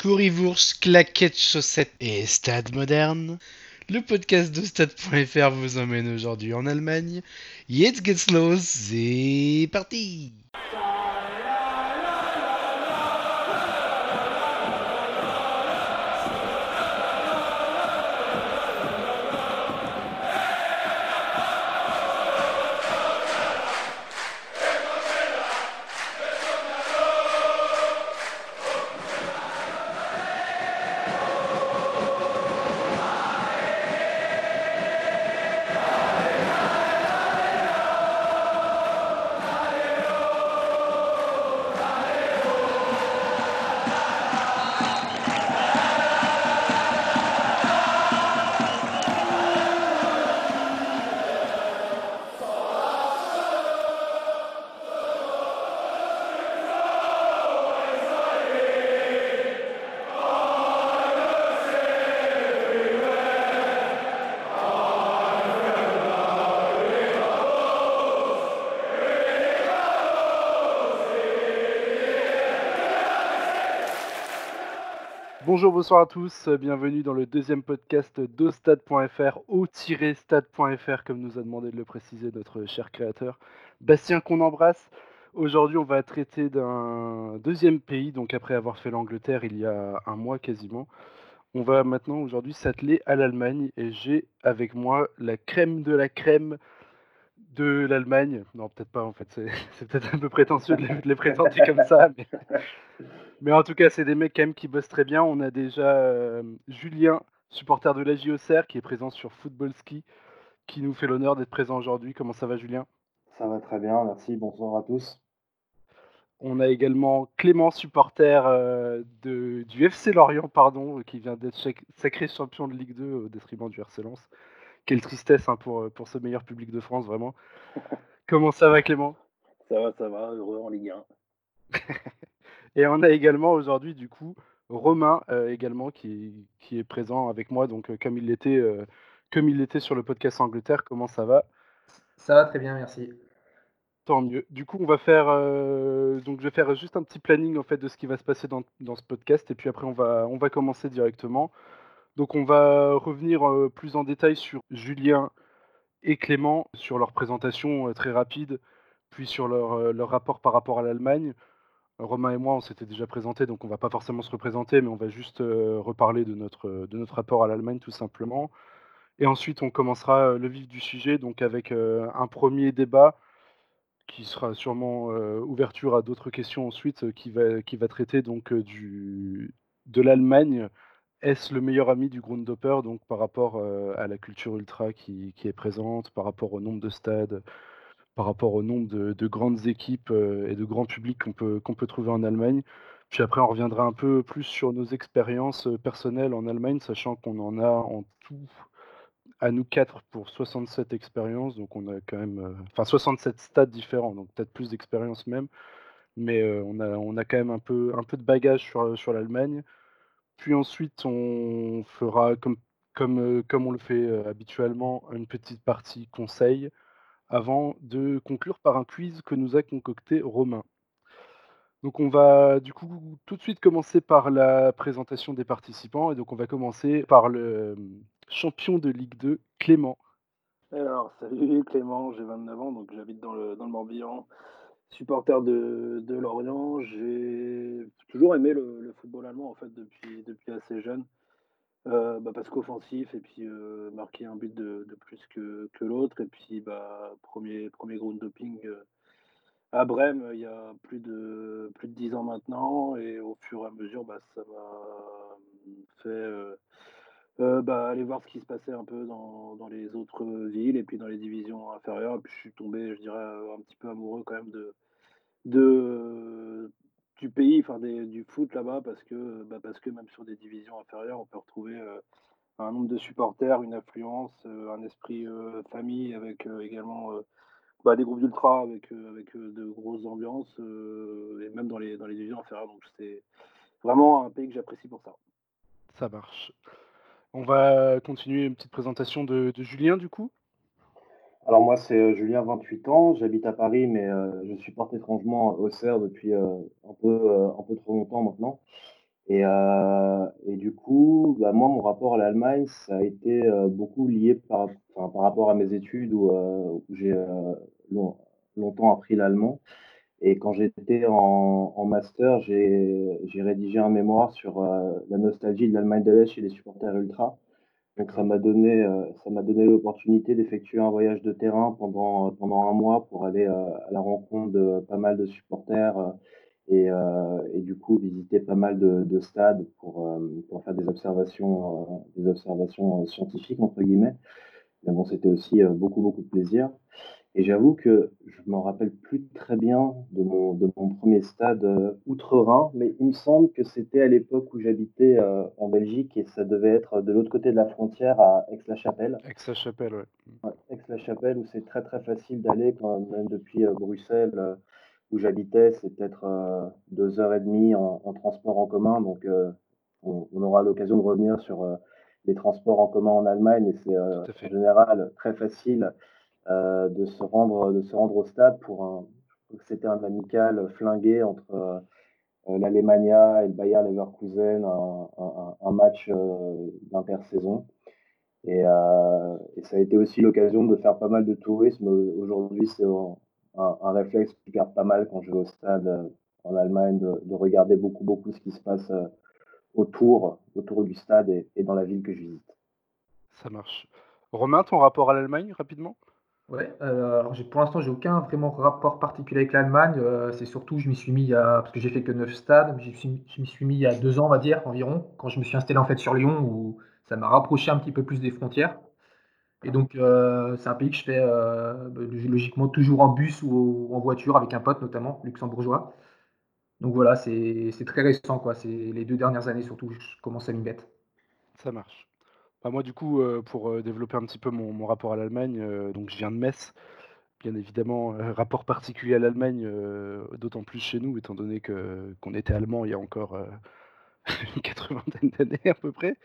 Currywurst, claquettes, chaussettes et stade moderne. Le podcast de stade.fr vous emmène aujourd'hui en Allemagne. Jetzt geht's los, c'est parti Bonjour, bonsoir à tous, bienvenue dans le deuxième podcast d'ostade.fr, au-stade.fr, comme nous a demandé de le préciser notre cher créateur, Bastien qu'on embrasse. Aujourd'hui, on va traiter d'un deuxième pays, donc après avoir fait l'Angleterre il y a un mois quasiment. On va maintenant aujourd'hui s'atteler à l'Allemagne et j'ai avec moi la crème de la crème de l'Allemagne. Non, peut-être pas en fait, c'est peut-être un peu prétentieux de les, de les présenter comme ça, mais mais en tout cas, c'est des mecs quand même qui bossent très bien. On a déjà euh, Julien, supporter de la JOCR, qui est présent sur Football Ski, qui nous fait l'honneur d'être présent aujourd'hui. Comment ça va, Julien? Ça va très bien, merci. Bonsoir à tous. On a également Clément, supporter euh, de, du FC Lorient, pardon, qui vient d'être sacré champion de Ligue 2 au détriment du RC Lens. Quelle tristesse hein, pour, pour ce meilleur public de France, vraiment. Comment ça va, Clément? Ça va, ça va, heureux en Ligue 1. Et on a également aujourd'hui, du coup, Romain euh, également qui, qui, est présent avec moi, donc euh, comme il l'était euh, comme il l'était sur le podcast Angleterre. Comment ça va? Ça va très bien, merci. Tant mieux. Du coup, on va faire donc je vais faire juste un petit planning en fait de ce qui va se passer dans, dans ce podcast et puis après on va on va commencer directement. Donc on va revenir plus en détail sur Julien et Clément sur leur présentation très rapide, puis sur leur, leur rapport par rapport à l'Allemagne. Romain et moi, on s'était déjà présenté, donc on va pas forcément se représenter, mais on va juste euh, reparler de notre, de notre rapport à l'Allemagne tout simplement. Et ensuite, on commencera euh, le vif du sujet, donc avec euh, un premier débat qui sera sûrement ouverture à d'autres questions ensuite, qui, va, traiter donc de l'Allemagne. Est-ce le meilleur ami du Grunddopper, donc par rapport à la culture ultra qui, est présente, par rapport au nombre de stades, par rapport au nombre de, grandes équipes euh, et de grands publics qu'on peut, qu'on peut trouver en Allemagne. Puis après, on reviendra un peu plus sur nos expériences euh, personnelles en Allemagne, sachant qu'on en a en tout, à nous quatre, pour 67 expériences. Donc on a quand même, euh, enfin 67 stades différents, donc peut-être plus d'expériences même. Mais on, a, on a quand même un peu, un peu de bagage sur, sur l'Allemagne. Puis ensuite, on fera, comme, comme, comme on le fait habituellement, une petite partie conseil avant de conclure par un quiz que nous a concocté Romain. Donc on va du coup tout de suite commencer par la présentation des participants et donc on va commencer par le champion de Ligue 2, Clément. Alors salut Clément, j'ai 29 ans donc j'habite dans le, dans le Morbihan, supporter de, de Lorient. J'ai toujours aimé le, le, football allemand en fait depuis, depuis assez jeune. Euh, bah, parce qu'offensif et puis euh, marquer un but de, plus que, que l'autre. Et puis bah, premier, premier ground doping euh, à Brême il y a plus de plus de 10 ans maintenant. Et au fur et à mesure, bah, ça m'a fait bah, aller voir ce qui se passait un peu dans, dans, les autres villes et puis dans les divisions inférieures. Et puis je suis tombé, je dirais, un petit peu amoureux quand même de, du pays, enfin du foot là-bas, parce que, bah, parce que même sur des divisions inférieures, on peut retrouver euh, un nombre de supporters, une influence, euh, un esprit euh, famille avec également bah, des groupes d'ultra avec, avec de grosses ambiances, et même dans les, dans les divisions inférieures. Donc c'est vraiment un pays que j'apprécie pour ça. Ça marche. On va continuer une petite présentation de Julien du coup? Alors moi, c'est euh, Julien, 28 ans. J'habite à Paris, mais euh, je supporte étrangement Auxerre depuis euh, un, peu, un peu trop longtemps maintenant. Et, euh, du coup, bah, moi, mon rapport à l'Allemagne, ça a été euh, beaucoup lié par, par rapport à mes études où, euh, où j'ai longtemps appris l'allemand. Et quand j'étais en, en, master, j'ai rédigé un mémoire sur la nostalgie de l'Allemagne de l'Est chez les supporters ultra. Donc ça m'a donné, ça m'a donné l'opportunité d'effectuer un voyage de terrain pendant, pendant un mois pour aller à la rencontre de pas mal de supporters euh, et, du coup visiter pas mal de, stades pour, euh, pour, faire des observations, euh, des observations scientifiques entre guillemets. Mais bon, c'était aussi beaucoup beaucoup de plaisir. Et j'avoue que je me rappelle plus très bien de mon, de mon premier stade outre-Rhin, mais il me semble que c'était à l'époque où j'habitais en Belgique et ça devait être de l'autre côté de la frontière à Aix-la-Chapelle. Aix-la-Chapelle, ouais. Aix-la-Chapelle où c'est très très facile d'aller même depuis Bruxelles où j'habitais, c'est peut-être euh, deux heures et demie en, transport en commun. Donc, euh, on, aura l'occasion de revenir sur euh, les transports en commun en Allemagne. Et c'est en général très facile de, se rendre, de se rendre au stade pour un. C'était un amical flingué entre l'Alemania et le Bayer Leverkusen, un, match d'intersaison. Et, et, ça a été aussi l'occasion de faire pas mal de tourisme. Aujourd'hui, c'est un, réflexe qui garde pas mal quand je vais au stade euh, en Allemagne, de, regarder beaucoup, beaucoup ce qui se passe euh, autour, autour du stade et, dans la ville que je visite. Ça marche. Romain, ton rapport à l'Allemagne, rapidement? Ouais, euh, alors pour l'instant, j'ai aucun vraiment rapport particulier avec l'Allemagne. c'est surtout, je m'y suis mis parce que j'ai fait que 9 stades, je m'y suis mis il y a deux ans, on va dire, environ, quand je me suis installé en fait sur Lyon, où ça m'a rapproché un petit peu plus des frontières. Et donc, euh, c'est un pays que je fais euh, bah, logiquement toujours en bus ou en voiture avec un pote, notamment luxembourgeois. Donc voilà, c'est très récent. C'est les deux dernières années surtout je commence à m'y mettre. Ça marche. Bah, moi, du coup, pour développer un petit peu mon, rapport à l'Allemagne, donc je viens de Metz. Bien évidemment, rapport particulier à l'Allemagne, d'autant plus chez nous, étant donné que qu'on était allemand il y a encore une quatre-vingtaine d'années à peu près.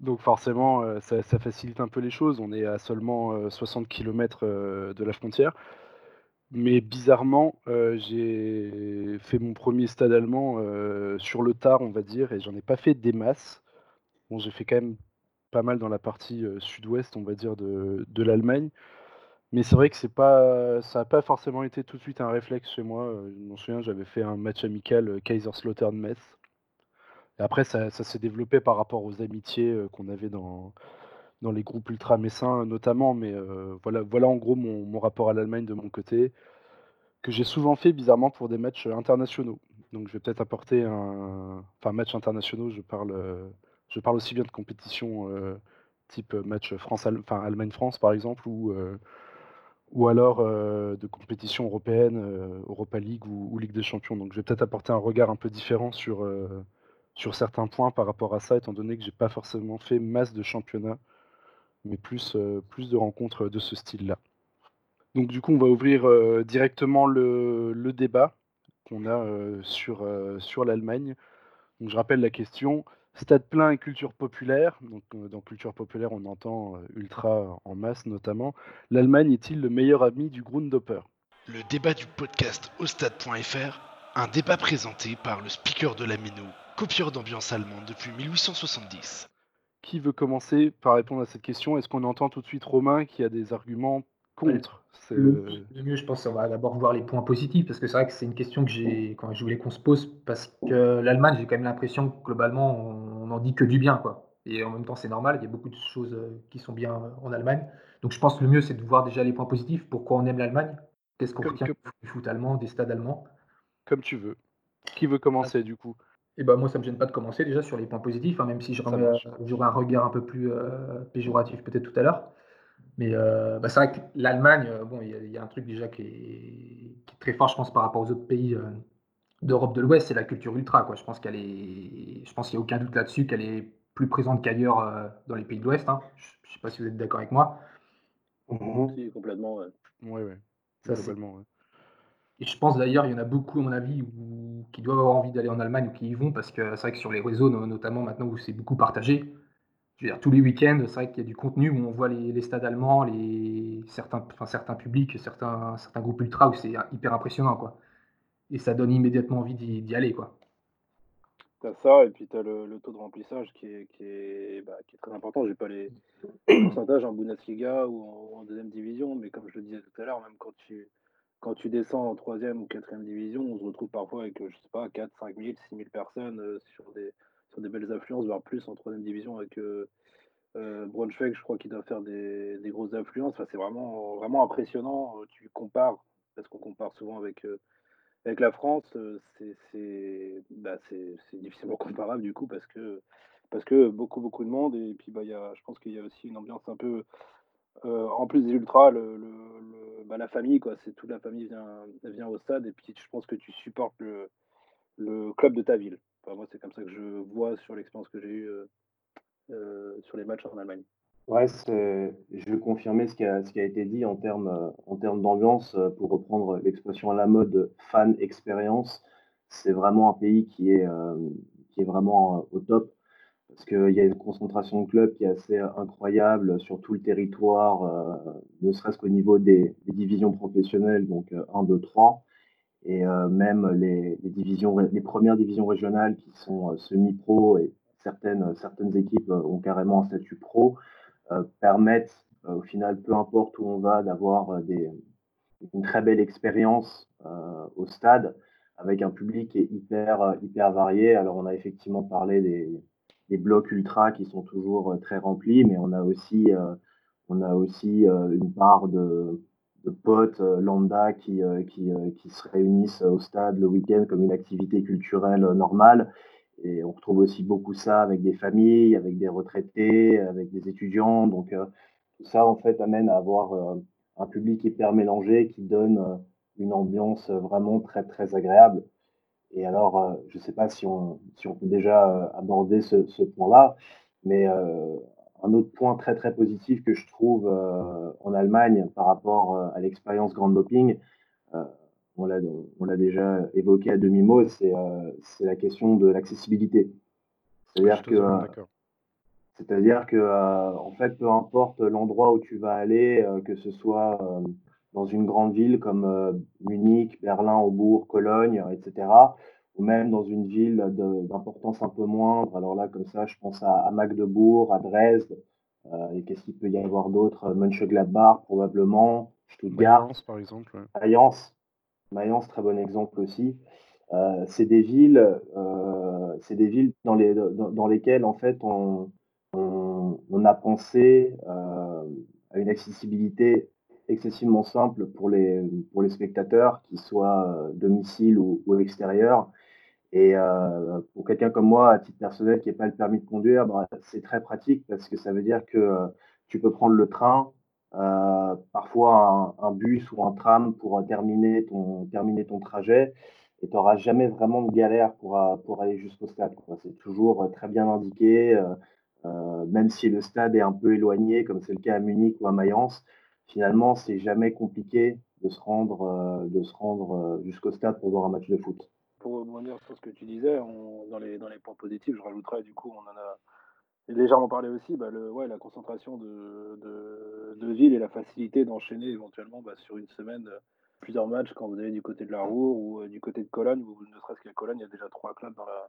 Donc forcément, euh, ça, facilite un peu les choses. On est à seulement 60 euh, km de la frontière. Mais bizarrement, j'ai fait mon premier stade allemand sur le tard, on va dire, et j'en ai pas fait des masses. Bon, j'ai fait quand même pas mal dans la partie sud-ouest, on va dire, de, l'Allemagne. Mais c'est vrai que c'est pas, ça n'a pas forcément été tout de suite un réflexe chez moi. Je m'en souviens, j'avais fait un match amical Kaiserslautern-Metz après, ça, s'est développé par rapport aux amitiés qu'on avait dans, dans les groupes ultra messins notamment. Mais voilà, voilà en gros mon, rapport à l'Allemagne de mon côté, que j'ai souvent fait bizarrement pour des matchs internationaux. Donc je vais peut-être apporter un. Enfin, match internationaux, je parle, je parle aussi bien de compétition type match France, enfin, Allemagne-France par exemple, ou, ou alors de compétition européenne, Europa League ou, Ligue des Champions. Donc je vais peut-être apporter un regard un peu différent sur sur certains points par rapport à ça, étant donné que j'ai pas forcément fait masse de championnats, mais plus, plus de rencontres de ce style-là. Donc du coup, on va ouvrir directement le, débat qu'on a sur, sur l'Allemagne. Donc je rappelle la question. Stade plein et culture populaire. Donc, dans culture populaire, on entend ultra en masse notamment. L'Allemagne est-il le meilleur ami du Grundhopper Le débat du podcast au stade.fr, un débat présenté par le speaker de la copieur d'ambiance allemande depuis 1870. Qui veut commencer par répondre à cette question? Est-ce qu'on entend tout de suite Romain qui a des arguments contre le, mieux, je pense, on va d'abord voir les points positifs, parce que c'est vrai que c'est une question que j'ai, quand je voulais qu'on se pose, parce que l'Allemagne, j'ai quand même l'impression que globalement, on n'en dit que du bien, quoi. Et en même temps, c'est normal, il y a beaucoup de choses euh, qui sont bien euh, en Allemagne. Donc je pense que le mieux, c'est de voir déjà les points positifs, pourquoi on aime l'Allemagne, qu'est-ce qu'on retient du foot allemand, des stades allemands? Comme tu veux. Qui veut commencer, du coup? Et ben moi, ça me gêne pas de commencer déjà sur les points positifs, hein, même si j'aurais un regard un peu plus euh, péjoratif peut-être tout à l'heure. Mais euh, bah, c'est vrai que l'Allemagne, euh, bon, il y, a un truc déjà qui est, très fort, je pense, par rapport aux autres pays d'Europe de l'Ouest, c'est la culture ultra. Quoi. Je pense qu'elle est, je pense qu'il n'y a aucun doute là-dessus qu'elle est plus présente qu'ailleurs dans les pays de l'Ouest. Hein. Je ne sais pas si vous êtes d'accord avec moi. Oui, complètement. Oui, oui. Ouais. Complètement, et je pense d'ailleurs, il y en a beaucoup, à mon avis, qui doivent avoir envie d'aller en Allemagne ou qui y vont, parce que c'est vrai que sur les réseaux, notamment maintenant où c'est beaucoup partagé, je veux dire, tous les week-ends, c'est vrai qu'il y a du contenu où on voit les, stades allemands, les, certains, enfin, certains publics, certains, certains groupes ultra où c'est hyper impressionnant, quoi. Et ça donne immédiatement envie d'y aller, quoi. T'as ça, et puis tu as le, taux de remplissage qui est, qui est, bah, qui est très important. J'ai pas les pourcentages en Bundesliga ou en, deuxième division, mais comme je le disais tout à l'heure, même quand tu, quand tu descends en troisième ou quatrième division, on se retrouve parfois avec, je sais pas, 4, 5 000, 6 000 personnes euh, sur, des, sur des belles affluences, voire plus en troisième division avec euh, euh Braunschweig, je crois qu'il doit faire des, des grosses affluences. Enfin, c'est vraiment, vraiment impressionnant. Tu compares, parce qu'on compare souvent avec, euh, avec la France, bah, c'est difficilement comparable du coup parce que, beaucoup, beaucoup de monde. Et puis, bah, y a, je pense qu'il y a aussi une ambiance un peu euh, en plus des ultras, bah, la famille, quoi, c'est toute la famille vient, au stade et puis je pense que tu supportes le, club de ta ville. moi, c'est comme ça que je vois sur l'expérience que j'ai eue euh, euh, sur les matchs en Allemagne. Ouais, je veux confirmer ce qui a, été dit en termes termes d'ambiance, pour reprendre l'expression à la mode fan expérience. C'est vraiment un pays qui est, est vraiment au top parce qu'il y a une concentration de clubs qui est assez incroyable sur tout le territoire, euh, ne serait-ce qu'au niveau des, divisions professionnelles, donc 1, 2, 3, et euh, même les, divisions, les premières divisions régionales qui sont euh, semi-pro et certaines équipes ont carrément un statut pro, permettent au final, peu importe où on va, d'avoir une très belle expérience au stade avec un public qui est hyper, hyper varié. Alors on a effectivement parlé des des blocs ultra qui sont toujours euh, très remplis, mais on a aussi, euh, on a aussi euh, une part de, potes lambda qui, qui, qui, se réunissent au stade le week-end comme une activité culturelle normale. Et on retrouve aussi beaucoup ça avec des familles, avec des retraités, avec des étudiants. Donc tout ça, en fait, amène à avoir un public hyper mélangé qui donne une ambiance vraiment très, très agréable. Et alors, euh, je ne sais pas si on, si on peut déjà euh, aborder ce, ce point-là, mais euh, un autre point très très positif que je trouve en Allemagne par rapport à l'expérience Grand Doping, on l'a déjà évoqué à demi-mot, c'est la question de l'accessibilité. C'est-à-dire que, c'est-à-dire que, en fait, peu importe l'endroit où tu vas aller, que ce soit dans une grande ville comme euh, Munich, Berlin, Aubourg, Cologne, etc. Ou même dans une ville d'importance un peu moindre. Alors là, comme ça, je pense à, Magdebourg, à Dresde. Euh, et qu'est-ce qu'il peut y avoir d'autre? Mönchengladbach, probablement. Stuttgart. Mayence, par exemple. Mayence. Mayence, très bon exemple aussi. Euh, c'est des villes, c'est des villes dans, les, dans, lesquelles en fait on, a pensé à une accessibilité excessivement simple pour les, spectateurs, qu'ils soient euh, domicile ou, ou extérieur. Et euh, pour quelqu'un comme moi, à titre personnel, qui n'a pas le permis de conduire, bah, c'est très pratique parce que ça veut dire que euh, tu peux prendre le train, parfois un, bus ou un tram pour terminer ton, terminer ton trajet. Et tu n'auras jamais vraiment de galère pour, pour aller jusqu'au stade. C'est toujours très bien indiqué, même si le stade est un peu éloigné, comme c'est le cas à Munich ou à Mayence finalement, c'est jamais compliqué de se rendre, euh, rendre euh, jusqu'au stade pour voir un match de foot. Pour rebondir sur ce que tu disais, dans, les, dans les points positifs, je rajouterais, du coup, on en a légèrement parlé aussi, bah, le, ouais, la concentration de, de, villes et la facilité d'enchaîner éventuellement bah, sur une semaine euh, plusieurs matchs quand vous allez du côté de la Roue ou du côté de Cologne, ou ne serait-ce qu'à Cologne, il y a déjà trois clubs dans la,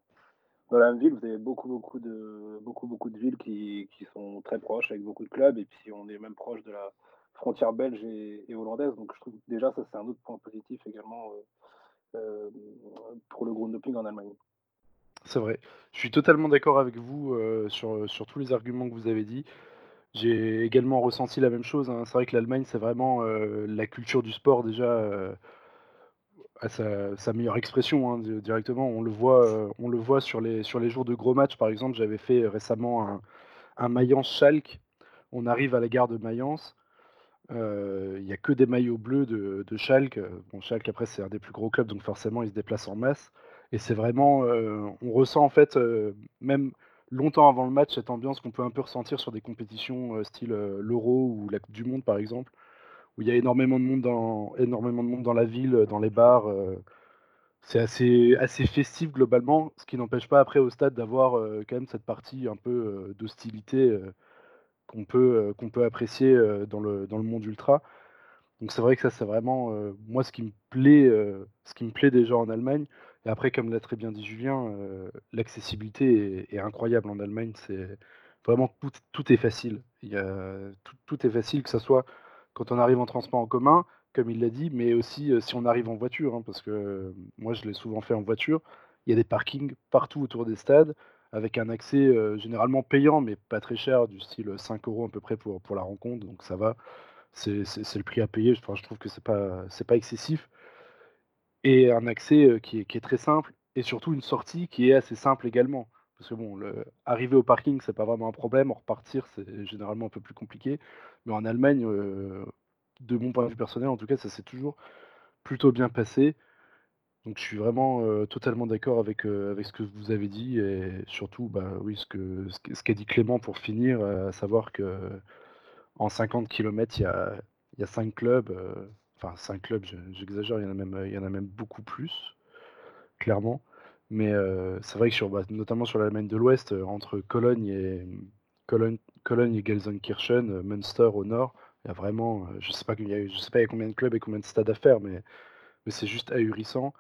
dans la même ville. Vous avez beaucoup, beaucoup de, beaucoup, beaucoup de villes qui, qui sont très proches avec beaucoup de clubs, et puis on est même proche de la, frontière belge et, hollandaise. Donc je trouve déjà ça c'est un autre point positif également euh, euh, pour le groupe doping en Allemagne. C'est vrai. Je suis totalement d'accord avec vous sur, sur tous les arguments que vous avez dit. J'ai également ressenti la même chose. Hein. C'est vrai que l'Allemagne, c'est vraiment la culture du sport déjà à sa, meilleure expression hein, directement. On le voit, on le voit sur, les, sur les jours de gros matchs. Par exemple, j'avais fait récemment un, un Mayence-Schalke. On arrive à la gare de Mayence. Il n'y a que des maillots bleus de, de Schalke. Bon, Schalke, après, c'est un des plus gros clubs, donc forcément, ils se déplacent en masse. Et c'est vraiment, on ressent en fait, même longtemps avant le match, cette ambiance qu'on peut un peu ressentir sur des compétitions style l'Euro ou la Coupe du Monde, par exemple, où il y a énormément de monde dans, énormément de monde dans la ville, dans les bars. c'est assez, assez festif globalement, ce qui n'empêche pas après au stade d'avoir quand même cette partie un peu d'hostilité qu'on peut, peut apprécier dans le, dans le monde ultra. Donc c'est vrai que ça c'est vraiment moi ce qui me plaît, ce qui me plaît déjà en Allemagne. Et après, comme l'a très bien dit Julien, l'accessibilité est, incroyable en Allemagne. C'est vraiment tout, est facile. Il y a, tout, est facile, que ce soit quand on arrive en transport en commun, comme il l'a dit, mais aussi si on arrive en voiture, hein, parce que moi je l'ai souvent fait en voiture. Il y a des parkings partout autour des stades, avec un accès généralement payant, mais pas très cher, du style 5 euros à peu près pour, pour la rencontre, donc ça va. C'est le prix à payer. Enfin, je trouve que c'est pas, pas excessif. Et un accès qui est, très simple, et surtout une sortie qui est assez simple également. Parce que bon, le, arriver au parking, c'est pas vraiment un problème, en repartir, c'est généralement un peu plus compliqué. Mais en Allemagne, de mon point de vue personnel, en tout cas, ça s'est toujours plutôt bien passé. Donc je suis vraiment totalement d'accord avec, avec ce que vous avez dit et surtout, bah oui, ce qu'a ce dit Clément pour finir, à savoir que en 50 km, il y a, y a 5 clubs, enfin 5 clubs, je- j'exagère, il y en a même, il beaucoup plus, clairement. Mais euh, c'est vrai que sur, bah, notamment sur l'Allemagne de l'Ouest, euh, entre Cologne et Cologne, et Gelsenkirchen, euh, Münster au nord, il y a vraiment, je sais pas, sais pas combien de clubs et combien de stades à faire, mais, c'est juste ahurissant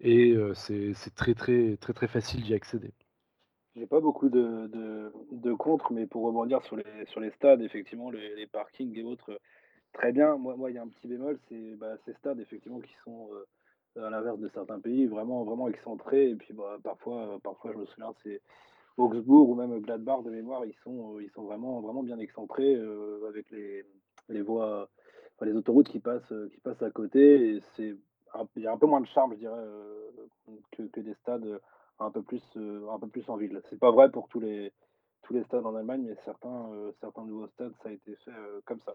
et c'est très très très très facile d'y accéder. J'ai pas beaucoup de, contre, mais pour rebondir sur les, stades, effectivement, les parkings et autres, très bien. Moi, moi, il y a un petit bémol, c'est bah, ces stades, effectivement, qui sont, euh, à l'inverse de certains pays, vraiment, vraiment excentrés. Et puis, bah, parfois, parfois, je me souviens, c'est Augsbourg ou même Gladbach de mémoire, ils sont, euh, ils sont vraiment, vraiment bien excentrés euh, avec les, les voies, les autoroutes qui passent, qui passent à côté. Et c'est, il y a un peu moins de charme, je dirais, que, que des stades un peu plus, un peu plus en ville. C'est pas vrai pour tous les, tous les stades en Allemagne, mais certains, certains nouveaux stades, ça a été fait comme ça.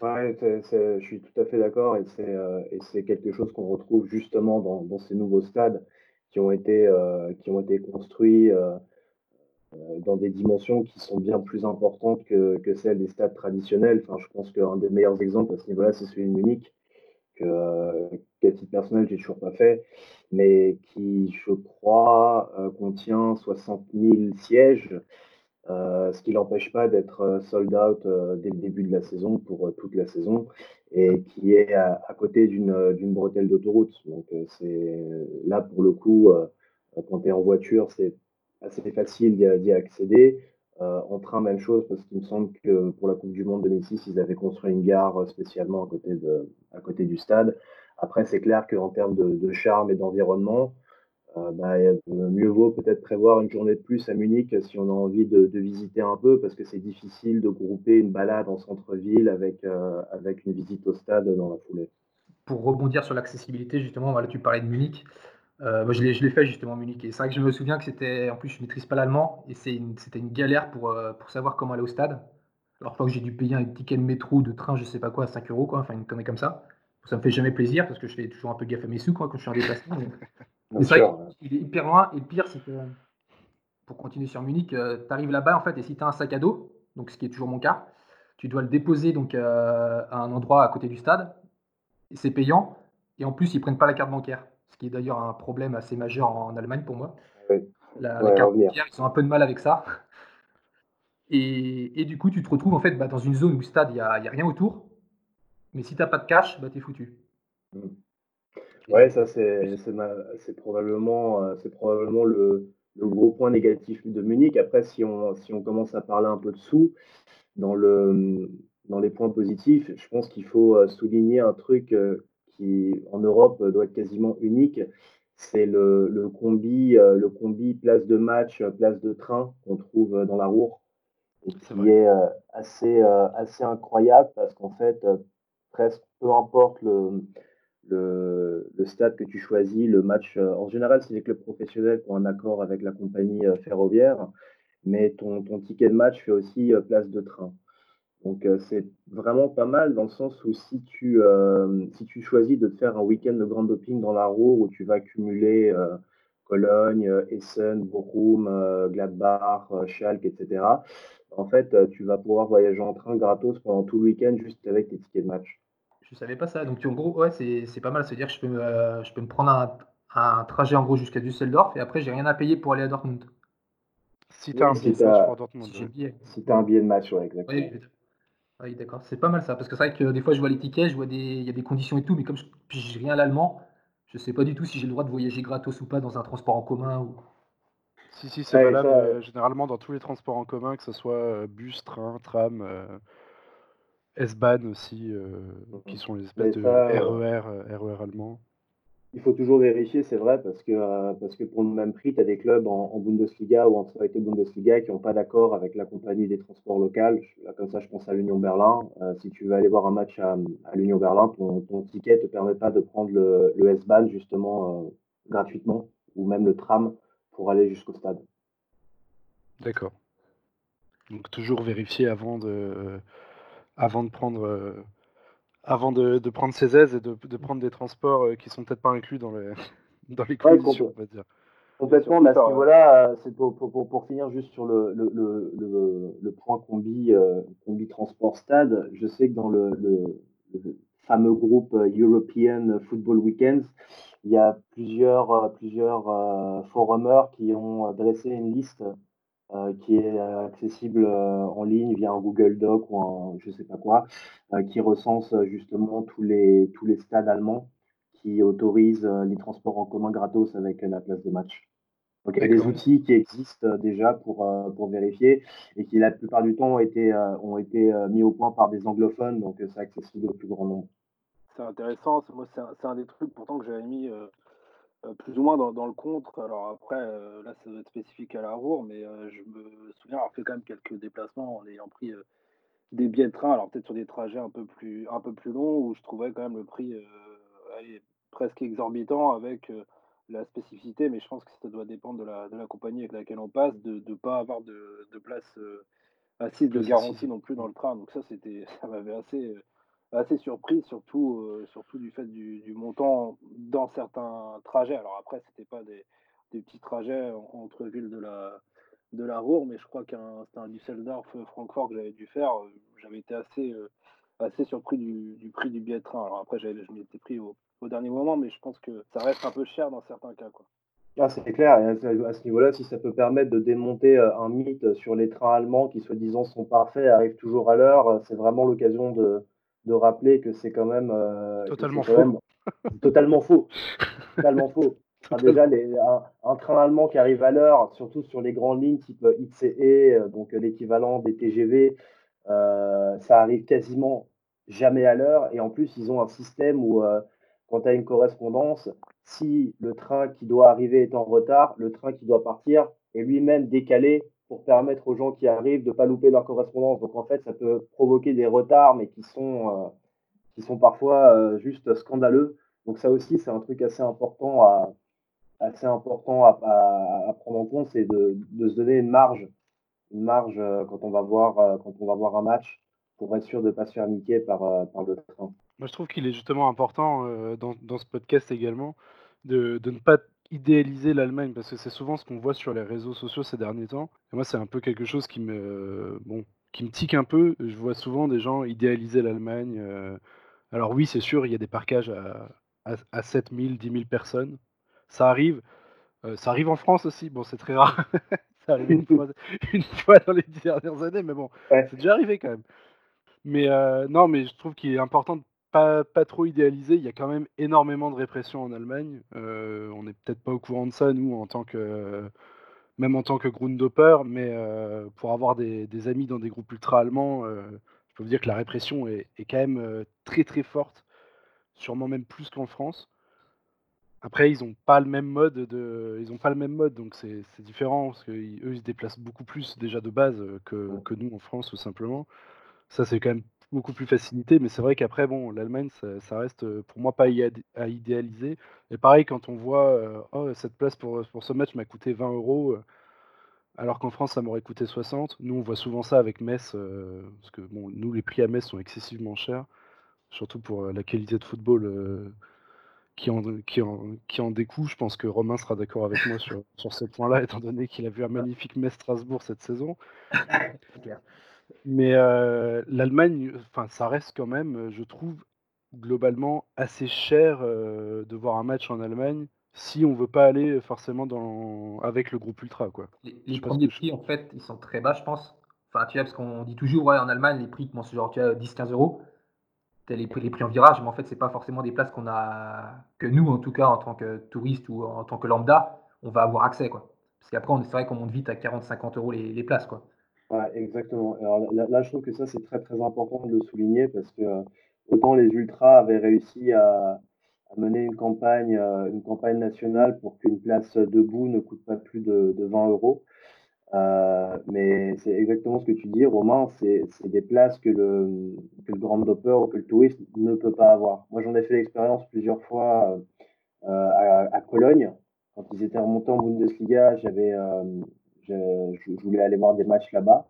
Ouais, je suis tout à fait d'accord et c'est euh, quelque chose qu'on retrouve justement dans, ces nouveaux stades qui ont été, euh, qui ont été construits euh, dans des dimensions qui sont bien plus importantes que, que celles des stades traditionnels. Enfin, je pense qu'un des meilleurs exemples à ce niveau-là, c'est celui de Munich, qu'à titre personnel, j'ai toujours pas fait, mais qui, je crois, contient 60 000 sièges euh, ce qui l'empêche pas d'être euh, sold out euh, dès le début de la saison pour toute la saison et qui est à, côté d'une bretelle d'autoroute. Donc c'est là pour le coup, quand tu es en voiture, c'est assez facile d'y accéder. En train, même chose, parce qu'il me semble que pour la Coupe du Monde 2006, ils avaient construit une gare spécialement à côté, de, à côté du stade. Après, c'est clair qu'en termes de, charme et d'environnement, bah, euh, mieux vaut peut-être prévoir une journée de plus à Munich si on a envie de, visiter un peu, parce que c'est difficile de grouper une balade en centre-ville avec, euh, avec une visite au stade dans la foulée. Pour rebondir sur l'accessibilité, justement, voilà, tu parlais de Munich. Euh, moi, je l'ai fait justement à Munich. Et c'est vrai que je me souviens que c'était. En plus, je ne maîtrise pas l'allemand. Et c'était une galère pour, euh, pour savoir comment aller au stade. Alors, que j'ai dû payer un ticket de métro de train, je sais pas quoi, à 5 euros, quoi. Enfin, une connerie comme ça. Ça me fait jamais plaisir parce que je fais toujours un peu gaffe à mes sous, quoi, quand je suis en déplacement. mais- c'est vrai qu'il est hyper loin. Et le pire, c'est que, pour continuer sur Munich, tu arrives là-bas, en fait, et si tu as un sac à dos, donc ce qui est toujours mon cas, tu dois le déposer donc, euh, à un endroit à côté du stade. Et c'est payant. Et en plus, ils prennent pas la carte bancaire. Ce qui est d'ailleurs un problème assez majeur en Allemagne pour moi. Ouais. La, Ouais, la carte bancaire, ils ont un peu de mal avec ça. Et, et du coup, tu te retrouves en fait bah, dans une zone où le stade, il n'y a rien autour. Mais si tu n'as pas de cash, bah, tu es foutu. Ouais, ça c'est c'est ma- c'est probablement euh, c'est probablement le, le gros point négatif de Munich. Après, si on si on commence à parler un peu de sous dans le dans les points positifs, je pense qu'il faut euh, souligner un truc euh, qui en Europe doit être quasiment unique. C'est le, le combi le combi place de match place de train qu'on trouve dans la Ruhr et qui est assez assez incroyable parce qu'en fait presque peu importe le stade que tu choisis, le match, euh, en général, c'est les clubs professionnels qui ont un accord avec la compagnie euh, ferroviaire, mais ton, ticket de match fait aussi euh, place de train. Donc c'est vraiment pas mal dans le sens où si tu, si tu choisis de te faire un week-end de grand doping dans la Ruhr où tu vas cumuler Cologne, euh, Essen, Bochum, euh, Gladbach, euh, Schalke, etc., en fait, tu vas pouvoir voyager en train gratos pendant tout le week-end juste avec tes tickets de match. Je savais pas ça. Donc, en gros, ouais, c'est c'est pas mal. C'est-à-dire que je peux, me, euh, je peux me prendre un, un trajet en gros jusqu'à Düsseldorf et après, j'ai rien à payer pour aller à Dortmund. Si tu as un Si billet de t'as- match pour Dortmund, Si tu as un billet de match, ouais, exactement. Oui, oui, oui, d'accord. C'est pas mal ça. Parce que c'est vrai que des fois, je vois les tickets, je vois des, il y a des conditions et tout, mais comme je j'ai rien à l'allemand, Je sais pas du tout si j'ai le droit de voyager gratos ou pas dans un transport en commun. Ou... Si, si, c'est valable généralement dans tous les transports en commun, que ce soit bus, train, tram, S-Bahn aussi, qui sont les espèces de RER, RER allemands. Il faut toujours vérifier, c'est vrai, parce que, euh, parce que pour le même prix, tu as des clubs en, Bundesliga ou en Zweite Bundesliga qui n'ont pas d'accord avec la compagnie des transports locaux. comme ça, je pense à l'Union Berlin. Euh, si tu veux aller voir un match à, l'Union Berlin, ton, ticket ne te permet pas de prendre le, S-Bahn justement euh, gratuitement ou même le tram pour aller jusqu'au stade. D'accord. Donc toujours vérifier avant de, avant de prendre avant de, prendre ses aises et de, prendre des transports euh, qui sont peut-être pas inclus dans les, dans les conditions, on va dire. Complètement, mais à ce niveau-là, euh, c'est pour, pour, pour, finir juste sur le, le, le, le point combi, euh, combi transport stade. Je sais que dans le, fameux groupe European Football Weekends, il y a plusieurs, plusieurs forumers qui ont dressé une liste euh, qui est euh, accessible euh, en ligne via un Google Doc ou un je sais pas quoi, qui recense justement tous les, tous les stades allemands qui autorisent les transports en commun gratos avec la place de match. Donc il y a des outils qui existent déjà pour, pour vérifier et qui la plupart du temps ont été, ont été mis au point par des anglophones, donc c'est accessible au plus grand nombre. C'est intéressant, moi c'est un, un, des trucs pourtant que j'avais mis euh, plus ou moins dans, le contre. Alors après, euh, là, ça doit être spécifique à la Roure, mais euh, je me souviens avoir fait quand même quelques déplacements en ayant pris des billets de train, alors peut-être sur des trajets un peu plus, un peu plus longs, où je trouvais quand même le prix presque exorbitant avec la spécificité, mais je pense que ça doit dépendre de la, de la compagnie avec laquelle on passe, de ne pas avoir de, de place assise de garantie non plus dans le train. Donc ça, c'était, ça m'avait assez assez surpris, surtout, euh, surtout du fait du, montant dans certains trajets. Alors après, c'était pas des, petits trajets entre villes de la, de la Ruhr, mais je crois qu'un c'était un Düsseldorf-Francfort que j'avais dû faire. Euh, j'avais été assez, euh, assez surpris du, prix du billet de train. Alors après, je m'étais pris au, dernier moment, mais je pense que ça reste un peu cher dans certains cas. Quoi. Ah, c'est clair, à ce niveau-là, si ça peut permettre de démonter un mythe sur les trains allemands qui, soi-disant, sont parfaits, arrivent toujours à l'heure, c'est vraiment l'occasion de, de rappeler que c'est quand même euh, totalement, faux. totalement faux. totalement faux. déjà, les, un, train allemand qui arrive à l'heure, surtout sur les grandes lignes type ICE, euh, donc l'équivalent des TGV, euh, ça arrive quasiment jamais à l'heure. Et en plus, ils ont un système où, quand tu as une correspondance, si le train qui doit arriver est en retard, le train qui doit partir est lui-même décalé pour permettre aux gens qui arrivent de ne pas louper leur correspondance. Donc en fait, ça peut provoquer des retards, mais qui sont, euh, qui sont parfois euh, juste scandaleux. Donc ça aussi, c'est un truc assez important à, assez important à, prendre en compte, c'est de, se donner une marge, une marge euh, quand on va voir, quand on va voir un match, pour être sûr de ne pas se faire niquer par, par le train. Moi, je trouve qu'il est justement important dans, dans, ce podcast également de, de ne pas idéaliser l'Allemagne parce que c'est souvent ce qu'on voit sur les réseaux sociaux ces derniers temps. Et moi, c'est un peu quelque chose qui me, bon, qui me tique un peu. Je vois souvent des gens idéaliser l'Allemagne. Euh. Alors oui, c'est sûr, il y a des parcages à, à, à 7000, 10 000 personnes. Ça arrive. Euh, ça arrive en France aussi. Bon, c'est très rare. ça arrive une fois, une fois, dans les dernières années, mais bon, c'est déjà arrivé quand même. Mais euh, non, mais je trouve qu'il est important de pas, trop idéalisé. Il y a quand même énormément de répression en Allemagne. Euh, on n'est peut-être pas au courant de ça, nous, en tant que, même en tant que Grundoper, mais euh, pour avoir des, amis dans des groupes ultra-allemands, euh, je peux vous dire que la répression est, quand même très très forte, sûrement même plus qu'en France. Après, ils n'ont pas le même mode de, ils ont pas le même mode, donc c'est différent parce qu'eux ils se déplacent beaucoup plus déjà de base que, que nous en France, tout simplement. Ça, c'est quand même beaucoup plus facilité, mais c'est vrai qu'après, bon, l'Allemagne, ça, reste pour moi pas à idéaliser. Et pareil, quand on voit, oh, cette place pour, pour ce match m'a coûté 20 euros, alors qu'en France, ça m'aurait coûté 60. Nous, on voit souvent ça avec Metz, parce que bon, nous, les prix à Metz sont excessivement chers, surtout pour la qualité de football qui, en, qui, en, qui en découle. Je pense que Romain sera d'accord avec moi sur, sur ce point-là, étant donné qu'il a vu un magnifique Metz-Strasbourg cette saison. Mais l'Allemagne, enfin, ça reste quand même, je trouve, globalement assez cher de voir un match en Allemagne si on veut pas aller forcément dans... avec le groupe ultra. Quoi. Les, premiers prix, en fait, ils sont très bas, je pense. Enfin, tu vois, parce qu'on dit toujours, ouais, en Allemagne, les prix commencent genre 10-15 euros. les, les prix en virage, mais en fait, c'est pas forcément des places qu'on a, que nous, en tout cas, en tant que touristes ou en tant que lambda, on va avoir accès. Quoi. Parce qu'après, c'est vrai qu'on monte vite à 40-50 euros les, les, places. Quoi. Exactement. Alors là, je trouve que ça, c'est très très important de le souligner parce que euh, autant les ultras avaient réussi à, mener une campagne, euh, une campagne nationale pour qu'une place debout ne coûte pas plus de, de 20 euros. Euh, mais c'est exactement ce que tu dis, Romain, c'est des places que le, que le grand dopper ou que le touriste ne peut pas avoir. Moi, j'en ai fait l'expérience plusieurs fois à, à, Cologne. Quand ils étaient remontés en Bundesliga, j'avais, je, voulais aller voir des matchs là-bas.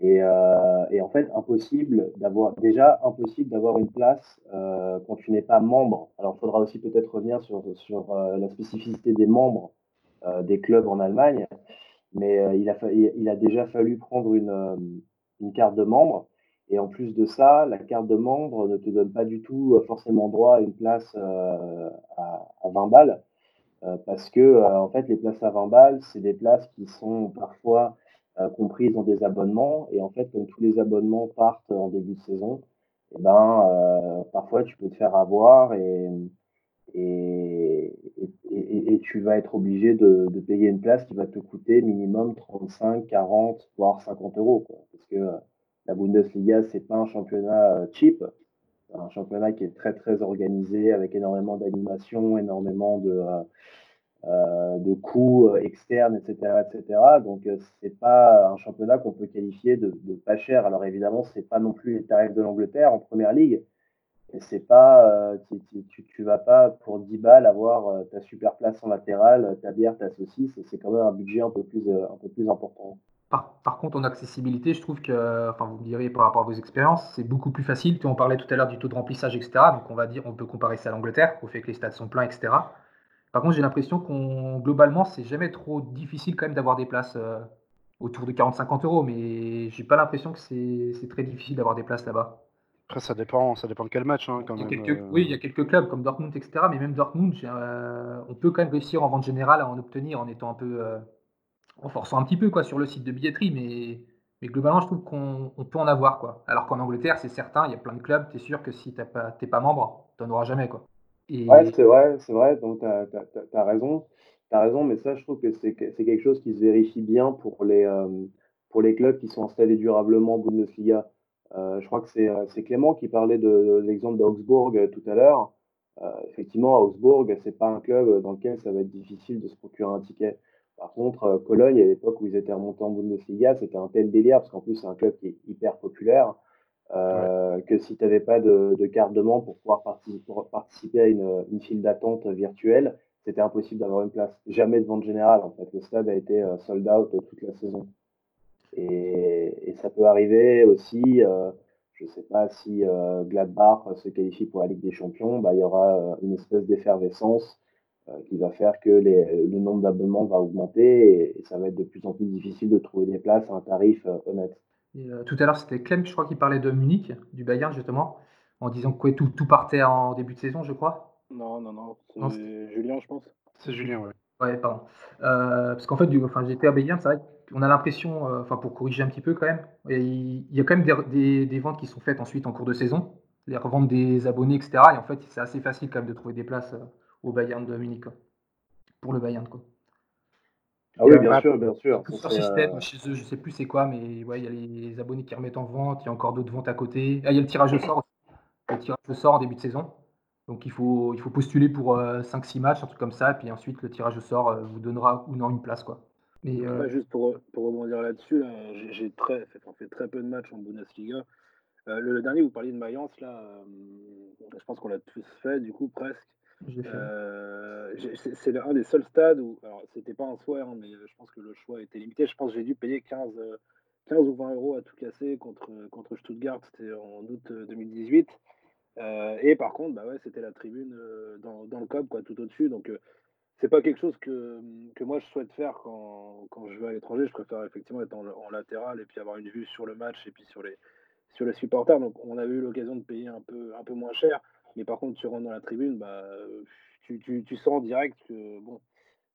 Et, euh, et, en fait, impossible d'avoir, déjà impossible d'avoir une place euh, quand tu n'es pas membre. Alors, il faudra aussi peut-être revenir sur, sur la spécificité des membres des clubs en Allemagne mais euh, il, a il a déjà fallu prendre une, euh, carte de membre. Et en plus de ça, la carte de membre ne te donne pas du tout euh, forcément droit à une place à 20 balles. Parce que en fait, les places à 20 balles, c'est des places qui sont parfois comprises dans des abonnements. Et en fait, comme tous les abonnements partent en début de saison, eh ben, parfois tu peux te faire avoir et, et, et, tu vas être obligé de, payer une place qui va te coûter minimum 35, 40, voire 50 euros. Parce que la Bundesliga, c'est pas un championnat euh, cheap, un championnat qui est très très organisé avec énormément d'animation, énormément de, euh, euh de coûts euh, externes, etc., etc. Donc c'est pas un championnat qu'on peut qualifier de, pas cher. Alors évidemment, c'est pas non plus les tarifs de l'Angleterre en première ligue, c'est pas, euh, tu, tu, vas pas pour 10 balles avoir ta super place en latéral, ta bière, ta saucisse. C'est quand même un budget un peu plus, un peu plus important. Par, par, contre, en accessibilité, je trouve que, enfin, vous me direz par rapport à vos expériences, c'est beaucoup plus facile. Tu en parlais tout à l'heure du taux de remplissage, etc. Donc, on va dire, on peut comparer ça à l'Angleterre, au fait que les stades sont pleins, etc. Par contre, j'ai l'impression qu'on, globalement, c'est jamais trop difficile quand même d'avoir des places autour de 40-50 euros, mais j'ai pas l'impression que c'est très difficile d'avoir des places là-bas. Après, ça dépend, ça dépend de quel match, hein, quand il même. Quelques, euh... Oui, il y a quelques clubs comme Dortmund, etc. Mais même Dortmund, euh, on peut quand même réussir en vente générale à en obtenir en étant un peu, euh, en forçant un petit peu quoi sur le site de billetterie, mais, mais globalement, je trouve qu'on peut en avoir quoi. Alors qu'en Angleterre, c'est certain, il y a plein de clubs. tu es sûr que si tu n'es pas, membre, tu n'en auras jamais quoi. Et... C'est vrai, c'est vrai. Donc tu as, raison, as raison. Mais ça, je trouve que c'est quelque chose qui se vérifie bien pour les, euh, pour les clubs qui sont installés durablement en Bundesliga. Euh, je crois que euh, c'est Clément qui parlait de, l'exemple d'Augsbourg tout à l'heure. effectivement, Augsbourg, c'est pas un club dans lequel ça va être difficile de se procurer un ticket. Par contre, Cologne, à l'époque où ils étaient remontés en Bundesliga, c'était un tel délire, parce qu'en plus, c'est un club qui est hyper populaire, euh, ouais. que si tu n'avais pas de, de, carte de membre pour pouvoir participer, pour participer à une, une file d'attente virtuelle, c'était impossible d'avoir une place. Jamais de vente générale, en fait. Le stade a été sold out toute la saison. Et, et, ça peut arriver aussi, euh, je ne sais pas si euh, Gladbach se qualifie pour la Ligue des Champions, bah, il y aura euh, une espèce d'effervescence euh, qui va faire que les, le nombre d'abonnements va augmenter et, et, ça va être de plus en plus difficile de trouver des places à un tarif euh, honnête. Et, tout à l'heure, c'était Clem, je crois, qui parlait de Munich, du Bayern justement, en disant que tout, tout partait en début de saison, je crois. Non, non, non, c'est Julien, je pense. C'est Julien, oui. Ouais, pardon. Euh, parce qu'en fait, du, enfin, j'étais à Bayern, c'est vrai qu'on a l'impression, euh, enfin, pour corriger un petit peu quand même, il, il y a quand même des, des, des, ventes qui sont faites ensuite en cours de saison, les reventes des abonnés, etc. Et en fait, c'est assez facile quand même de trouver des places euh, au Bayern de Munich, quoi. pour le Bayern, quoi. Ah oui, bien sûr, bien sûr. Leur système, chez eux, je sais plus c'est quoi, mais ouais, il y a les abonnés qui remettent en vente, il y a encore d'autres ventes à côté. Ah, il y a le tirage au sort, le tirage au sort en début de saison. Donc il faut, il faut postuler pour euh, 5-6 matchs, un truc comme ça, et puis ensuite le tirage au sort euh, vous donnera ou non une place. Quoi. Mais, euh... ouais, juste pour, pour rebondir là-dessus, là, j'ai très, fait, fait très peu de matchs en Bundesliga. Euh, le, le, dernier, vous parliez de Mayence, là, euh, je pense qu'on l'a tous fait, du coup, presque. Euh, c'est un des seuls stades où, alors c'était pas un souhait, hein, mais je pense que le choix était limité. Je pense que j'ai dû payer 15, 15 ou 20 euros à tout casser contre, contre Stuttgart, c'était en août 2018. Euh, et par contre, bah ouais, c'était la tribune euh, dans, dans, le COP, quoi, tout au-dessus. Donc, euh, c'est pas quelque chose que, que moi je souhaite faire quand, quand je vais à l'étranger. Je préfère effectivement être en, en, latéral et puis avoir une vue sur le match et puis sur les, sur les supporters. Donc, on avait eu l'occasion de payer un peu, un peu moins cher. Mais par contre, tu rentres dans la tribune, bah, tu, tu, tu sens en direct que, bon,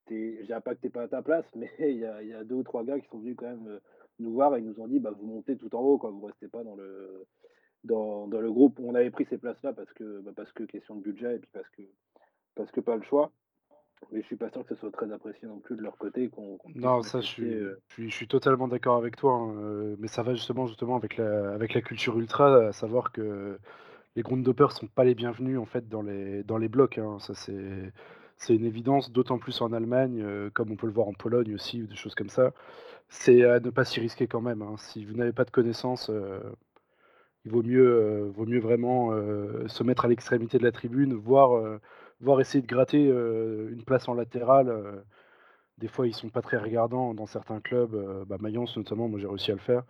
je dirais pas que t'es pas à ta place, mais il y a, y a, deux ou trois gars qui sont venus quand même nous voir et ils nous ont dit, bah, vous montez tout en haut, quoi, vous restez pas dans le dans, dans le groupe. On avait pris ces places-là parce que, bah, parce que question de budget et puis parce que, parce que pas le choix. Mais je suis pas sûr que ce soit très apprécié non plus de leur côté. qu'on qu'on puisse Non, ça, je sacrifier, suis, euh, je suis, je suis totalement d'accord avec toi. hein, euh, mais ça va justement, justement avec la, avec la culture ultra, à savoir que les Grundhoppers sont pas les bienvenus en fait dans les, dans les blocs. hein, ça, c'est, c'est une évidence, d'autant plus en Allemagne, euh, comme on peut le voir en Pologne aussi, ou des choses comme ça. C'est à ne pas s'y risquer quand même. hein. Si vous n'avez pas de connaissances, euh, il vaut mieux, euh, vaut mieux vraiment se mettre à l'extrémité de la tribune, voire, voire essayer de gratter une place en latéral. des fois, ils sont pas très regardants dans certains clubs. bah, Mayence, notamment, moi j'ai réussi à le faire.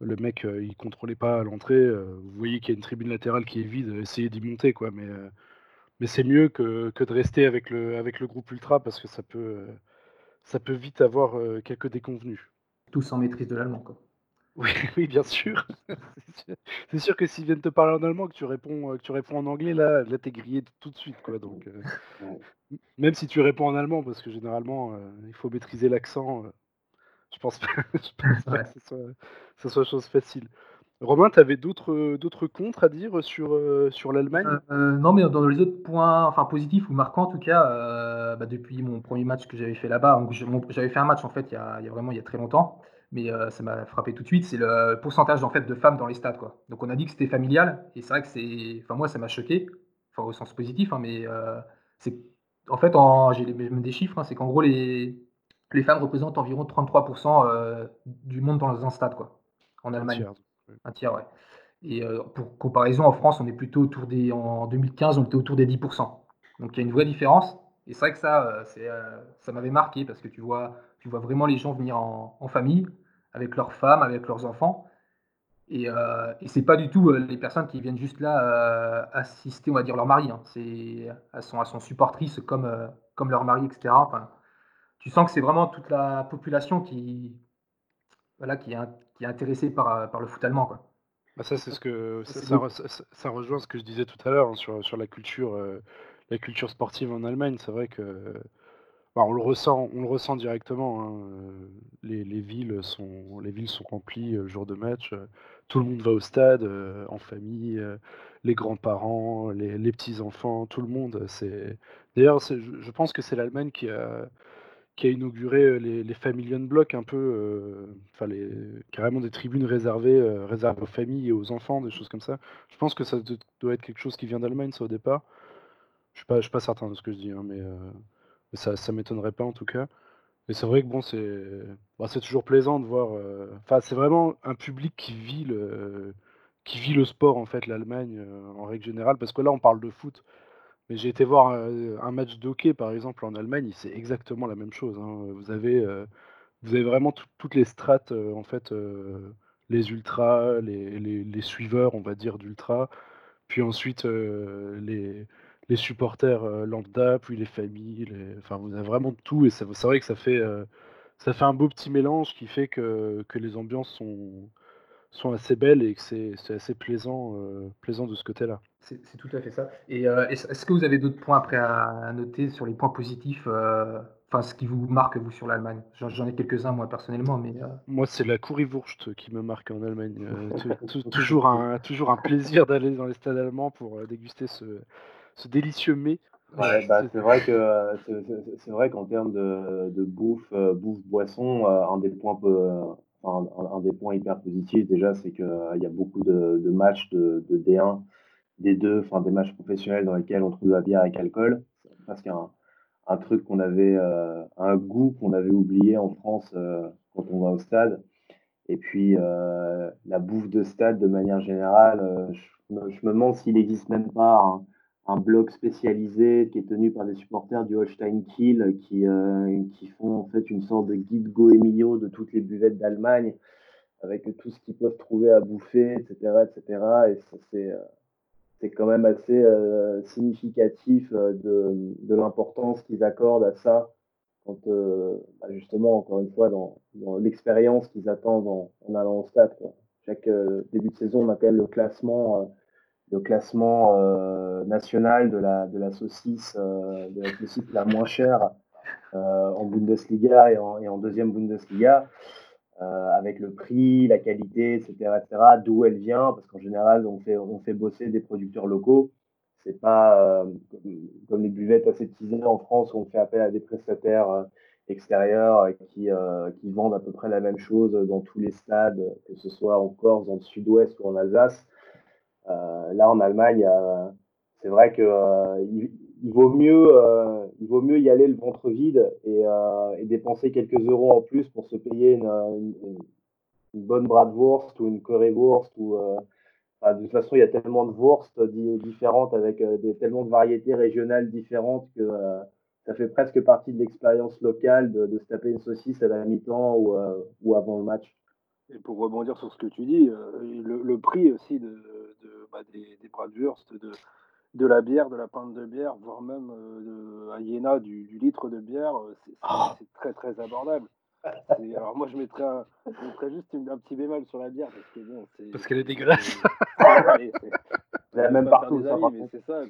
Le mec, euh, il contrôlait pas à l'entrée. euh, vous voyez qu'il y a une tribune latérale qui est vide. Essayez d'y monter, quoi. Mais, euh, mais c'est mieux que, que de rester avec le, avec le groupe ultra parce que ça peut, euh, ça peut vite avoir euh, quelques déconvenus. Tous en maîtrise de l'allemand. quoi. Oui, oui, bien sûr. C'est sûr- que s'ils viennent te parler en allemand, que tu réponds, euh, que tu réponds en anglais, là, là t'es grillé tout de suite, quoi. Donc, euh, même si tu réponds en allemand, parce que généralement, euh, il faut maîtriser l'accent. Je pense pas, je pense pas Ouais. que ce soit, ce soit chose facile. Romain, t'avais d'autres, d'autres contres à dire sur, euh, sur l'Allemagne? Euh, euh, non, mais dans les autres points, enfin positifs ou marquants en tout cas, euh, bah, depuis mon premier match que j'avais fait là-bas, je- j'avais fait un match en fait il y a, il y a vraiment il y a très longtemps, mais euh, ça m'a frappé tout de suite, c'est le pourcentage en fait de femmes dans les stades quoi. Donc on a dit que c'était familial et c'est vrai que c'est, enfin moi ça m'a choqué, enfin au sens positif, hein, mais c'est en fait en, j'ai les- même des chiffres, hein, c'est qu'en gros les les femmes représentent environ 33% euh, du monde dans un stade quoi, en Un Allemagne. Un tiers, ouais. Et euh, pour comparaison, en France, on est plutôt autour des. En 2015, on était autour des 10%. Donc il y a une vraie différence. Et c'est vrai que ça, euh, ça m'avait marqué parce que tu vois, tu vois vraiment les gens venir en, en famille, avec leurs femmes, avec leurs enfants. Et, euh, et c'est pas du tout les personnes qui viennent juste là euh, assister, on va dire, leur mari. hein. C'est, elles sont, elles sont supportrices comme, euh, comme leur mari, etc. Enfin, tu sens que c'est vraiment toute la population qui, voilà, qui est, qui est intéressée par, euh, par le foot allemand, quoi. Bah, ça, c'est ce que Ça, re- rejoint ce que je disais tout à l'heure hein, sur, sur la culture, euh, la culture sportive en Allemagne. C'est vrai que bah, on le ressent, on le ressent directement. hein, euh, Les, les villes sont, les villes sont remplies le jour de match. Tout le monde va au stade euh, en famille, euh, les grands-parents, les, les petits-enfants, tout le monde. C'est d'ailleurs, je, je pense que c'est l'Allemagne qui a qui a inauguré les, les Family un peu, enfin carrément des tribunes réservées, euh, réservées aux familles et aux enfants, des choses comme ça. Je pense que ça doit être quelque chose qui vient d'Allemagne, ça au départ. Je suis pas, je suis pas certain de ce que je dis, hein, mais, ça, ça m'étonnerait pas en tout cas. Et c'est vrai que bon, c'est, bah, c'est toujours plaisant de voir. Enfin, c'est vraiment un public qui vit le, qui vit le sport en fait, l'Allemagne en règle générale, parce que là on parle de foot. Mais j'ai été voir un match de hockey, par exemple, en Allemagne, c'est exactement la même chose. hein. Vous avez, vous avez vraiment tout- toutes les strates, en fait, les ultras, les, suiveurs, on va dire, d'ultra, puis ensuite les, supporters lambda, puis les familles, les- enfin, vous avez vraiment tout, et c'est vrai que ça fait, ça fait un beau petit mélange qui fait que, que les ambiances sont, sont assez belles et que c'est assez plaisant, plaisant de ce côté-là. C'est c'est tout à fait ça. Et euh, est-ce est-ce que vous avez d'autres points après à, à noter sur les points positifs, euh, enfin ce qui vous marque vous sur l'Allemagne? J'en j'en ai quelques-uns moi personnellement, mais euh, Moi, c'est la Currywurst qui me marque en Allemagne. Euh, tou- tou- toujours, un, toujours un plaisir d'aller dans les stades allemands pour euh, déguster ce, ce délicieux mets. Ouais, bah, c'est vrai que euh, c'est c'est- c'est vrai qu'en termes de, de bouffe, euh, bouffe, boisson, euh, un des points peu- un, un des points hyper positifs déjà, c'est qu'il y a beaucoup de, de matchs de, de D1, D2, enfin des matchs professionnels dans lesquels on trouve de la bière avec alcool. C'est presque un, truc qu'on avait, euh, un goût qu'on avait oublié en France euh, quand on va au stade. Et puis euh, la bouffe de stade de manière générale, je, me, demande s'il n'existe même pas un, blog spécialisé qui est tenu par des supporters du Holstein Kiel qui, qui font en fait une sorte de guide Go Emilio de toutes les buvettes d'Allemagne avec tout ce qu'ils peuvent trouver à bouffer, etc. etc. Et ça, c'est, c'est quand même assez euh, significatif euh, de, l'importance qu'ils accordent à ça quand euh, bah, justement, encore une fois, dans, l'expérience qu'ils attendent en, allant au stade. Chaque début de saison, on a quand même le classement, le classement national de la, de la saucisse, de la saucisse la moins chère en Bundesliga et en deuxième Bundesliga. Avec le prix, la qualité, etc., etc., d'où elle vient, parce qu'en général, on fait, on fait bosser des producteurs locaux. C'est pas comme les buvettes aseptisées en France où on fait appel à des prestataires extérieurs qui, qui vendent à peu près la même chose dans tous les stades, que ce soit en Corse, dans le sud-ouest ou en Alsace. là, en Allemagne, c'est vrai que il vaut mieux, euh, il vaut mieux y aller le ventre vide et, euh, et, dépenser quelques euros en plus pour se payer une, une, une bonne bratwurst ou une currywurst ou euh, de toute façon il y a tellement de wurst différentes avec des, tellement de variétés régionales différentes que ça fait presque partie de l'expérience locale de, se taper une saucisse à la mi-temps ou, avant le match. Et pour rebondir sur ce que tu dis, le, prix aussi de, de bah, des, des bratwurst, de de la bière, de la pinte de bière, voire même euh, à Iéna du, du, litre de bière, euh, oh. c'est très très abordable. Alors moi je mettrais, un, je mettrais juste une, un petit bémol sur la bière parce que bon, parce qu'elle est dégueulasse. C'est même partout. Ça, mais c'est ça,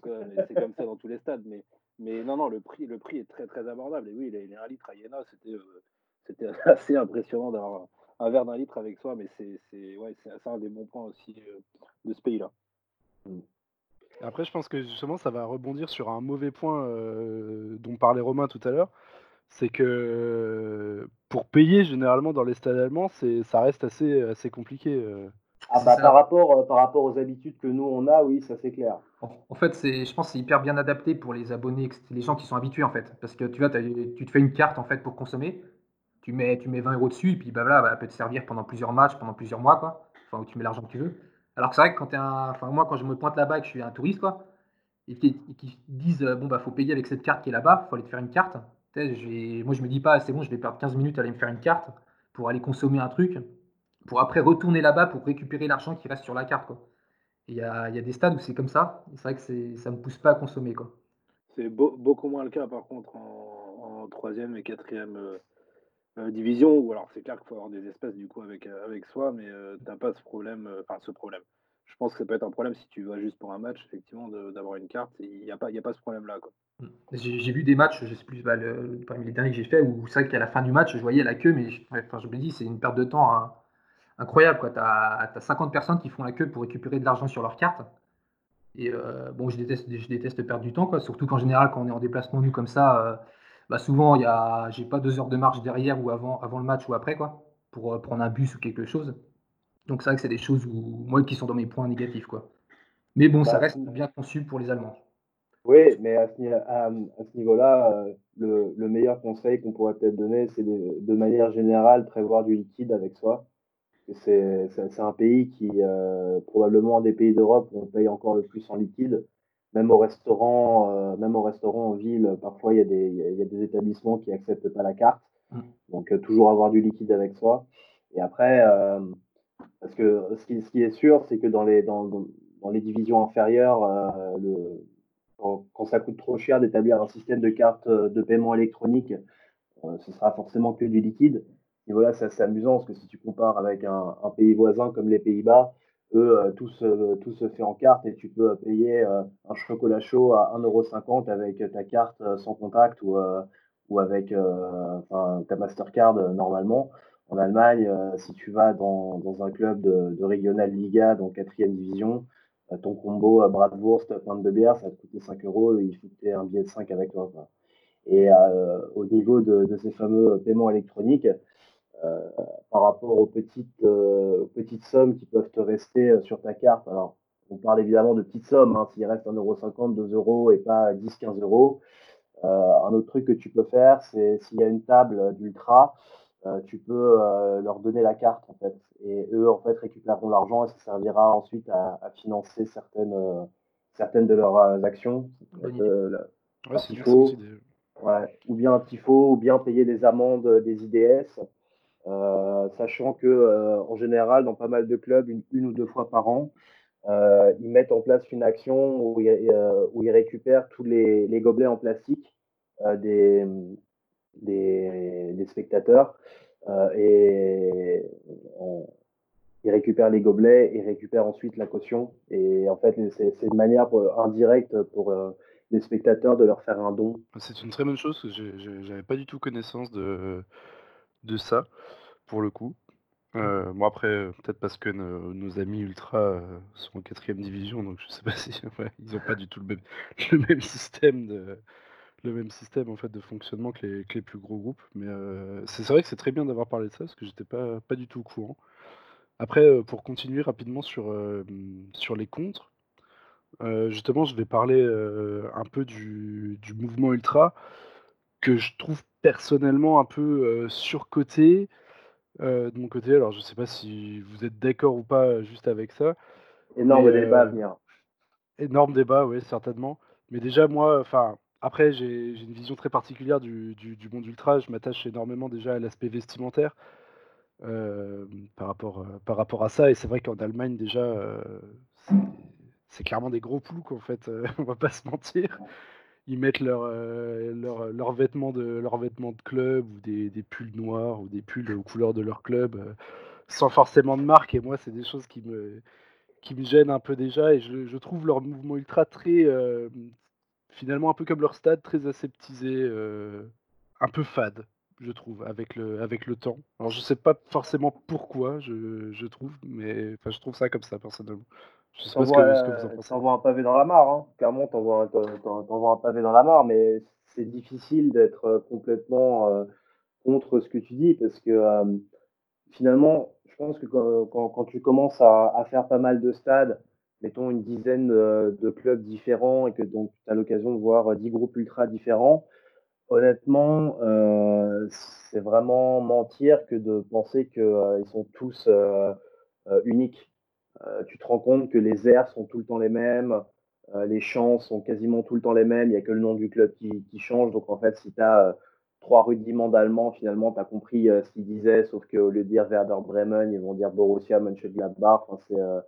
c'est comme ça dans tous les stades. Mais, mais non non, le prix, le prix est très très abordable. Et oui, il est un litre à Iéna, c'était euh, c'était assez impressionnant d'avoir un verre d'un litre avec soi, mais c'est ouais, c'est un des bons points aussi de ce pays-là. Mm. Après, je pense que justement, ça va rebondir sur un mauvais point euh, dont parlait Romain tout à l'heure. C'est que pour payer généralement dans les stades allemands, c'est, ça reste assez, assez compliqué. Euh. Ah bah, par, rapport, euh, par rapport aux habitudes que nous on a, oui, ça c'est clair. En, fait, c'est, je pense que c'est hyper bien adapté pour les abonnés, les gens qui sont habitués en fait. Parce que tu vois, tu te fais une carte en fait pour consommer, tu mets, tu mets 20 euros dessus, et puis bah, voilà, bah, elle peut te servir pendant plusieurs matchs, pendant plusieurs mois, quoi. Enfin, où tu mets l'argent que tu veux. Alors c'est vrai que quand un. Enfin, moi, quand je me pointe là-bas et que je suis un touriste, quoi, et qu'ils disent, bon, bah, faut payer avec cette carte qui est là-bas, faut aller te faire une carte. Moi, je me dis pas, c'est bon, je vais perdre 15 minutes à aller me faire une carte pour aller consommer un truc, pour après retourner là-bas pour récupérer l'argent qui reste sur la carte, quoi. Il y a, y a, des stades où c'est comme ça. C'est vrai que ça ne me pousse pas à consommer, quoi. C'est beaucoup moins le cas, par contre, en, troisième et quatrième. Euh, euh, division, ou alors c'est clair qu'il faut avoir des espèces du coup avec, euh, avec soi, mais euh, t'as pas ce problème, enfin ce problème. Je pense que ça peut être un problème si tu vas juste pour un match, effectivement, d'avoir une carte. Il n'y a, pas, a pas ce problème-là. Mmh. J'ai vu des matchs, je sais plus, bah, le, parmi les derniers que j'ai fait, où c'est vrai qu'à la fin du match, je voyais la queue, mais je, je me dis, c'est une perte de temps hein, incroyable. Tu as, as, 50 personnes qui font la queue pour récupérer de l'argent sur leur carte. Et bon, je déteste, je déteste perdre du temps, quoi, surtout qu'en général, quand on est en déplacement, nous, comme ça, bah, souvent, il y a, j'ai pas deux heures de marche derrière ou avant, avant le match ou après, quoi, pour euh, prendre un bus ou quelque chose. Donc c'est vrai que c'est des choses où, moi qui sont dans mes points négatifs, quoi. Mais bon, ça bah, reste bien conçu pour les Allemands. Oui, mais à ce, niveau-là, euh, le, le, meilleur conseil qu'on pourrait peut-être donner, c'est de, de, manière générale prévoir du liquide avec soi. C'est un pays qui, euh, probablement des pays d'Europe, on paye encore le plus en liquide même au restaurant, euh, même au restaurant en ville, parfois il y, a des, il y a des établissements qui acceptent pas la carte. Mm. Donc euh, toujours avoir du liquide avec soi. Et après, euh, parce que ce qui, ce qui, est sûr, c'est que dans les, dans, dans, les divisions inférieures, le, quand, quand, ça coûte trop cher d'établir un système de carte de paiement électronique, ce sera forcément que du liquide. Et voilà, c'est amusant parce que si tu compares avec un, un pays voisin comme les Pays-Bas, euh, tout se, tout se fait en carte et tu peux payer euh, un chocolat chaud à 1,50€ avec ta carte euh, sans contact ou, ou avec ta Mastercard normalement. En Allemagne, si tu vas dans, un club de, de Regional Liga, dans 4 division, ton combo à Bratwurst, pinte de bière, ça te coûter 5 euros et il faut que tu un billet de 5 avec toi. Et au niveau de, ces fameux paiements électroniques, euh, par rapport aux petites, euh, petites sommes qui peuvent te rester euh, sur ta carte. Alors, on parle évidemment de petites sommes, hein, s'il reste 1,50€, 2 euros et pas 10, 15 euros. un autre truc que tu peux faire, c'est s'il y a une table d'ultra, tu peux leur donner la carte en fait. Et eux en fait récupéreront l'argent et ça servira ensuite à, financer certaines, certaines de leurs actions. ou bien un tifo, ou bien payer les amendes des IDS. Euh, sachant que euh, en général, dans pas mal de clubs, une, ou deux fois par an, euh, ils mettent en place une action où ils, récupèrent tous les, gobelets en plastique des, spectateurs et ils récupèrent les gobelets et récupèrent ensuite la caution. Et en fait, c'est une manière indirecte pour les spectateurs de leur faire un don. C'est une très bonne chose, je n'avais pas du tout connaissance de, de ça, pour le coup. Euh, bon après, euh, peut-être parce que nos, nos amis ultra euh, sont en quatrième division, donc je sais pas si ouais, ils ont pas du tout le même, le même système de le même système en fait de fonctionnement que les, que les plus gros groupes. Mais euh, c'est vrai que c'est très bien d'avoir parlé de ça parce que j'étais pas pas du tout au courant. Après, euh, pour continuer rapidement sur euh, sur les contres, justement, je vais parler un peu du, du mouvement ultra que je trouve personnellement un peu surcoté. De mon côté, alors je sais pas si vous êtes d'accord ou pas juste avec ça. Énorme Mais, débat à venir. Énorme débat, oui, certainement. Mais déjà, moi, enfin, après, j'ai une vision très particulière du, du- du monde ultra. Je m'attache énormément déjà à l'aspect vestimentaire euh, par rapport, euh, par rapport à ça. Et c'est vrai qu'en Allemagne, déjà, euh, c'est clairement des gros ploucs, en fait. on va pas se mentir. Ils mettent leurs euh, leurs- leurs vêtements de, de club ou des, des pulls noirs ou des pulls aux couleurs de leur club euh, sans forcément de marque. Et moi, c'est des choses qui me, qui me gênent un peu déjà. Et je, je trouve leur mouvement ultra très, euh, finalement, un peu comme leur stade, très aseptisé, euh, un peu fade, je trouve, avec le, avec le temps. Alors, je sais pas forcément pourquoi, je, je trouve, mais je trouve ça comme ça, personnellement. Je sais pas ce que, ce que vous en euh, pensez. t'envoies un pavé dans la mare, hein. Clairement, t'envoies un, un pavé dans la mare, mais c'est difficile d'être euh, complètement euh, contre ce que tu dis parce que euh, finalement, je pense que quand, quand- quand tu commences à, à faire pas mal de stades, mettons une dizaine de clubs différents et que donc tu as l'occasion de voir 10 groupes ultra différents, honnêtement, euh, c'est vraiment mentir que de penser qu'ils sont tous uniques. Euh, tu te rends compte que les airs sont tout le temps les mêmes, euh, les chants sont quasiment tout le temps les mêmes, il n'y a que le nom du club qui, qui change. Donc en fait, si tu as trois rudiments d'allemand, finalement, tu as compris euh, ce qu'ils disaient, sauf qu'au lieu de dire Werder Bremen, ils vont dire Borussia Mönchengladbach. Enfin, c'est, euh,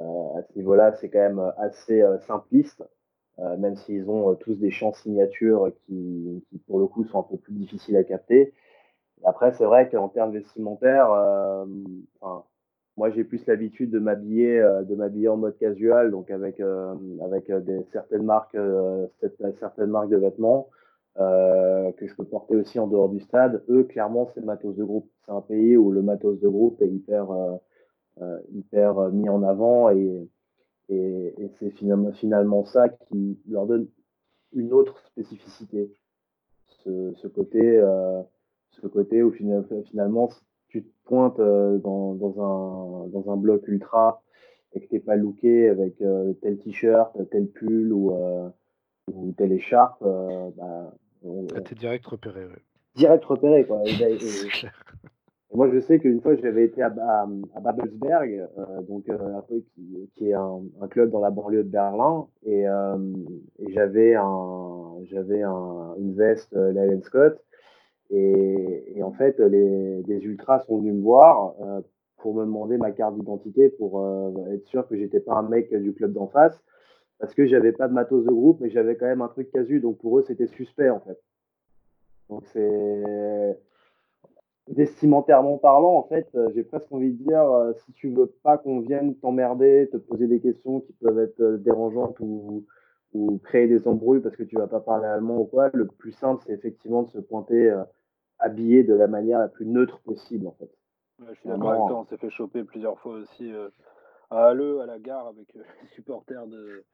euh, à ce niveau-là, c'est quand même assez euh, simpliste, euh, même s'ils ont euh, tous des chants signatures qui, pour le coup, sont un peu plus difficiles à capter. Après, c'est vrai qu'en termes vestimentaires, euh, enfin, moi, j'ai plus l'habitude de m'habiller, euh, de m'habiller en mode casual, donc avec euh, avec euh, des certaines marques, certaines marques de vêtements que je peux porter aussi en dehors du stade. Eux, clairement, c'est le matos de groupe. C'est un pays où le matos de groupe est hyper hyper mis en avant et et, c'est finalement finalement ça qui leur donne une autre spécificité. Ce, côté ce côté où fina- finalement, tu te pointes euh, dans, dans un, dans un bloc ultra et que t'es pas looké avec euh, tel t-shirt, tel pull ou, euh, ou telle écharpe, bah, Ah, t'es direct repéré, ouais. direct repéré. Quoi. Et, et- et moi, je sais qu'une fois, j'avais été à, Ba- à Babelsberg, euh, donc euh, qui, qui est un, un club dans la banlieue de Berlin, et, euh, j'avais un, j'avais un, une veste Lion Scott. Et, en fait, les, des ultras sont venus me voir euh, pour me demander ma carte d'identité pour euh, être sûr que j'étais pas un mec du club d'en face, parce que j'avais pas de matos de groupe, mais j'avais quand même un truc casu, donc pour eux c'était suspect en fait. Donc c'est vestimentairement parlant, en fait, euh, j'ai presque envie de dire, si tu veux pas qu'on vienne t'emmerder, te poser des questions qui peuvent être dérangeantes ou, créer des embrouilles parce que tu vas pas parler allemand ou quoi, le plus simple, c'est effectivement de se pointer habillé de la manière la plus neutre possible, en fait. Ouais, je suis d'accord avec toi, on s'est fait choper plusieurs fois aussi euh, à Halle, à la gare, avec euh, les supporters de,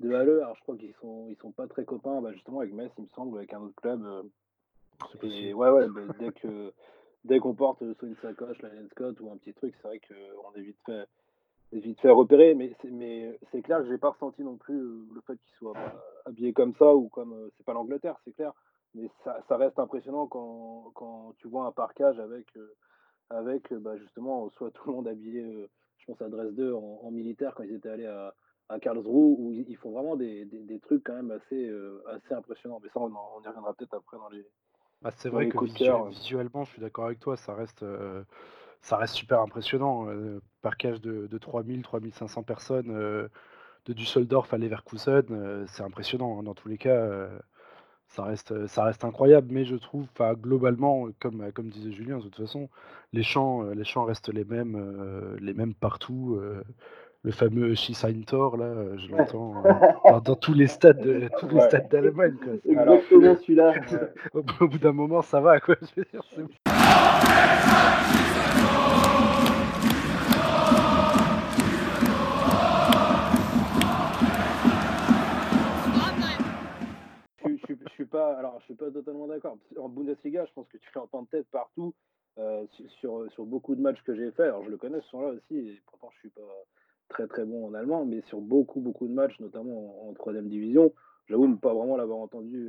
de Halle. Alors je crois qu'ils sont, ils sont pas très copains, bah, justement avec Metz, il me semble, avec un autre club. euh, et ouais, ouais, bah, dès que dès qu'on porte soit une sacoche, la Scott ou un petit truc, c'est vrai qu'on est vite fait, est vite fait repérer. Mais c'est, mais c'est clair que j'ai pas ressenti non plus euh, le fait qu'ils soient bah, habillés comme ça ou comme euh, c'est pas l'Angleterre, c'est clair. Mais ça, ça reste impressionnant quand, quand tu vois un parcage avec euh, avec euh, bah, justement soit tout le monde habillé, euh, je pense à Dresde en, en militaire quand ils étaient allés à, à Karlsruhe, où ils, font vraiment des, des, des trucs quand même assez, euh, assez impressionnants. Mais ça, on, en- on y reviendra peut-être après dans les. Bah, c'est vrai les que visu- visuellement, je suis d'accord avec toi, ça reste, euh, ça reste super impressionnant. Euh, parcage de, de 3000, 3500 personnes de Düsseldorf à Leverkusen, c'est impressionnant. hein. Dans tous les cas, ça reste, ça reste incroyable. Mais je trouve, globalement, comme, comme disait Julien, de toute façon, les chants, euh, les chants restent les mêmes, euh, les mêmes partout. euh, le fameux Tor, là, euh, je l'entends euh, dans, tous les stades, de- tous les Ouais. stades d'Allemagne. Exactement celui-là. Au bout d'un moment, ça va, quoi. Je veux dire, en Bundesliga, je pense que tu l'entends peut-être partout sur, sur beaucoup de matchs que j'ai fait. Alors je le connais ce son-là aussi, et pourtant je suis pas très très bon en allemand, mais sur beaucoup beaucoup de matchs, notamment en, troisième division, j'avoue ne pas vraiment l'avoir entendu,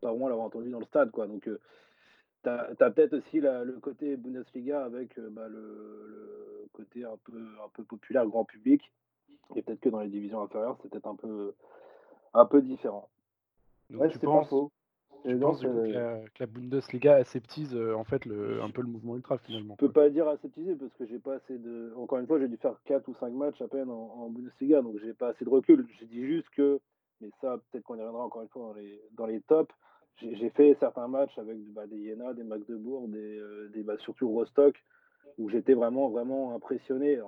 pas vraiment l'avoir entendu dans le stade, quoi. Donc tu as, peut-être aussi le côté Bundesliga avec bah, le, côté un peu, un peu populaire, grand public. Et peut-être que dans les divisions inférieures, c'est peut-être un peu, un peu différent. Donc tu penses, tu penses que, la, Bundesliga aseptise en fait le, un peu le mouvement ultra finalement Je peux pas dire aseptiser parce que j'ai pas assez de. Encore une fois, j'ai dû faire 4 ou 5 matchs à peine en, Bundesliga, donc j'ai pas assez de recul. Je dis juste que, mais ça peut-être qu'on y reviendra encore une fois dans les, dans les tops. J'ai fait certains matchs avec bah, des Jena, des Magdebourg, des, euh, des bah, surtout Rostock, où j'étais vraiment, vraiment impressionné,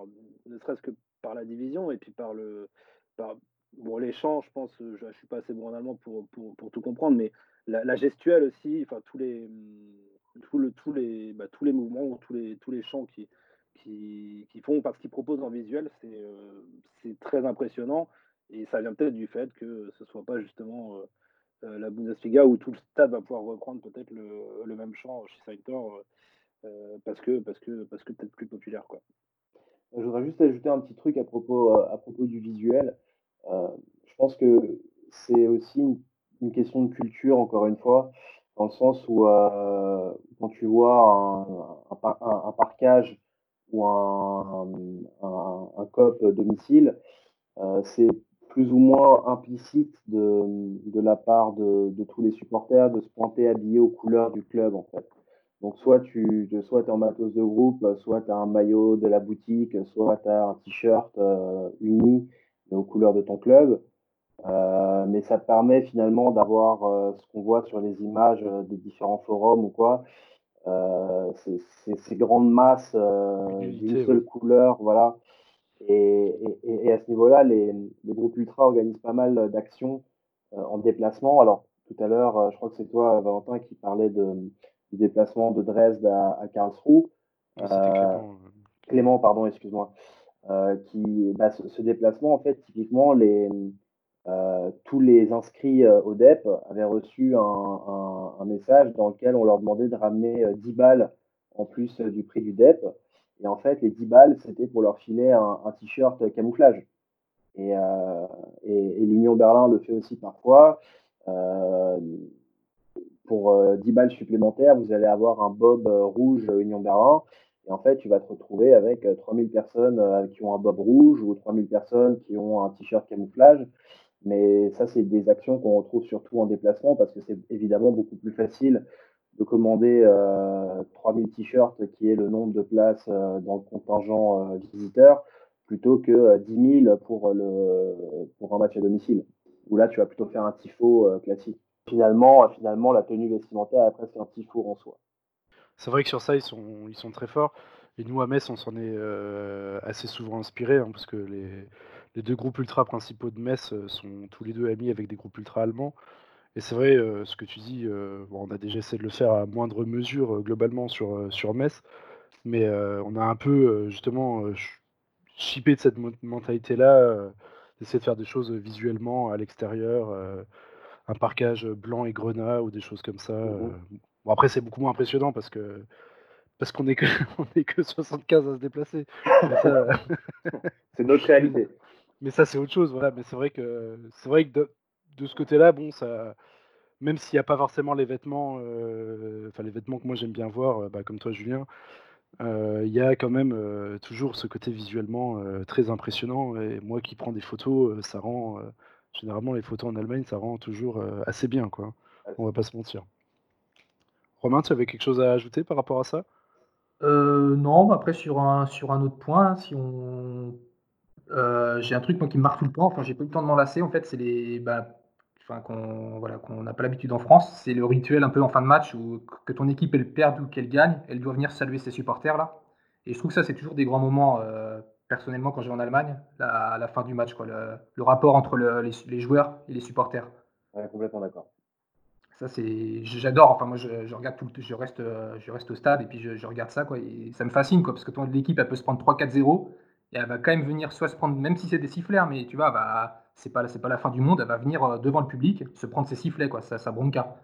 ne serait-ce que par la division et puis par le. Par, bon, les champs, je pense, je, je suis pas assez bon en allemand pour, pour, pour tout comprendre, mais la, gestuelle aussi, enfin tous les, le, tous les, bah, tous les mouvements, tous les, tous les chants qui, qui, qui font, parce qu'ils proposent en visuel, c'est euh, c'est très impressionnant. Et ça vient peut-être du fait que ce soit pas justement euh, euh, la Bundesliga où tout le stade va pouvoir reprendre peut-être le, le, même chant chez Saintor parce que parce que parce que peut-être plus populaire quoi. Je voudrais juste ajouter un petit truc à propos à propos du visuel. Je pense que c'est aussi une question de culture, encore une fois, dans le sens où euh, quand tu vois un, un, parquage ou un, un, COP domicile, euh, c'est plus ou moins implicite de, la part de, tous les supporters de se pointer habillé aux couleurs du club, en fait. Donc, soit tu es en matos de groupe, soit tu as un maillot de la boutique, soit tu as un t-shirt euh, uni aux couleurs de ton club. Euh, mais ça permet finalement d'avoir euh, ce qu'on voit sur les images euh, des différents forums ou quoi. ces grandes masses d'une seule couleur, voilà. Et, et, à ce niveau-là, les, les, groupes ultra organisent pas mal d'actions en déplacement. Alors, tout à l'heure, je crois que c'est toi, Valentin, qui parlait de, du déplacement de Dresde à, à Karlsruhe. Clément. Clément. pardon, excuse-moi. Qui, bah, ce, déplacement, en fait, typiquement, les, euh, tous les inscrits euh, au DEP avaient reçu un, message dans lequel on leur demandait de ramener 10 euh, balles en plus du prix du DEP. Et en fait, les 10 balles, c'était pour leur filer un, t-shirt camouflage. Et, l'Union Berlin le fait aussi parfois. pour 10 balles supplémentaires, vous allez avoir un bob rouge Union Berlin. Et en fait, tu vas te retrouver avec 3000 personnes qui ont un bob rouge ou 3000 personnes qui ont un t-shirt camouflage. Mais ça, c'est des actions qu'on retrouve surtout en déplacement parce que c'est évidemment beaucoup plus facile de commander euh, 3000 t-shirts, qui est le nombre de places euh, dans le contingent euh, visiteur, plutôt que 10 euh, 000 pour, le, pour un match à domicile, où là, tu vas plutôt faire un tifo classique. Finalement, finalement, la tenue vestimentaire est presque un tifo en soi. C'est vrai que sur ça, ils sont, ils sont très forts. Et nous, à Metz, on s'en est assez souvent inspiré, hein, parce que les, les deux groupes ultra principaux de Metz euh, sont tous les deux amis avec des groupes ultra allemands. Et c'est vrai, euh, ce que tu dis, euh, on a déjà essayé de le faire à moindre mesure globalement sur, sur Metz, mais on a un peu justement chippé de cette mentalité-là, d'essayer de faire des choses visuellement à l'extérieur, un parquage blanc et grenat ou des choses comme ça. Mmh bon, après, c'est beaucoup moins impressionnant parce que parce qu'on est que on est que 75 à se déplacer. c'est notre réalité mais ça c'est autre chose, voilà. Mais c'est vrai que c'est vrai que de, ce côté-là, bon, ça, même s'il n'y a pas forcément les vêtements, euh, enfin les vêtements que moi j'aime bien voir, euh, bah, comme toi Julien, euh, il y a quand même toujours ce côté visuellement très impressionnant. Et moi qui prends des photos, ça rend généralement les photos en Allemagne, ça rend toujours assez bien, quoi. On va pas se mentir. Romain, tu avais quelque chose à ajouter par rapport à ça? Non, après sur un sur un autre point, si on euh, j'ai un truc moi qui me marque tout le temps, enfin j'ai pas eu le temps de m'en lasser en fait, c'est les bah, enfin qu'on voilà, qu'on n'a pas l'habitude en France, c'est le rituel un peu en fin de match où que ton équipe elle perde ou qu'elle gagne, elle doit venir saluer ses supporters là. Et je trouve que ça c'est toujours des grands moments euh, personnellement quand je vais en Allemagne, à la fin du match quoi, le, rapport entre les, joueurs et les supporters. Ouais, complètement d'accord. Ça c'est j'adore, enfin moi je, regarde tout je reste je reste au stade et puis je, regarde ça quoi et ça me fascine quoi parce que ton l'équipe elle peut se prendre 3-4-0 et elle va quand même venir soit se prendre, même si c'est des sifflets, mais tu vois, bah, c'est pas, c'est pas la fin du monde, elle va venir euh, devant le public se prendre ses sifflets, quoi, ça, ça bronca.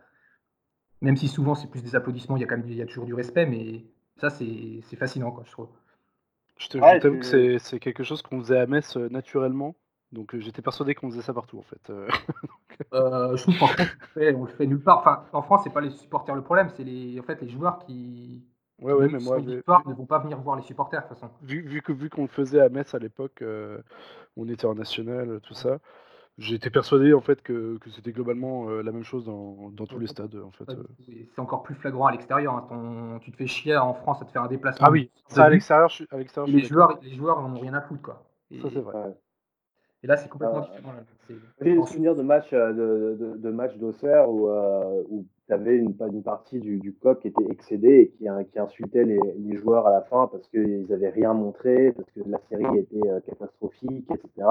Même si souvent c'est plus des applaudissements, il y a quand même il y a toujours du respect, mais ça c'est c'est fascinant quoi, je trouve. Je Ouais, t'avoue que c'est- c'est c'est quelque chose qu'on faisait à Metz euh, naturellement. Donc euh, j'étais persuadé qu'on faisait ça partout en fait. euh. Euh, je trouve qu'en France, on le fait, on le fait nulle part. Enfin, en France, c'est pas les supporters le problème, c'est les, en fait, les joueurs qui, Ouais, mais moi, ne vont pas venir voir les supporters de toute façon. vu, vu que vu qu'on le faisait à Metz à l'époque, euh, on était en national, tout ça. J'étais persuadé en fait que, que c'était globalement euh, la même chose dans, dans tous les stades en fait. C'est encore plus flagrant à l'extérieur. hein. Ton- Tu te fais chier en France à te faire un déplacement. Ah oui, ça à l'extérieur, je suis à l'extérieur. Les joueurs, les joueurs en ont rien à foutre quoi. Et, Ça c'est vrai. Ouais. Et là, c'est complètement Euh, différent. J'ai le souvenir de matchs euh, de, de, de matchs d'Auxerre où, euh, où tu avais une, une partie du, du COP qui était excédée et qui, qui insultait les, les joueurs à la fin parce qu'ils n'avaient rien montré, parce que la série était euh, catastrophique, etc.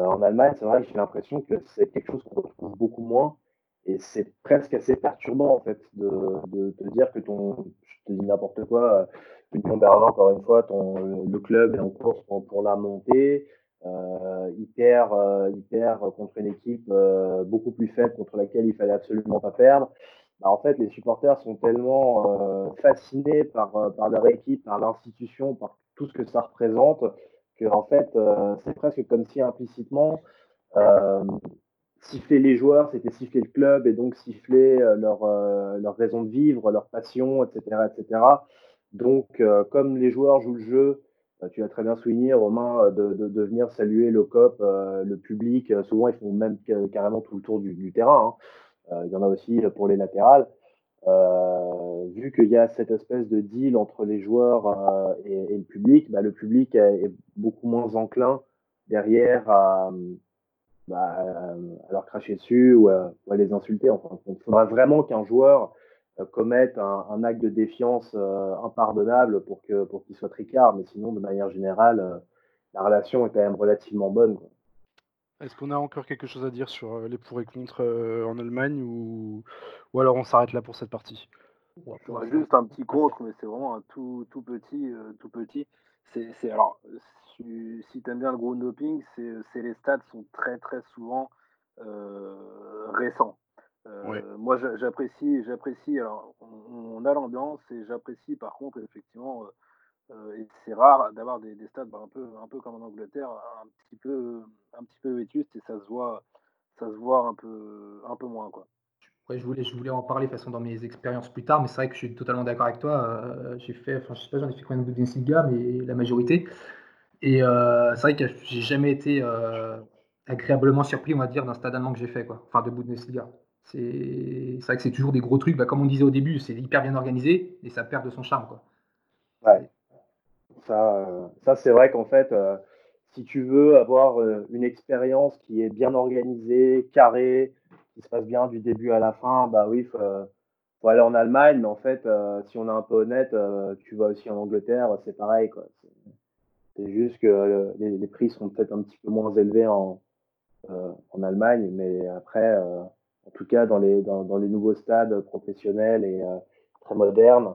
Euh, en Allemagne, c'est vrai que j'ai l'impression que c'est quelque chose qu'on retrouve beaucoup moins. Et c'est presque assez perturbant, en fait, de, de te dire que ton, je te dis n'importe quoi, Union Berlin, encore une fois, ton, le, le club est en course pour, pour la montée. Euh, il, perd, euh, contre une équipe euh, beaucoup plus faible contre laquelle il fallait absolument pas perdre. Bah, en fait, les supporters sont tellement euh, fascinés par, par leur équipe, par l'institution, par tout ce que ça représente, que en fait, c'est presque comme si implicitement siffler les joueurs, c'était siffler le club et donc siffler leur, leur raison de vivre, leur passion, etc. etc. Donc, comme les joueurs jouent le jeu, tu as très bien souligné, Romain, euh, de, venir saluer le COP, euh, le public. Euh, souvent, ils font même ca- carrément tout le tour du, terrain. hein. Euh, il y en a aussi pour les latérales. Euh, vu qu'il y a cette espèce de deal entre les joueurs euh, et, le public, bah, le public est, beaucoup moins enclin derrière à, bah, leur cracher dessus ou à, les insulter. Il faudra vraiment qu'un joueur euh, commettre un, un, acte de défiance euh, impardonnable pour que pour qu'il soit tricard, mais sinon, de manière générale, euh, la relation est quand même relativement bonne. Quoi. Est-ce qu'on a encore quelque chose à dire sur les pour et contre euh, en Allemagne ou, ou alors on s'arrête là pour cette partie? Juste un petit contre, mais c'est vraiment un tout, tout petit, euh, tout petit. C'est, c'est alors, si, si tu aimes bien le gros doping, c'est, c'est les stats sont très très souvent euh, récents. Euh, Ouais. Moi, j'a- j'apprécie, j'apprécie. Alors, on, on a l'ambiance et j'apprécie par contre effectivement. euh, euh, et c'est rare d'avoir des, des stades bah, un peu, un peu comme en Angleterre, un petit peu, un petit peu vétustes et ça se voit, ça se voit un peu, un peu moins quoi. Ouais, je voulais, je voulais en parler de façon dans mes expériences plus tard, mais c'est vrai que je suis totalement d'accord avec toi. Euh, j'ai fait, enfin, je sais pas, j'en ai fait combien de Bundesliga, mais la majorité. Et euh, c'est vrai que j'ai jamais été euh, agréablement surpris, on va dire, d'un stade allemand que j'ai fait, quoi. Enfin, de Bundesliga. C'est vrai que c'est toujours des gros trucs. Bah, comme on disait au début, c'est hyper bien organisé et ça perd de son charme, quoi. Ça, euh, ça c'est vrai qu'en fait, euh, si tu veux avoir euh, une expérience qui est bien organisée, carrée, qui se passe bien du début à la fin, bah oui, faut, aller en Allemagne, mais en fait, si on est un peu honnête, tu vas aussi en Angleterre, c'est pareil, quoi. C'est- juste que les, les prix sont peut-être un petit peu moins élevés en, en Allemagne, mais après, en tout cas, dans les, dans, dans les nouveaux stades professionnels et euh, très modernes,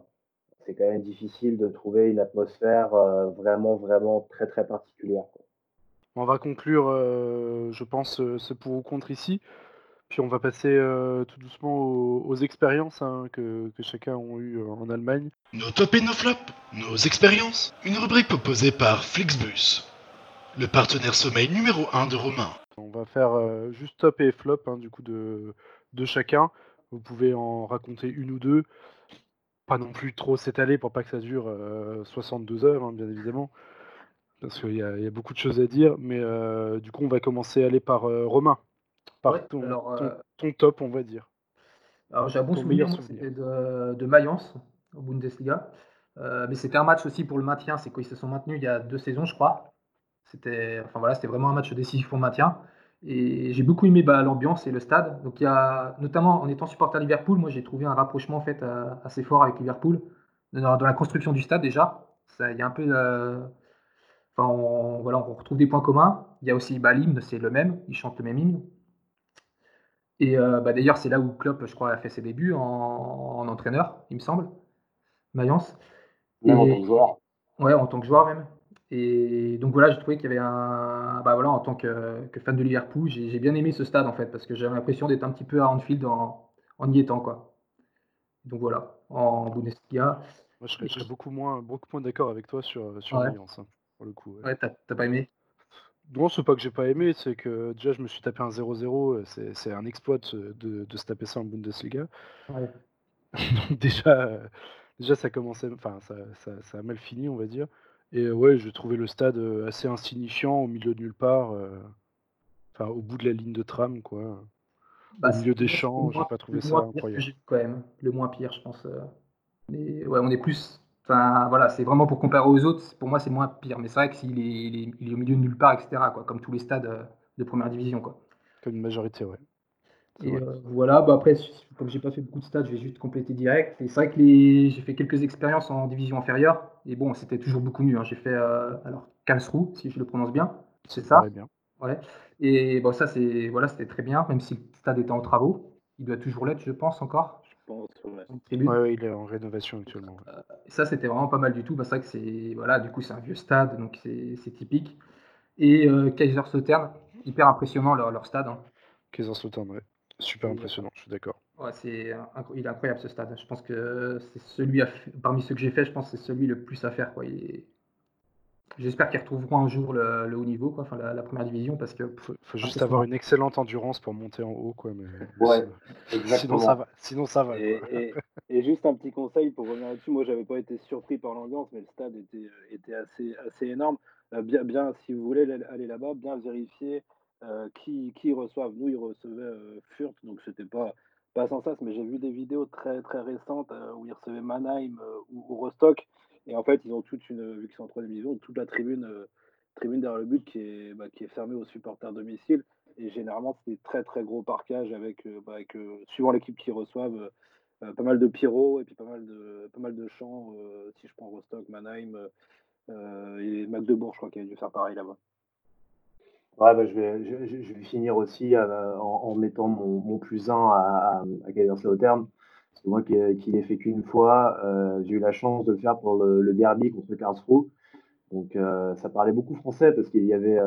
c'est quand même difficile de trouver une atmosphère euh, vraiment, vraiment très, très particulière. quoi. On va conclure, euh, je pense, ce pour ou contre ici. Puis on va passer euh, tout doucement aux, aux expériences hein, que, que chacun a eu en Allemagne. Nos top et nos flops, nos expériences, une rubrique proposée par Flixbus, le partenaire sommeil numéro 1 de Romain. On va faire euh, juste top et flop hein, du coup de, de chacun. Vous pouvez en raconter une ou deux. Pas non plus trop s'étaler pour pas que ça dure euh, 62 heures, hein, bien évidemment. Parce qu'il y, a- il y a beaucoup de choses à dire. Mais euh, du coup, on va commencer à aller par euh, Romain. Par Ouais, ton, alors, ton- euh, ton top, on va dire. Alors j'ai un bon souvenir, c'était de, de Mayence au Bundesliga. Euh, mais c'était un match aussi pour le maintien, c'est qu'ils se sont maintenus il y a deux saisons, je crois. C'était enfin, voilà, c'était vraiment un match décisif pour le maintien. Et j'ai beaucoup aimé bah, l'ambiance et le stade. Donc il y a, notamment en étant supporter à Liverpool, moi j'ai trouvé un rapprochement en fait, euh, assez fort avec Liverpool. Dans, dans la construction du stade déjà, Ça- il y a un peu... euh, Enfin, on, voilà, on retrouve des points communs. Il y a aussi bah, l'hymne, c'est le même, ils chantent le même hymne. Et euh, bah, d'ailleurs, c'est là où Klopp, je crois, a fait ses débuts en, en entraîneur, il me semble, Mayence. Même en tant que joueur. Ouais, en tant que joueur même. Et donc voilà, j'ai trouvé qu'il y avait un. Bah voilà, en tant que, que fan de Liverpool, j'ai j'ai bien aimé ce stade en fait, parce que j'avais l'impression d'être un petit peu à Anfield en, en y étant, quoi. Donc voilà, en Bundesliga. Moi, je serais, beaucoup moins, beaucoup moins d'accord avec toi sur, sur hein, pour le coup. Ouais, t'as pas aimé? Non, c'est pas que j'ai pas aimé, c'est que déjà, je me suis tapé un 0-0. C'est un exploit de, de, se taper ça en Bundesliga. Donc déjà, déjà, ça commençait, enfin, ça, ça, ça, a mal fini, on va dire. Et ouais, j'ai trouvé le stade assez insignifiant, au milieu de nulle part. Enfin, au bout de la ligne de tram, quoi. Bah, au milieu des champs, j'ai pas trouvé ça incroyable. Quand même, le moins pire, je pense. Mais ouais, on est plus. Enfin, voilà, c'est vraiment pour comparer aux autres. Pour moi, c'est moins pire. Mais c'est vrai que s'il est, il est, au milieu de nulle part, etc. Quoi, comme tous les stades de première division, quoi. Comme une majorité, ouais. Et euh, voilà, bah après, comme j'ai pas fait beaucoup de stades, je vais juste compléter direct. Et c'est vrai que les... j'ai fait quelques expériences en division inférieure. Et bon, c'était toujours beaucoup mieux. Hein. J'ai fait euh, alors Karlsruhe, si je le prononce bien. C'est ça? Bien. Ouais. Et bon, ça, c'est voilà, c'était très bien, même si le stade était en travaux. Il doit toujours l'être, je pense, encore. Je pense, ouais. il est en rénovation actuellement. Euh, ça, c'était vraiment pas mal du tout. Bah, c'est vrai que c'est voilà, du coup, c'est un vieux stade, donc c'est typique. Et Kaiserslautern, hyper impressionnant leur, leur stade. Hein. Kaiserslautern, ouais. Super impressionnant, je suis d'accord. Ouais, c'est il est incroyable ce stade. Je pense que c'est celui parmi ceux que j'ai fait, je pense que c'est celui le plus à faire. Quoi. J'espère qu'ils retrouveront un jour le, haut niveau, quoi, enfin la, première division, parce que faut, faut juste avoir une excellente endurance pour monter en haut, quoi. Mais ouais, sinon ça va. Sinon ça va. Et, et, juste un petit conseil pour revenir là-dessus. Moi, j'avais pas été surpris par l'ambiance, mais le stade était, était assez, assez énorme. Euh, bien, bien, si vous voulez aller là-bas, bien vérifier euh, qui, qui reçoivent. Nous, ils recevaient euh, Furt, donc c'était pas, pas sans ça, mais j'ai vu des vidéos très, très récentes euh, où ils recevaient Mannheim ou, Rostock. Et en fait, ils ont toute une, vu qu'ils sont en troisième division, toute la tribune, tribune derrière le but qui est, bah, qui est fermée aux supporters domicile. Et généralement, c'est des très très gros parquages avec, bah, avec suivant l'équipe qui reçoivent, pas mal de pyro et puis pas mal de, pas mal de chants. si je prends Rostock, Mannheim et Magdebourg, je crois qu'il a dû faire pareil là-bas. Ouais, bah, je, vais, je, vais finir aussi euh, en, mettant mon, plus 1 à, à, à que moi qui, qui l'ai fait qu'une fois, euh, j'ai eu la chance de le faire pour le, derby contre Karlsruhe. Donc euh, ça parlait beaucoup français parce qu'il y avait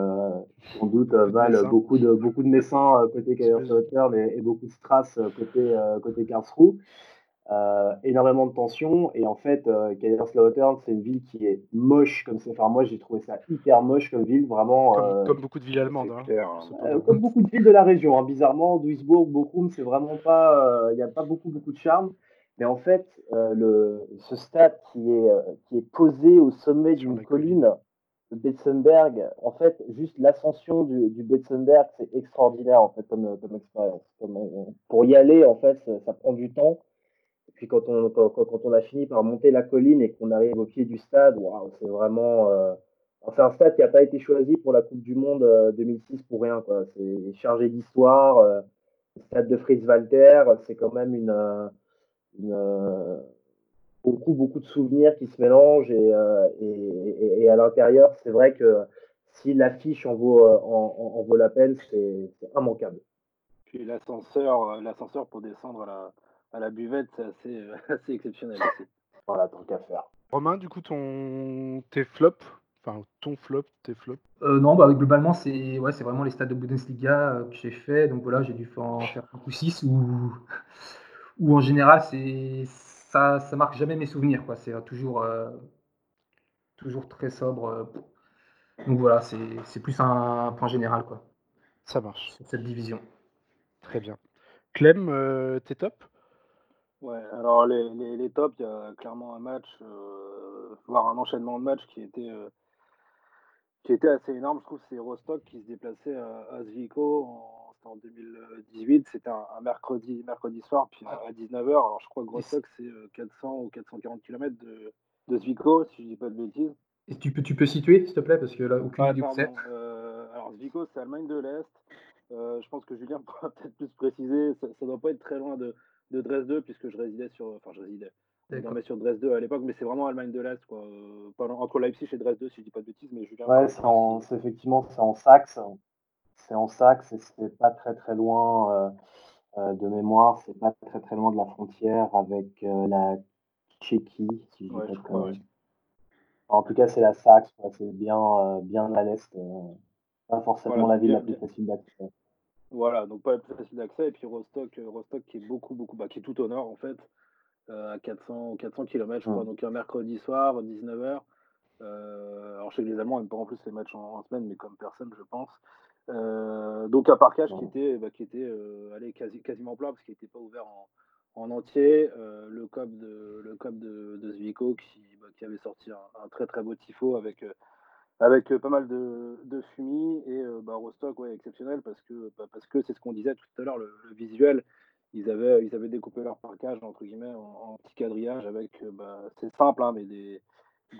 sans doute Val, beaucoup de beaucoup de Messins côté Kaiserslautern et, et, beaucoup de Strass côté côté Karlsruhe. Euh, énormément de tension et en fait euh, Kaiserslautern c'est une ville qui est moche comme c'est enfin moi j'ai trouvé ça hyper moche comme ville vraiment comme, euh, beaucoup de villes allemandes hein. hein. comme beaucoup de villes de la région hein. bizarrement Duisburg Bochum c'est vraiment pas il n'y a pas beaucoup beaucoup de charme. Mais en fait le ce stade qui est qui est posé au sommet d'une colline. de Betzenberg en fait juste l'ascension du, du Betzenberg c'est extraordinaire en fait comme, comme expérience. Pour y aller en fait ça prend du temps puis quand on, quand, on a fini par monter la colline et qu'on arrive au pied du stade, c'est vraiment. Euh, c'est un stade qui n'a pas été choisi pour la Coupe du Monde 2006 euh, pour rien. C'est chargé d'histoire. Euh, le stade de Fritz Walter, c'est quand même une, beaucoup, beaucoup de souvenirs qui se mélangent. Et, et, à l'intérieur, c'est vrai que si l'affiche en vaut, en, en vaut la peine, c'est immanquable. Puis l'ascenseur pour descendre à la à la buvette, c'est assez, euh, assez exceptionnel aussi. Voilà, tant qu'à faire. Romain, du coup, ton tes flops, enfin ton flop, tes flops. Euh, non, bah globalement, c'est ouais, c'est vraiment les stades de Bundesliga euh, que j'ai fait. Donc voilà, j'ai dû en faire 5 ou 6 ou ou en général, c'est ça, ça marque jamais mes souvenirs. Quoi. C'est toujours, toujours très sobre. Donc voilà, c'est plus un point général. Quoi, Ça marche. Sur cette division. Très bien. Clem, t'es top? Ouais, alors les, les, les tops, il y a clairement un match, euh, voire un enchaînement de matchs qui était, euh, qui était assez énorme. Je trouve c'est Rostock qui se déplaçait à, à Zwickau en, en 2018. C'était un, mercredi, mercredi soir, puis à 19h. Alors je crois que Rostock, c'est 400 euh, ou 440 km de, de Zwickau, si je dis pas de bêtises. Et tu peux, tu peux situer, s'il te plaît, parce que là, aucune idée euh, Alors Zwickau, c'est Allemagne de l'Est. je pense que Julien pourra peut-être plus préciser. Ça ne doit pas être très loin de de Dresde, puisque je résidais sur. Enfin, je résidais. mais sur Dresde à l'époque, mais c'est vraiment Allemagne de l'Est, quoi. Euh, entre Leipzig et Dresde, si je dis pas de bêtises, mais Julien. Ouais, c'est effectivement c'est en Saxe. C'est en Saxe et c'est pas très très loin euh, euh, de mémoire. C'est pas très très loin de la frontière avec la Tchéquie, si je dis pas de En tout cas, c'est la Saxe, c'est bien bien à l'est. pas forcément la ville la plus facile d'accès. Voilà, donc pas plus facile d'accès. Et puis Rostock, euh, Rostock qui est beaucoup, beaucoup, bah, qui est tout au nord en fait. à 400, 400 km, je crois. Donc un mercredi soir, 19h. alors je sais que les Allemands n'aiment pas en plus les matchs en, semaine, mais comme personne, je pense. donc un parcage qui était, bah, qui était allez, quasi, quasiment plat parce qu'il n'était pas ouvert en, en entier. le COP de, le COP de, qui, bah, qui, avait sorti un, très très beau tifo avec avec pas mal de, de fumis et bah, Rostock exceptionnel parce que bah, parce que c'est ce qu'on disait tout à l'heure le, visuel ils avaient ils avaient découpé leur parcage entre guillemets en, petit quadrillage avec bah, c'est simple hein, mais des,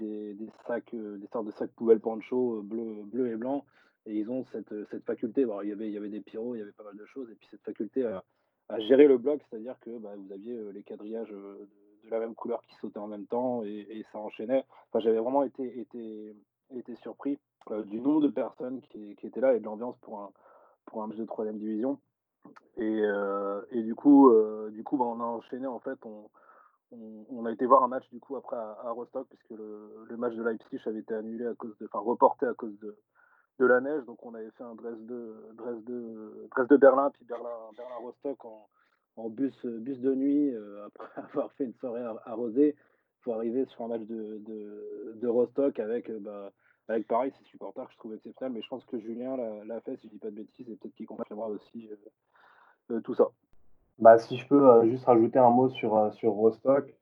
des, sacs des sortes de sacs poubelles poncho bleu bleu et blanc. Et ils ont cette, cette faculté. Bon, il y avait il y avait des pyros il y avait pas mal de choses et puis cette faculté à, gérer le bloc c'est à dire que vous aviez les quadrillages de, la même couleur qui sautaient en même temps et, et ça enchaînait. Enfin j'avais vraiment été été été surpris euh, du nombre de personnes qui, étaient là et de l'ambiance pour un, pour un match de troisième division. Et, euh, et du coup, euh, du coup bah, on a enchaîné en fait. On, on, a été voir un match du coup après à, Rostock puisque le, match de Leipzig avait été annulé à cause de, enfin reporté à cause de, de la neige. Donc on avait fait un Dresde, de Dresde Berlin puis Berlin, Berlin Rostock en, en bus, bus de nuit après avoir fait une soirée arrosée pour arriver sur un match de, de, de Rostock avec bah, avec pareil, c'est supporters que je trouve exceptionnel, mais je pense que Julien l'a fait, si je dis pas de bêtises, et peut-être qu'il confirmera aussi euh, euh, tout ça. Bah, si je peux euh, juste rajouter un mot sur, sur Rostock,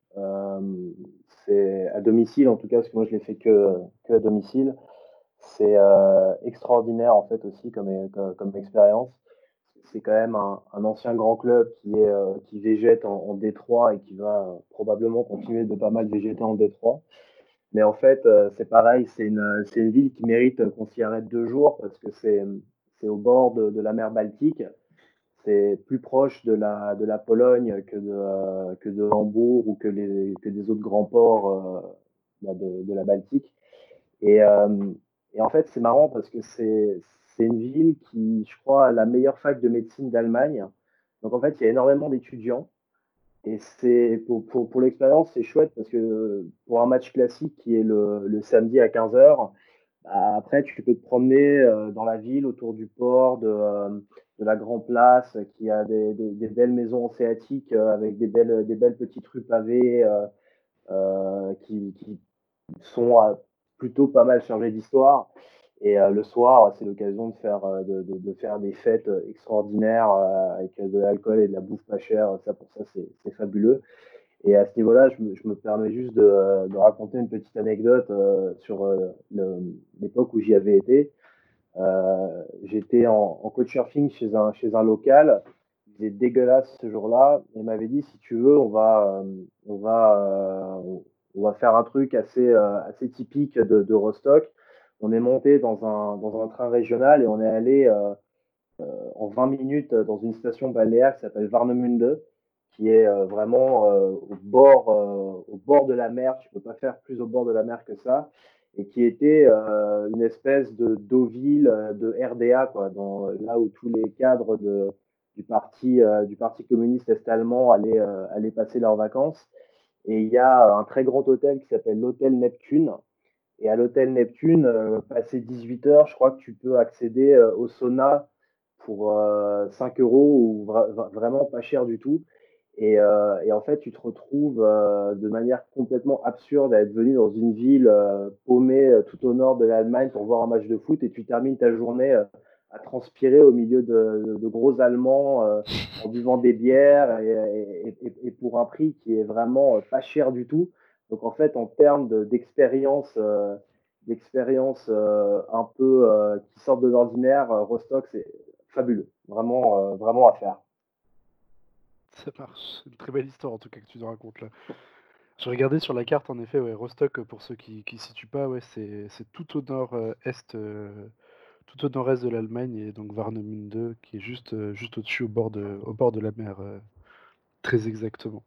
c'est à domicile en tout cas, parce que moi je l'ai fait que, que à domicile. C'est extraordinaire en fait aussi comme, comme, expérience. C'est quand même un, ancien grand club qui, est, qui végète en, en Détroit et qui va probablement continuer de pas mal végéter en Détroit. Mais en fait, euh, c'est pareil, c'est une, une, ville qui mérite qu'on s'y arrête deux jours parce que c'est au bord de, la mer Baltique. C'est plus proche de la, de la Pologne que de, que de Hambourg ou que, les, que des autres grands ports euh, bah, de, la Baltique. Et, euh, et en fait, c'est marrant parce que c'est une ville qui, je crois, a la meilleure fac de médecine d'Allemagne. Donc en fait, il y a énormément d'étudiants. Et c'est pour, pour, l'expérience, c'est chouette parce que pour un match classique qui est le, le samedi à 15h, bah, après tu peux te promener euh, dans la ville autour du port, de, euh, de la Grand Place, qui a des, des, belles maisons anséatiques euh, avec des belles, des belles petites rues pavées qui, qui, sont plutôt pas mal chargées d'histoire. Et euh, le soir, c'est l'occasion de faire, euh, de, faire des fêtes euh, extraordinaires avec de l'alcool et de la bouffe pas chère. Ça, pour ça, c'est fabuleux. Et à ce niveau-là, je, me permets juste de, raconter une petite anecdote sur l'époque où j'y avais été. J'étais en, en coach surfing chez un, chez un local. Il était dégueulasse ce jour-là. Il m'avait dit si tu veux, on va, on va, on va faire un truc assez, assez typique de Rostock on est monté dans un, train régional et on est allé euh, euh, en 20 minutes dans une station balnéaire qui s'appelle Warnemünde, qui est euh, vraiment au, bord, de la mer. Tu ne peux pas faire plus au bord de la mer que ça. Et qui était une espèce de Deauville de RDA, quoi, là où tous les cadres du, parti, du Parti communiste est-allemand allaient passer leurs vacances. Et il y a un très grand hôtel qui s'appelle l'hôtel Neptune, et à l'hôtel Neptune, euh, passé 18 heures, je crois que tu peux accéder euh, au sauna pour 5 euh, euros ou vraiment pas cher du tout. Et, en fait, tu te retrouves de manière complètement absurde à être venu dans une ville paumée tout au nord de l'Allemagne pour voir un match de foot et tu termines ta journée à transpirer au milieu de, gros Allemands en buvant des bières et, pour un prix qui est vraiment pas cher du tout. Donc en fait, en termes d'expérience, euh, euh, un peu euh, qui sortent de l'ordinaire, Rostock, c'est fabuleux, vraiment, vraiment à faire. Ça marche, une très belle histoire en tout cas que tu nous racontes là. Je regardais sur la carte en effet, ouais, Rostock, pour ceux qui ne situent pas, c'est tout au nord-est de l'Allemagne et donc Warnemünde qui est juste, juste au-dessus au bord de la mer, très exactement.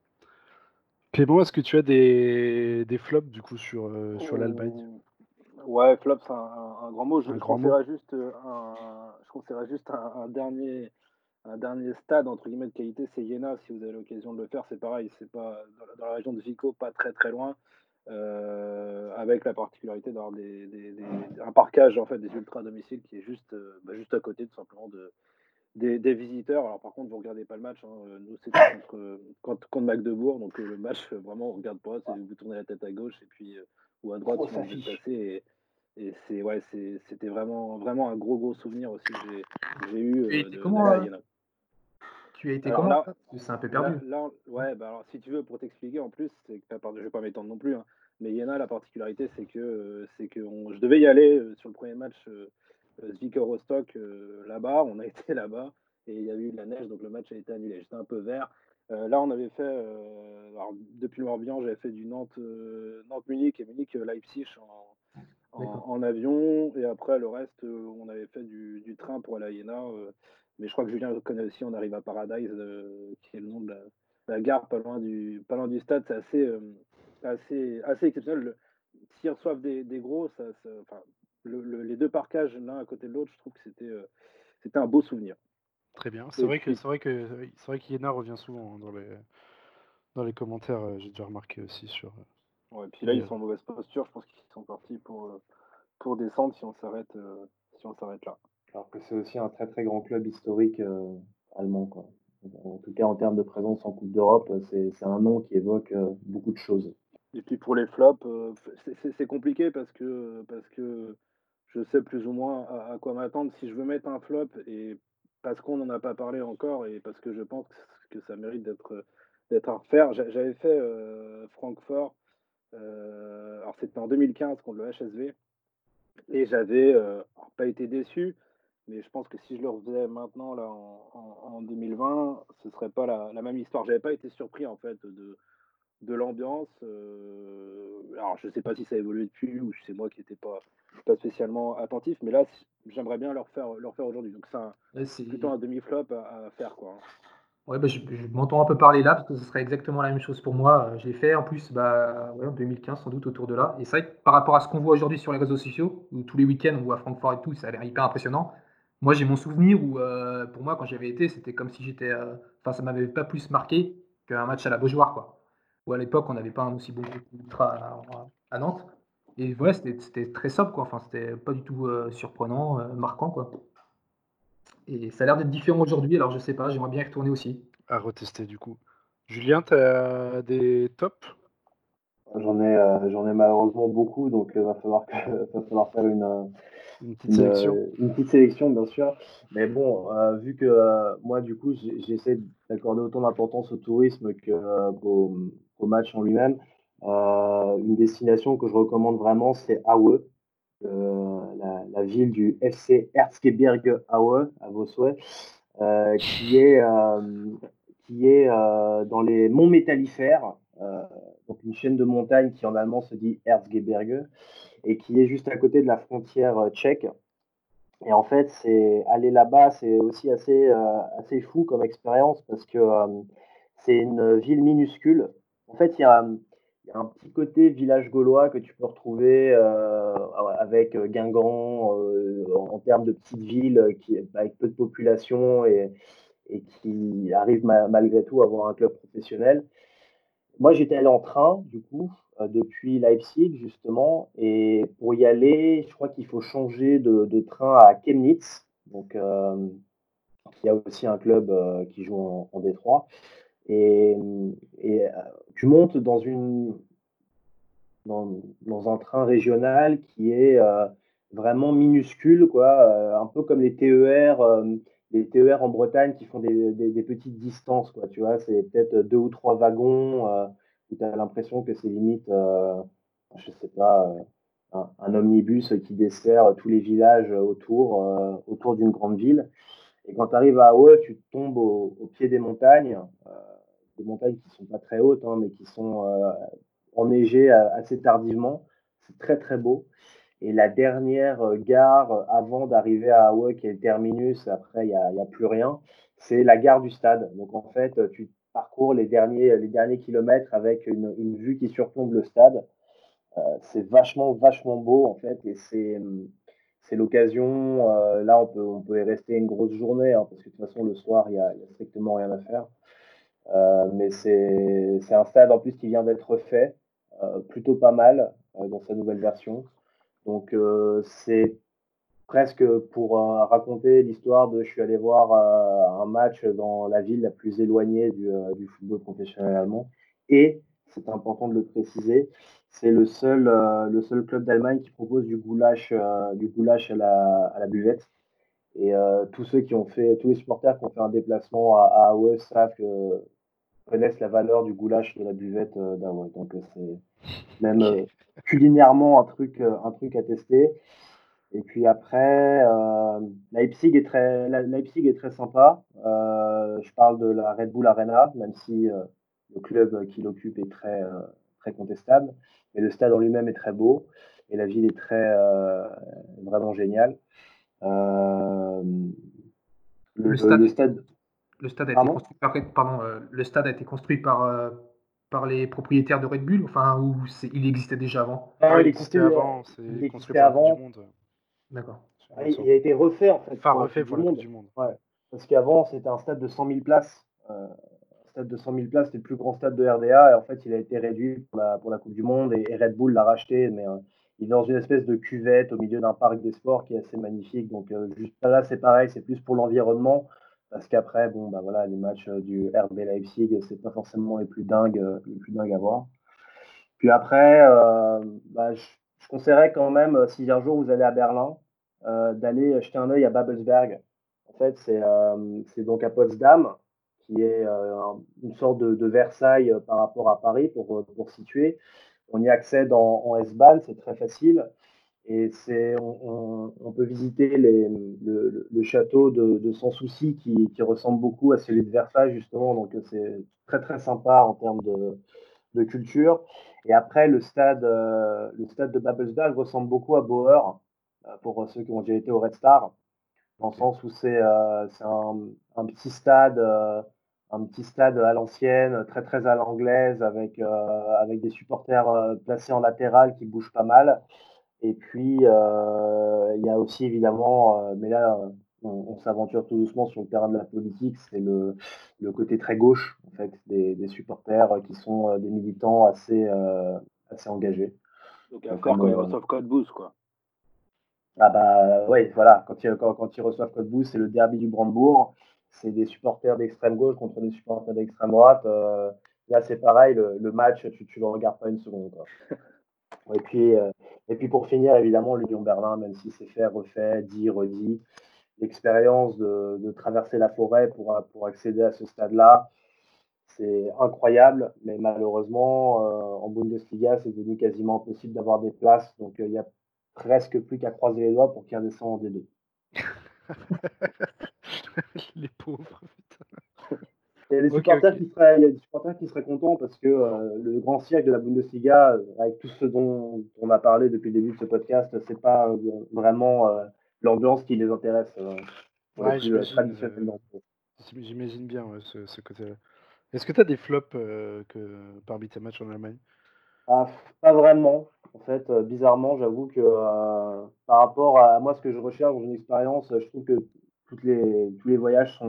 Clément, est-ce que tu as des, des flops du coup sur, euh, sur l'Allemagne? Ouais, flop, c'est un, grand mot. Je, conseillerais juste, un, je juste un, dernier, un dernier stade entre guillemets de qualité, c'est Jena. Si vous avez l'occasion de le faire, c'est pareil. C'est pas dans la, région de Vico, pas très très loin, euh, avec la particularité d'avoir des, des, un parquage en fait des ultra domiciles qui est juste, euh, bah, juste à côté tout simplement de, des, visiteurs. Alors par contre, vous regardez pas le match. Hein. Nous, c'était contre, contre, contre, Magdebourg. Donc le match, vraiment, on regarde pas. Vous tournez la tête à gauche et puis ou à droite, vous Et, et c'est ouais, c'était vraiment, vraiment un gros, gros souvenir aussi que j'ai eu. de, comment, tu as été comment C'est un peu perdu. ouais, bah alors si tu veux, pour t'expliquer en plus, c'est que je vais pas m'étendre non plus. Hein, mais Yéna, la particularité, c'est que, c'est que je devais y aller sur le premier match Rostock là-bas. On a été là-bas et il y a eu de la neige, donc le match a été annulé. J'étais un peu vert. là, on avait fait, alors, depuis le Morbihan, j'avais fait du Nantes, Nantes-Munich et Munich-Leipzig en, en, avion. Et après, le reste, on avait fait du, du train pour aller à Iéna. mais je crois que Julien connaît aussi, on arrive à Paradise, qui est le nom de la, gare pas loin du, pas loin du stade. C'est assez, assez, assez exceptionnel. S'ils reçoivent des, des gros, ça, enfin, les deux parcages l'un à côté de l'autre, je trouve que c'était euh, c'était un beau souvenir. Très bien. C'est vrai que c'est vrai que c'est vrai qu'Iena revient souvent hein, dans les dans les commentaires. Euh, j'ai déjà remarqué aussi sur. Euh, ouais, puis là ils sont en mauvaise posture. Je pense qu'ils sont partis pour pour descendre si on s'arrête si on s'arrête là. Alors que c'est aussi un très très grand club historique allemand quoi. En tout cas en termes de présence en Coupe d'Europe, c'est un nom qui évoque beaucoup de choses. Et puis pour les flops, c'est compliqué parce que parce que je sais plus ou moins à, quoi m'attendre. Si je veux mettre un flop, et parce qu'on n'en a pas parlé encore, et parce que je pense que ça mérite d'être d'être à refaire, j'avais fait euh, Francfort, euh, alors c'était en 2015 contre le HSV, et j'avais euh, pas été déçu, mais je pense que si je le refaisais maintenant, là, en, 2020, ce serait pas la, la même histoire. J'avais pas été surpris, en fait, de, de l'ambiance. alors, je sais pas si ça a évolué depuis ou c'est moi qui n'étais pas, pas spécialement attentif, mais là, j'aimerais bien leur faire, leur faire aujourd'hui. Donc, c'est plutôt un demi-flop à, faire. Quoi. Ouais, bah, je, m'entends un peu parler là, parce que ce serait exactement la même chose pour moi. Euh, je l'ai fait en plus bah, ouais, en 2015, sans doute, autour de là. Et c'est vrai que par rapport à ce qu'on voit aujourd'hui sur les réseaux sociaux, où tous les week-ends on voit Francfort et tout, ça a l'air hyper impressionnant. Moi, j'ai mon souvenir où, euh, pour moi, quand j'avais été, c'était comme si j'étais. Euh, enfin, ça m'avait pas plus marqué qu'un match à la Beaujoire, quoi. Ou à l'époque, on n'avait pas un aussi bon ultra à, à Nantes. Et voilà, c'était très sobre, quoi. Enfin, c'était pas du tout euh, surprenant, euh, marquant, quoi. Et ça a l'air d'être différent aujourd'hui, alors je sais pas, j'aimerais bien y retourner aussi. À retester, du coup. Julien, tu as des tops? J'en ai, euh, j'en ai malheureusement beaucoup, donc il va, falloir va falloir faire une, une, petite sélection. une petite sélection, bien sûr. Mais bon, vu que moi, du coup, j'essaie d'accorder autant d'importance au tourisme qu'au au match en lui-même, euh, une destination que je recommande vraiment, c'est Aue, euh, la, ville du FC Erzgebirge Aue, à vos souhaits, euh, qui est, qui est dans les monts métallifères, donc une chaîne de montagnes qui en allemand se dit Erzgebirge, et qui est juste à côté de la frontière tchèque. Et en fait, c'est aller là-bas, c'est aussi assez, assez fou comme expérience parce que c'est une ville minuscule. En fait, il y a, il y a un petit côté village gaulois que tu peux retrouver euh, avec euh, Guingamp euh, en termes de petites villes qui, avec peu de population et, et qui arrivent malgré tout à avoir un club professionnel. Moi, j'étais allé en train, du coup, depuis Leipzig, justement, et pour y aller, je crois qu'il faut changer de, train à Chemnitz, donc il y a aussi un club qui joue en, en Détroit. Et, et tu montes dans, une, dans, un train régional qui est euh, vraiment minuscule, quoi, euh, un peu comme les TER, euh, les TER en Bretagne qui font des, des, petites distances, quoi, tu vois, c'est peut-être deux ou trois wagons où tu as l'impression que c'est limite, je sais pas, un, omnibus qui dessert tous les villages autour, autour d'une grande ville. Et quand tu arrives à Haut, tu tombes au, pied des montagnes des montagnes qui sont pas très hautes, hein, mais qui sont euh, enneigées euh, assez tardivement. C'est très très beau. Et la dernière gare avant d'arriver à Hawaii, qui est le terminus, après il n'y a, plus rien, c'est la gare du stade. Donc en fait, tu parcours les derniers, les derniers kilomètres avec une, vue qui surplombe le stade. Euh, c'est vachement, vachement beau en fait. Et c'est, c'est l'occasion. Là, on peut, on peut y rester une grosse journée, hein, parce que de toute façon, le soir, il n'y a, strictement rien à faire. Euh, mais c'est un stade en plus qui vient d'être fait, euh, plutôt pas mal euh, dans sa nouvelle version. Donc c'est presque pour raconter l'histoire de je suis allé voir un match dans la ville la plus éloignée du, du football professionnel allemand. Et, c'est important de le préciser, c'est le seul, le seul club d'Allemagne qui propose du goulash, du goulash à la, à la buvette. Et tous ceux qui ont fait, tous les supporters qui ont fait un déplacement à, à AOE savent que connaissent la valeur du goulash de la buvette d'AOE. Donc c'est même culinairement un truc, un truc à tester. Et puis après, euh, Leipzig, est très, Leipzig est très sympa. Euh, je parle de la Red Bull Arena, même si euh, le club qui l'occupe est très, très contestable. Mais le stade en lui-même est très beau et la ville est très, vraiment géniale. Le, stade, le, stade, le, stade, a été construit par, pardon, le stade a été construit par, par les propriétaires de Red Bull, enfin, ou il existait déjà avant? Ah, Il existait avant, c'est construit par avant. Du monde. D'accord. Ah, il, a été refait en fait. Enfin, refait pour, le du monde. Ouais. Parce qu'avant, c'était un stade de 100 000 places. Euh, un stade de 100 000 places, c'était le plus grand stade de RDA. Et en fait, il a été réduit pour la, pour la Coupe du Monde. Et, Red Bull l'a racheté. Mais euh, il est dans une espèce de cuvette au milieu d'un parc des sports qui est assez magnifique. Donc, euh, juste là, c'est pareil. C'est plus pour l'environnement. Parce qu'après, bon, bah voilà, les matchs du RB Leipzig, c'est pas forcément les plus dingues, les plus dingues à voir. Puis après, bah, je, conseillerais quand même, si un jour vous allez à Berlin, euh, d'aller jeter un œil à Babelsberg. En fait, c'est euh, donc à Potsdam, qui est euh, une sorte de, Versailles par rapport à Paris pour, pour situer. On y accède en, S-Bahn, c'est très facile. Et c'est, on, peut visiter les, le, château de, de Sans Souci qui, qui, ressemble beaucoup à celui de Versailles, justement. Donc c'est très très sympa en termes de, de, culture. Et après, le stade, le stade de Babelsberg ressemble beaucoup à Bauer. Euh, pour ceux qui ont déjà été au Red Star, dans le sens où c'est euh, un, petit stade euh, un petit stade à l'ancienne, très très à l'anglaise, avec, avec des supporters placés en latéral qui bougent pas mal. Et puis, il y a aussi évidemment, mais là, on, s'aventure tout doucement sur le terrain de la politique, c'est le, le, côté très gauche en fait, des, des supporters qui sont des militants assez, assez engagés. Donc, encore quand ils reçoivent Code Boost, quoi. Ah bah ouais, voilà, quand ils, quand, quand ils reçoivent Code Boost, c'est le derby du Brandebourg. C'est des supporters d'extrême gauche contre des supporters d'extrême droite. Euh, là, c'est pareil, le, le, match, tu ne le regardes pas une seconde. Et, puis, euh, et puis pour finir, évidemment, l'Union Berlin, même si c'est fait, refait, dit, redit, l'expérience de, traverser la forêt pour, pour accéder à ce stade-là, c'est incroyable, mais malheureusement, euh, en Bundesliga, c'est devenu quasiment impossible d'avoir des places. Donc, il y a presque plus qu'à croiser les doigts pour qu'il redescende en D2. les pauvres, Il y a des supporters, Qui, seraient, il y a des supporters qui seraient contents parce que euh, le grand cirque de la Bundesliga, euh, avec tout ce dont on a parlé depuis le début de ce podcast, c'est pas euh, vraiment l'ambiance qui les intéresse. Ouais, J'imagine bien ce, ce côté-là. Est-ce que tu as des flops que, parmi tes matchs en Allemagne? Ah, pas vraiment. En fait, bizarrement, j'avoue que par rapport à moi, ce que je recherche dans une expérience, je trouve que les, tous les voyages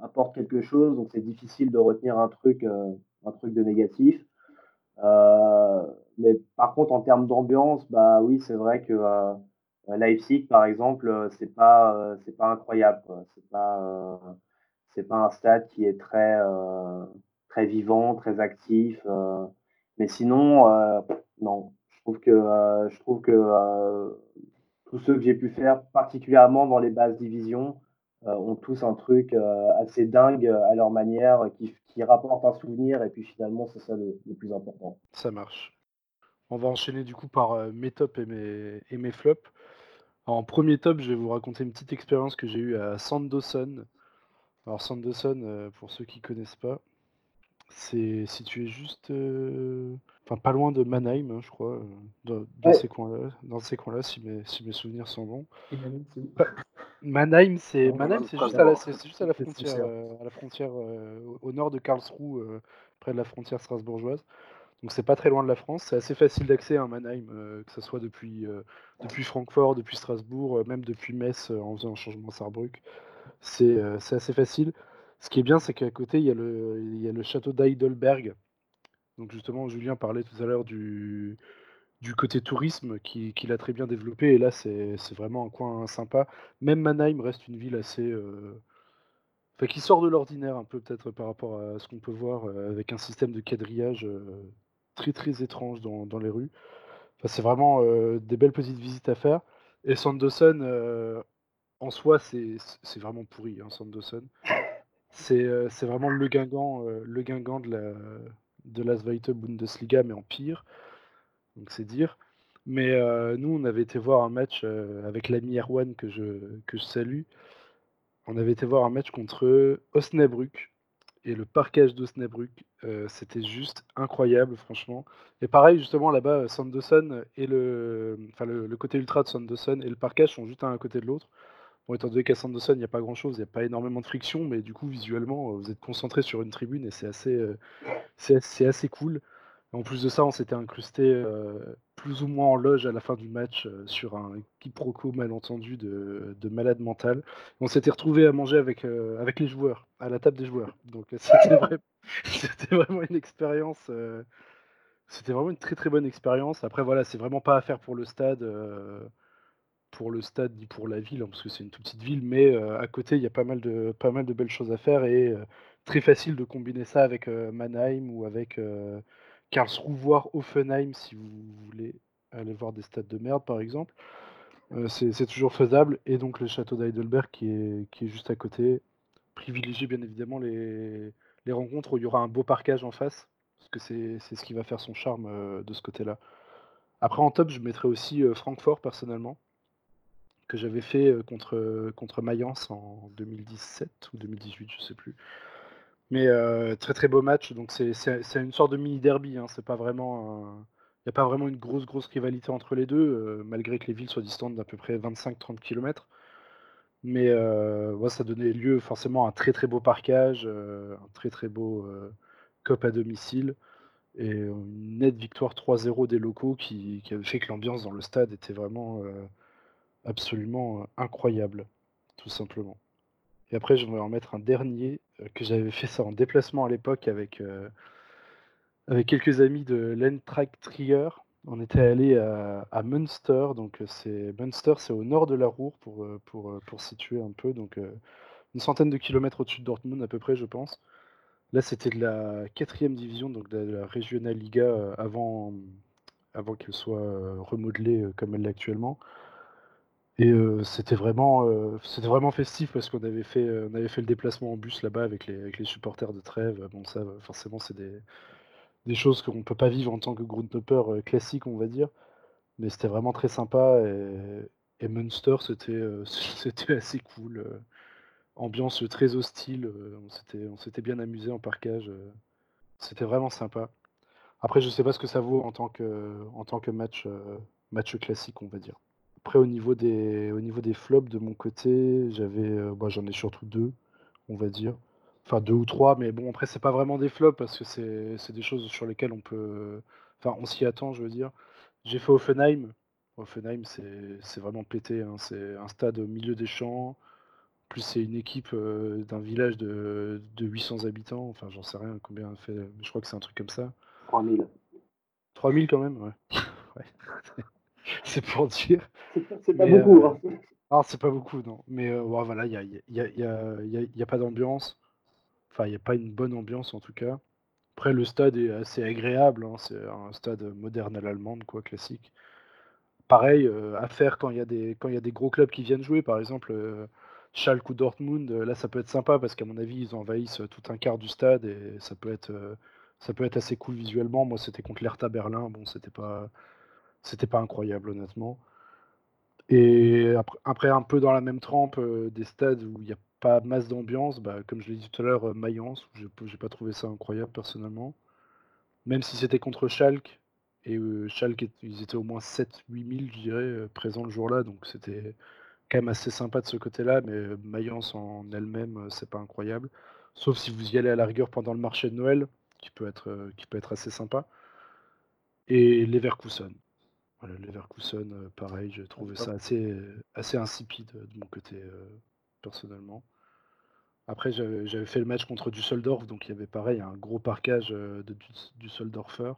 apportent quelque chose, donc c'est difficile de retenir un truc, euh, un truc de négatif. mais par contre, en termes d'ambiance, bah oui, c'est vrai que Leipzig, par exemple, c'est pas, c'est pas incroyable. C'est pas, c'est pas un stade qui est très, très vivant, très actif. Mais sinon, euh, non. Je trouve que, euh, je trouve que euh, tous ceux que j'ai pu faire, particulièrement dans les bases divisions, ont tous un truc assez dingue à leur manière, qui, rapporte un souvenir, et puis finalement, c'est ça le, plus important. Ça marche. On va enchaîner du coup par mes tops et mes, et mes flops. En premier top, je vais vous raconter une petite expérience que j'ai eue à Sandoson. Alors Sandoson, pour ceux qui connaissent pas, c'est situé juste, euh, enfin pas loin de Mannheim, hein, je crois, euh, dans, ces coins-là, dans ces coins-là, si mes, si mes souvenirs sont bons. Mannheim, c'est Mannheim, c'est juste, à la, juste à la frontière, euh, à la frontière au nord de Karlsruhe, près de la frontière strasbourgeoise. Donc c'est pas très loin de la France. C'est assez facile d'accès à Mannheim, que ce soit depuis, depuis Francfort, depuis Strasbourg, même depuis Metz en faisant un changement à Saarbrück. C'est assez facile. Ce qui est bien, c'est qu'à côté, il y a le, château d'Heidelberg. Donc justement, Julien parlait tout à l'heure du, côté tourisme qu'il qui a très bien développé. Et là, c'est vraiment un coin sympa. Même Mannheim reste une ville assez. Euh, enfin, qui sort de l'ordinaire un peu, peut-être par rapport à ce qu'on peut voir, euh, avec un système de quadrillage euh, très très étrange dans, les rues. Enfin, c'est vraiment des belles petites visites à faire. Et Sanderson, en soi, c'est vraiment pourri, hein. C'est vraiment le Guingamp, de la, de Zweite Bundesliga, mais en pire donc c'est dire. Mais nous, on avait été voir un match avec l'ami Erwan que je, que je salue. On avait été voir un match contre Osnabrück. Et le parquage d'Osnabrück, c'était juste incroyable, franchement. Et pareil, justement, là-bas, Sanderson et le, côté ultra de Sanderson et le parquage sont juste à un côté de l'autre. Bon, étant donné qu'à Sanderson, il n'y a pas grand-chose, il n'y a pas énormément de friction, mais du coup, visuellement, vous êtes concentré sur une tribune et c'est assez, c'est assez cool. En plus de ça, on s'était incrusté euh, plus ou moins en loge à la fin du match euh, sur un quiproquo malentendu de, de malade mental. On s'était retrouvé à manger avec, euh, avec les joueurs, à la table des joueurs. Donc c'était vraiment une expérience. c'était vraiment une très très bonne expérience. Après voilà, c'est vraiment pas à faire pour le stade, pour le stade ni pour la ville, hein, parce que c'est une toute petite ville, mais à côté il y a pas mal de pas mal de belles choses à faire et très facile de combiner ça avec Mannheim ou avec Karlsruhe, Offenheim, si vous voulez aller voir des stades de merde, par exemple. Euh, c'est toujours faisable. Et donc le château d'Heidelberg qui est, qui est juste à côté. Privilégier bien évidemment les, les rencontres où il y aura un beau parquage en face. Parce que c'est ce qui va faire son charme euh, de ce côté-là. Après en top, je mettrais aussi euh, Francfort personnellement. Que j'avais fait contre, contre Mayence en 2017 ou 2018, je sais plus. Mais très très beau match, donc c'est une sorte de mini derby, hein, c'est pas vraiment il n'y a pas vraiment une grosse grosse rivalité entre les deux, malgré que les villes soient distantes d'à peu près 25-30 km. Mais ça donnait lieu forcément à un très très beau parquage, un très très beau cop à domicile et une nette victoire 3-0 des locaux qui, qui avait fait que l'ambiance dans le stade était vraiment absolument incroyable, tout simplement. Et après, je vais en mettre un dernier que j'avais fait ça en déplacement à l'époque avec, avec quelques amis de l'Entrack Trier. On était allé à, Münster, donc c'est Münster, c'est au nord de la Ruhr pour, pour, pour situer un peu, donc une centaine de kilomètres au-dessus de Dortmund à peu près, je pense. Là, c'était de la quatrième division, donc de la Regional Liga avant, avant qu'elle soit remodelée comme elle l'est actuellement. Et c'était vraiment, vraiment festif parce qu'on avait fait, avait fait le déplacement en bus là-bas avec les avec les supporters de Trèves. Bon ça, forcément, c'est des des choses qu'on peut pas vivre en tant que groundhopper, classique, on va dire. Mais c'était vraiment très sympa et Munster, c'était, assez cool, ambiance très hostile, on s'était on s'était bien amusé en parkage, c'était vraiment sympa. Après, je sais pas ce que ça vaut en tant que en tant que match, match classique, on va dire. Après, au niveau des, au niveau des flops, de mon côté, j'avais, euh, bah, j'en ai surtout deux, on va dire. Enfin, deux ou trois, mais bon, après, c'est pas vraiment des flops parce que c'est, des choses sur lesquelles on peut. Enfin, on s'y attend, je veux dire. J'ai fait Offenheim. Offenheim, c'est, vraiment pété. Hein. C'est un stade au milieu des champs. plus, c'est une équipe euh, d'un village de, de 800 habitants. Enfin, j'en sais rien combien fait. Je crois que c'est un truc comme ça. 3000. 3000 quand même, ouais. ouais. c'est pour dire. C'est pas, beaucoup. Euh, hein. Non, c'est pas beaucoup, non. Mais euh, voilà, il n'y a, y a, y a, y a, pas d'ambiance. Enfin, il n'y a pas une bonne ambiance en tout cas. Après, le stade est assez agréable. Hein. C'est un stade moderne à l'allemande, quoi, classique. Pareil, euh, à faire quand il y, a des, quand y a des gros clubs qui viennent jouer. Par exemple, Schalke ou Dortmund, là, ça peut être sympa parce qu'à mon avis, ils envahissent tout un quart du stade et ça peut être, ça peut être assez cool visuellement. Moi, c'était contre l'Hertha Berlin. Bon, c'était pas c'était pas incroyable, honnêtement. Et après, un peu dans la même trempe, euh, des stades où il n'y a pas masse d'ambiance, bah, comme je l'ai dit tout à l'heure, euh, Mayence, où j'ai pas trouvé ça incroyable personnellement. Même si c'était contre Schalke, et euh, Schalke, ils étaient au moins 7-8 000, je dirais, présents le jour-là, donc c'était quand même assez sympa de ce côté-là, mais Mayence en elle-même, c'est pas incroyable. Sauf si vous y allez à la rigueur pendant le marché de Noël, qui peut être, qui peut être assez sympa. Et Leverkusen. Voilà, Leverkusen, euh, pareil, j'ai trouvé ça assez, assez insipide euh, de mon côté, euh, personnellement. Après, j'avais fait le match contre Düsseldorf, donc il y avait pareil un gros parquage de Düsseldorfer.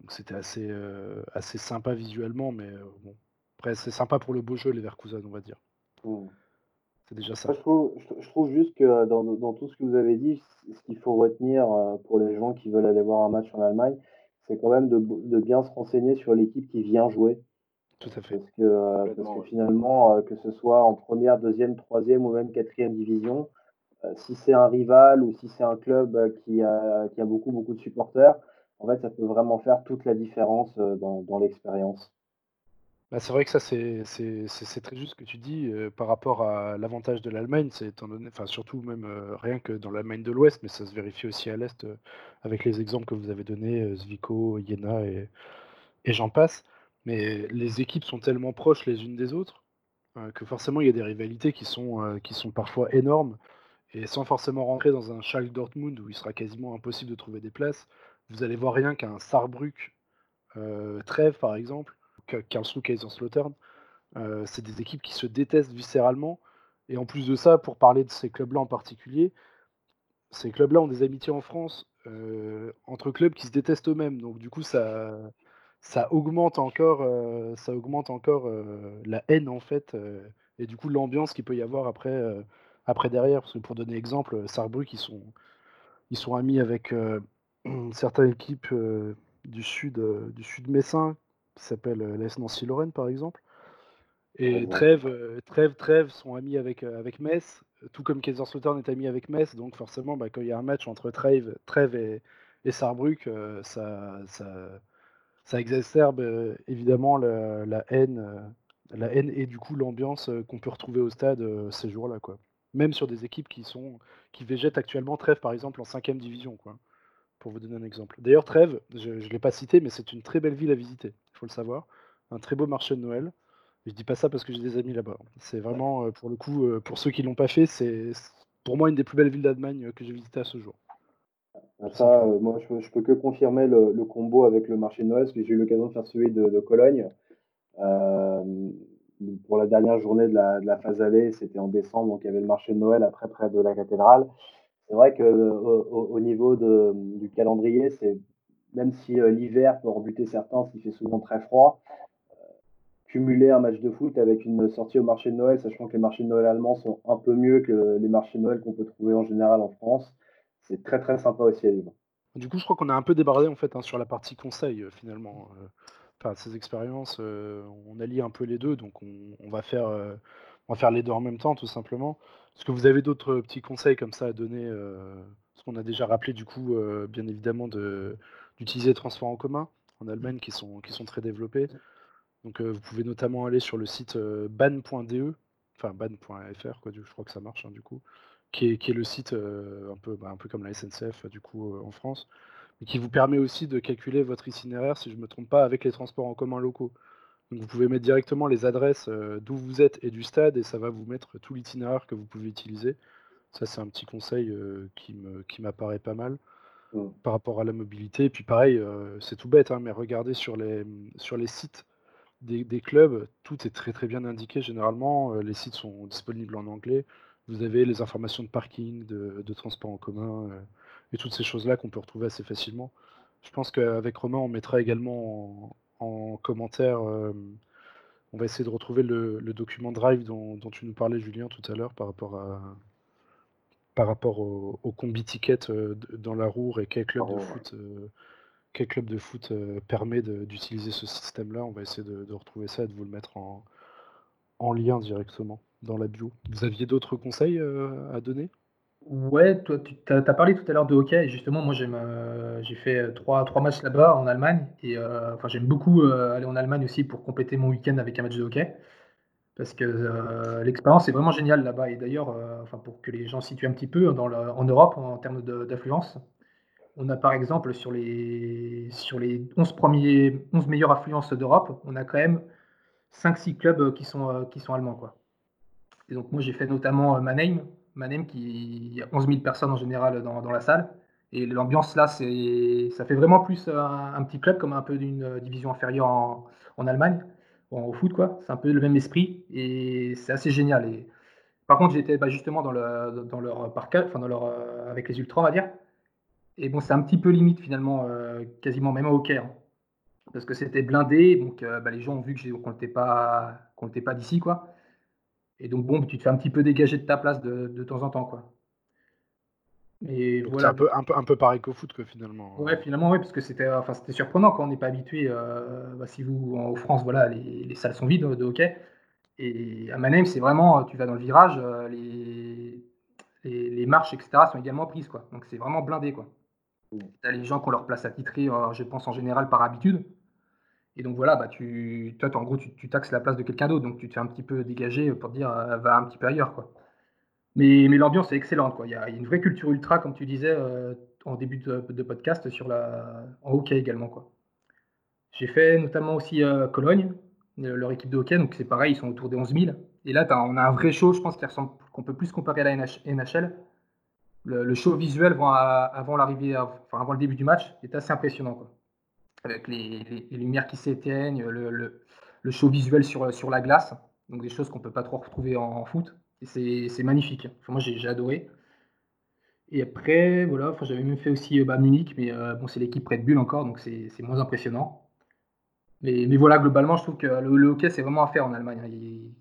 Donc c'était assez, euh, assez sympa visuellement, mais euh, bon. Après, c'est sympa pour le beau jeu, les Verkusen, on va dire. Mmh. C'est déjà ça. Moi, je, trouve, je, je trouve juste que dans, dans tout ce que vous avez dit, ce qu'il faut retenir pour les gens qui veulent aller voir un match en Allemagne, c'est quand même de, de bien se renseigner sur l'équipe qui vient jouer. Tout à fait. Parce que, euh, parce que ouais. finalement, euh, que ce soit en première, deuxième, troisième ou même quatrième division, euh, si c'est un rival ou si c'est un club euh, qui a, qui a beaucoup, beaucoup de supporters, en fait, ça peut vraiment faire toute la différence euh, dans, dans l'expérience. Bah, c'est vrai que ça, c'est très juste ce que tu dis par rapport à l'avantage de l'Allemagne, enfin surtout même rien que dans l'Allemagne de l'Ouest, mais ça se vérifie aussi à l'Est avec les exemples que vous avez donnés, euh, Zwickau, Jena et, j'en passe. Mais les équipes sont tellement proches les unes des autres que forcément il y a des rivalités qui sont, parfois énormes. Et sans forcément rentrer dans un Schalke Dortmund où il sera quasiment impossible de trouver des places, vous allez voir rien qu'un Saarbrück euh, Trèves par exemple, Karlsruhe Kaiserslautern, euh, c'est des équipes qui se détestent viscéralement. Et en plus de ça, pour parler de ces clubs-là en particulier, ces clubs-là ont des amitiés en France euh, entre clubs qui se détestent eux-mêmes. Donc du coup, ça, augmente encore, euh, ça augmente encore euh, la haine en fait, euh, et du coup l'ambiance qu'il peut y avoir après, euh, après derrière. Parce que pour donner exemple, euh, Saarbrück, ils sont, sont amis avec euh, certaines équipes euh, du sud, euh, du sud messin, qui s'appelle l'AS Nancy-Lorraine par exemple. Par Et. Trèves, Trèves, Trèves sont amis avec, avec Metz, tout comme Kaiserslautern est ami avec Metz. Donc forcément, bah, quand il y a un match entre Trèves, Trèves et, et Saarbrück, euh, ça, ça, ça exacerbe euh, évidemment la, la haine, euh, la haine et du coup l'ambiance qu'on peut retrouver au stade ces jours-là, quoi. Même sur des équipes qui sont qui végètent actuellement Trèves par exemple en 5 division, quoi. Pour vous donner un exemple. D'ailleurs, Trèves, je ne l'ai pas cité, mais c'est une très belle ville à visiter, il faut le savoir. Un très beau marché de Noël. Je dis pas ça parce que j'ai des amis là-bas. C'est vraiment, euh, pour le coup, euh, pour ceux qui l'ont pas fait, c'est pour moi une des plus belles villes d'Allemagne euh, que j'ai visitées à ce jour. Ah, Ça, euh, moi, je, peux- je peux que confirmer le, le combo avec le marché de Noël, parce que j'ai eu l'occasion de faire celui de, de Cologne. Euh, pour la dernière journée de la, de la phase allée, c'était en décembre, donc il y avait le marché de Noël après près de la cathédrale. C'est vrai que euh, au, au niveau du calendrier, c'est même si euh, l'hiver peut rebuter certains, s'il fait souvent très froid, cumuler un match de foot avec une sortie au marché de Noël, sachant que les marchés de Noël allemands sont un peu mieux que les marchés de Noël qu'on peut trouver en général en France, c'est très très sympa aussi à vivre. Du coup, je crois qu'on a un peu débardé en fait hein, sur la partie conseil euh, finalement. Euh, Enfin, ces expériences, euh, on allie un peu les deux, donc on, va faire, euh, on va faire les deux en même temps tout simplement. Est-ce que vous avez d'autres petits conseils comme ça à donner euh, Parce qu'on a déjà rappelé du coup, euh, bien évidemment, de- d'utiliser les transports en commun en Allemagne qui sont, qui sont très développés. Donc euh, vous pouvez notamment aller sur le site euh, ban.de, enfin ban.fr, quoi, du- je crois que ça marche hein, du coup, qui est, qui est le site euh, un, peu, bah, un peu comme la SNCF du coup euh, en France, mais qui vous permet aussi de calculer votre itinéraire, si je ne me trompe pas, avec les transports en commun locaux. Vous pouvez mettre directement les adresses euh, d'où vous êtes et du stade, et ça va vous mettre tout l'itinéraire que vous pouvez utiliser. Ça c'est un petit conseil euh, qui me- qui m'apparaît pas mal Mm. par rapport à la mobilité. Et puis pareil, euh, c'est tout bête, hein, mais regardez sur les, sur les sites des, des clubs, tout est très très bien indiqué généralement. les sites sont disponibles en anglais. Vous avez les informations de parking, de, de transport en commun euh, et toutes ces choses-là qu'on peut retrouver assez facilement. Je pense qu'avec Romain, on mettra également en, en commentaire. on va essayer de retrouver le, le document Drive dont, dont tu nous parlais, Julien, tout à l'heure, par rapport à par rapport au, au combi ticket dans la Roure et quel club de ouais. foot quel club de foot permet d'utiliser ce système-là. On va essayer de, de retrouver ça et de vous le mettre en, en lien directement dans la bio. Vous aviez d'autres conseils euh, à donner? Ouais, toi, tu as, parlé tout à l'heure de hockey. Et justement, moi, euh, j'ai fait euh, trois, trois matchs là-bas en Allemagne. Et euh, enfin, j'aime beaucoup aller en Allemagne aussi pour compléter mon week-end avec un match de hockey. Parce que l'expérience est vraiment géniale là-bas. Et d'ailleurs, enfin, pour que les gens situent un petit peu en Europe en termes d'affluence, on a par exemple sur les, sur les 11, premiers, 11 meilleures affluences d'Europe, on a quand même 5-6 clubs qui sont, qui sont allemands. Quoi. Et donc, moi, j'ai fait notamment Mannheim, Mannheim qui y a 11 000 personnes en général dans, la salle. Et l'ambiance là, ça fait vraiment plus un, petit club comme un peu d'une euh, division inférieure en, Allemagne, en- au foot, quoi. C'est un peu le même esprit et c'est assez génial. Par contre, j'étais bah, justement dans, le, leur parc, euh, avec les ultras, on va dire. Et bon, c'est un petit peu limite finalement, euh, quasiment même au hockey. hein. parce que c'était blindé, donc bah, les gens ont vu qu'on n'était pas, qu'on pas d'ici, quoi. Et donc bon, tu te fais un petit peu dégager de ta place de, de temps en temps, quoi. Et voilà. C'est un peu, un, peu, un peu pareil qu'au foot, que finalement. Ouais, finalement, oui, parce que c'était enfin, surprenant quand on n'est pas habitué. Euh, bah, si vous, en France, voilà, les, les, salles sont vides de hockey. Et à Mannheim, c'est vraiment, tu vas dans le virage, euh, les, les, les, marches, etc., sont également prises. Quoi. Donc c'est vraiment blindé. Quoi. Mmh. Tu as les gens qui ont leur place attitrée, euh, je pense en général par habitude. Et donc voilà, bah, tu, toi, en gros, tu, taxes la place de quelqu'un d'autre. Donc tu te fais un petit peu dégager pour dire, va un petit peu ailleurs. Quoi. Mais, l'ambiance est excellente. Il, y a, une vraie culture ultra, comme tu disais euh, en début de, podcast, sur la, en hockey également. Quoi. J'ai fait notamment aussi euh, Cologne, euh, leur équipe de hockey. Donc c'est pareil, ils sont autour des 11 000. Et là, on a un vrai show, je pense, qu'on peut plus comparer à la NHL. Le, show visuel avant, l'arrivée, avant le début du match est assez impressionnant. Avec les, lumières qui s'éteignent, le, show visuel sur, la glace. Donc des choses qu'on ne peut pas trop retrouver en foot c'est magnifique. moi, j'ai adoré. Et après, voilà, j'avais même fait aussi euh, bah, Munich, mais euh, bon, c'est l'équipe Red Bull encore, donc c'est moins impressionnant. Mais, voilà, globalement, je trouve que le, hockey, c'est vraiment à faire en Allemagne. Hein.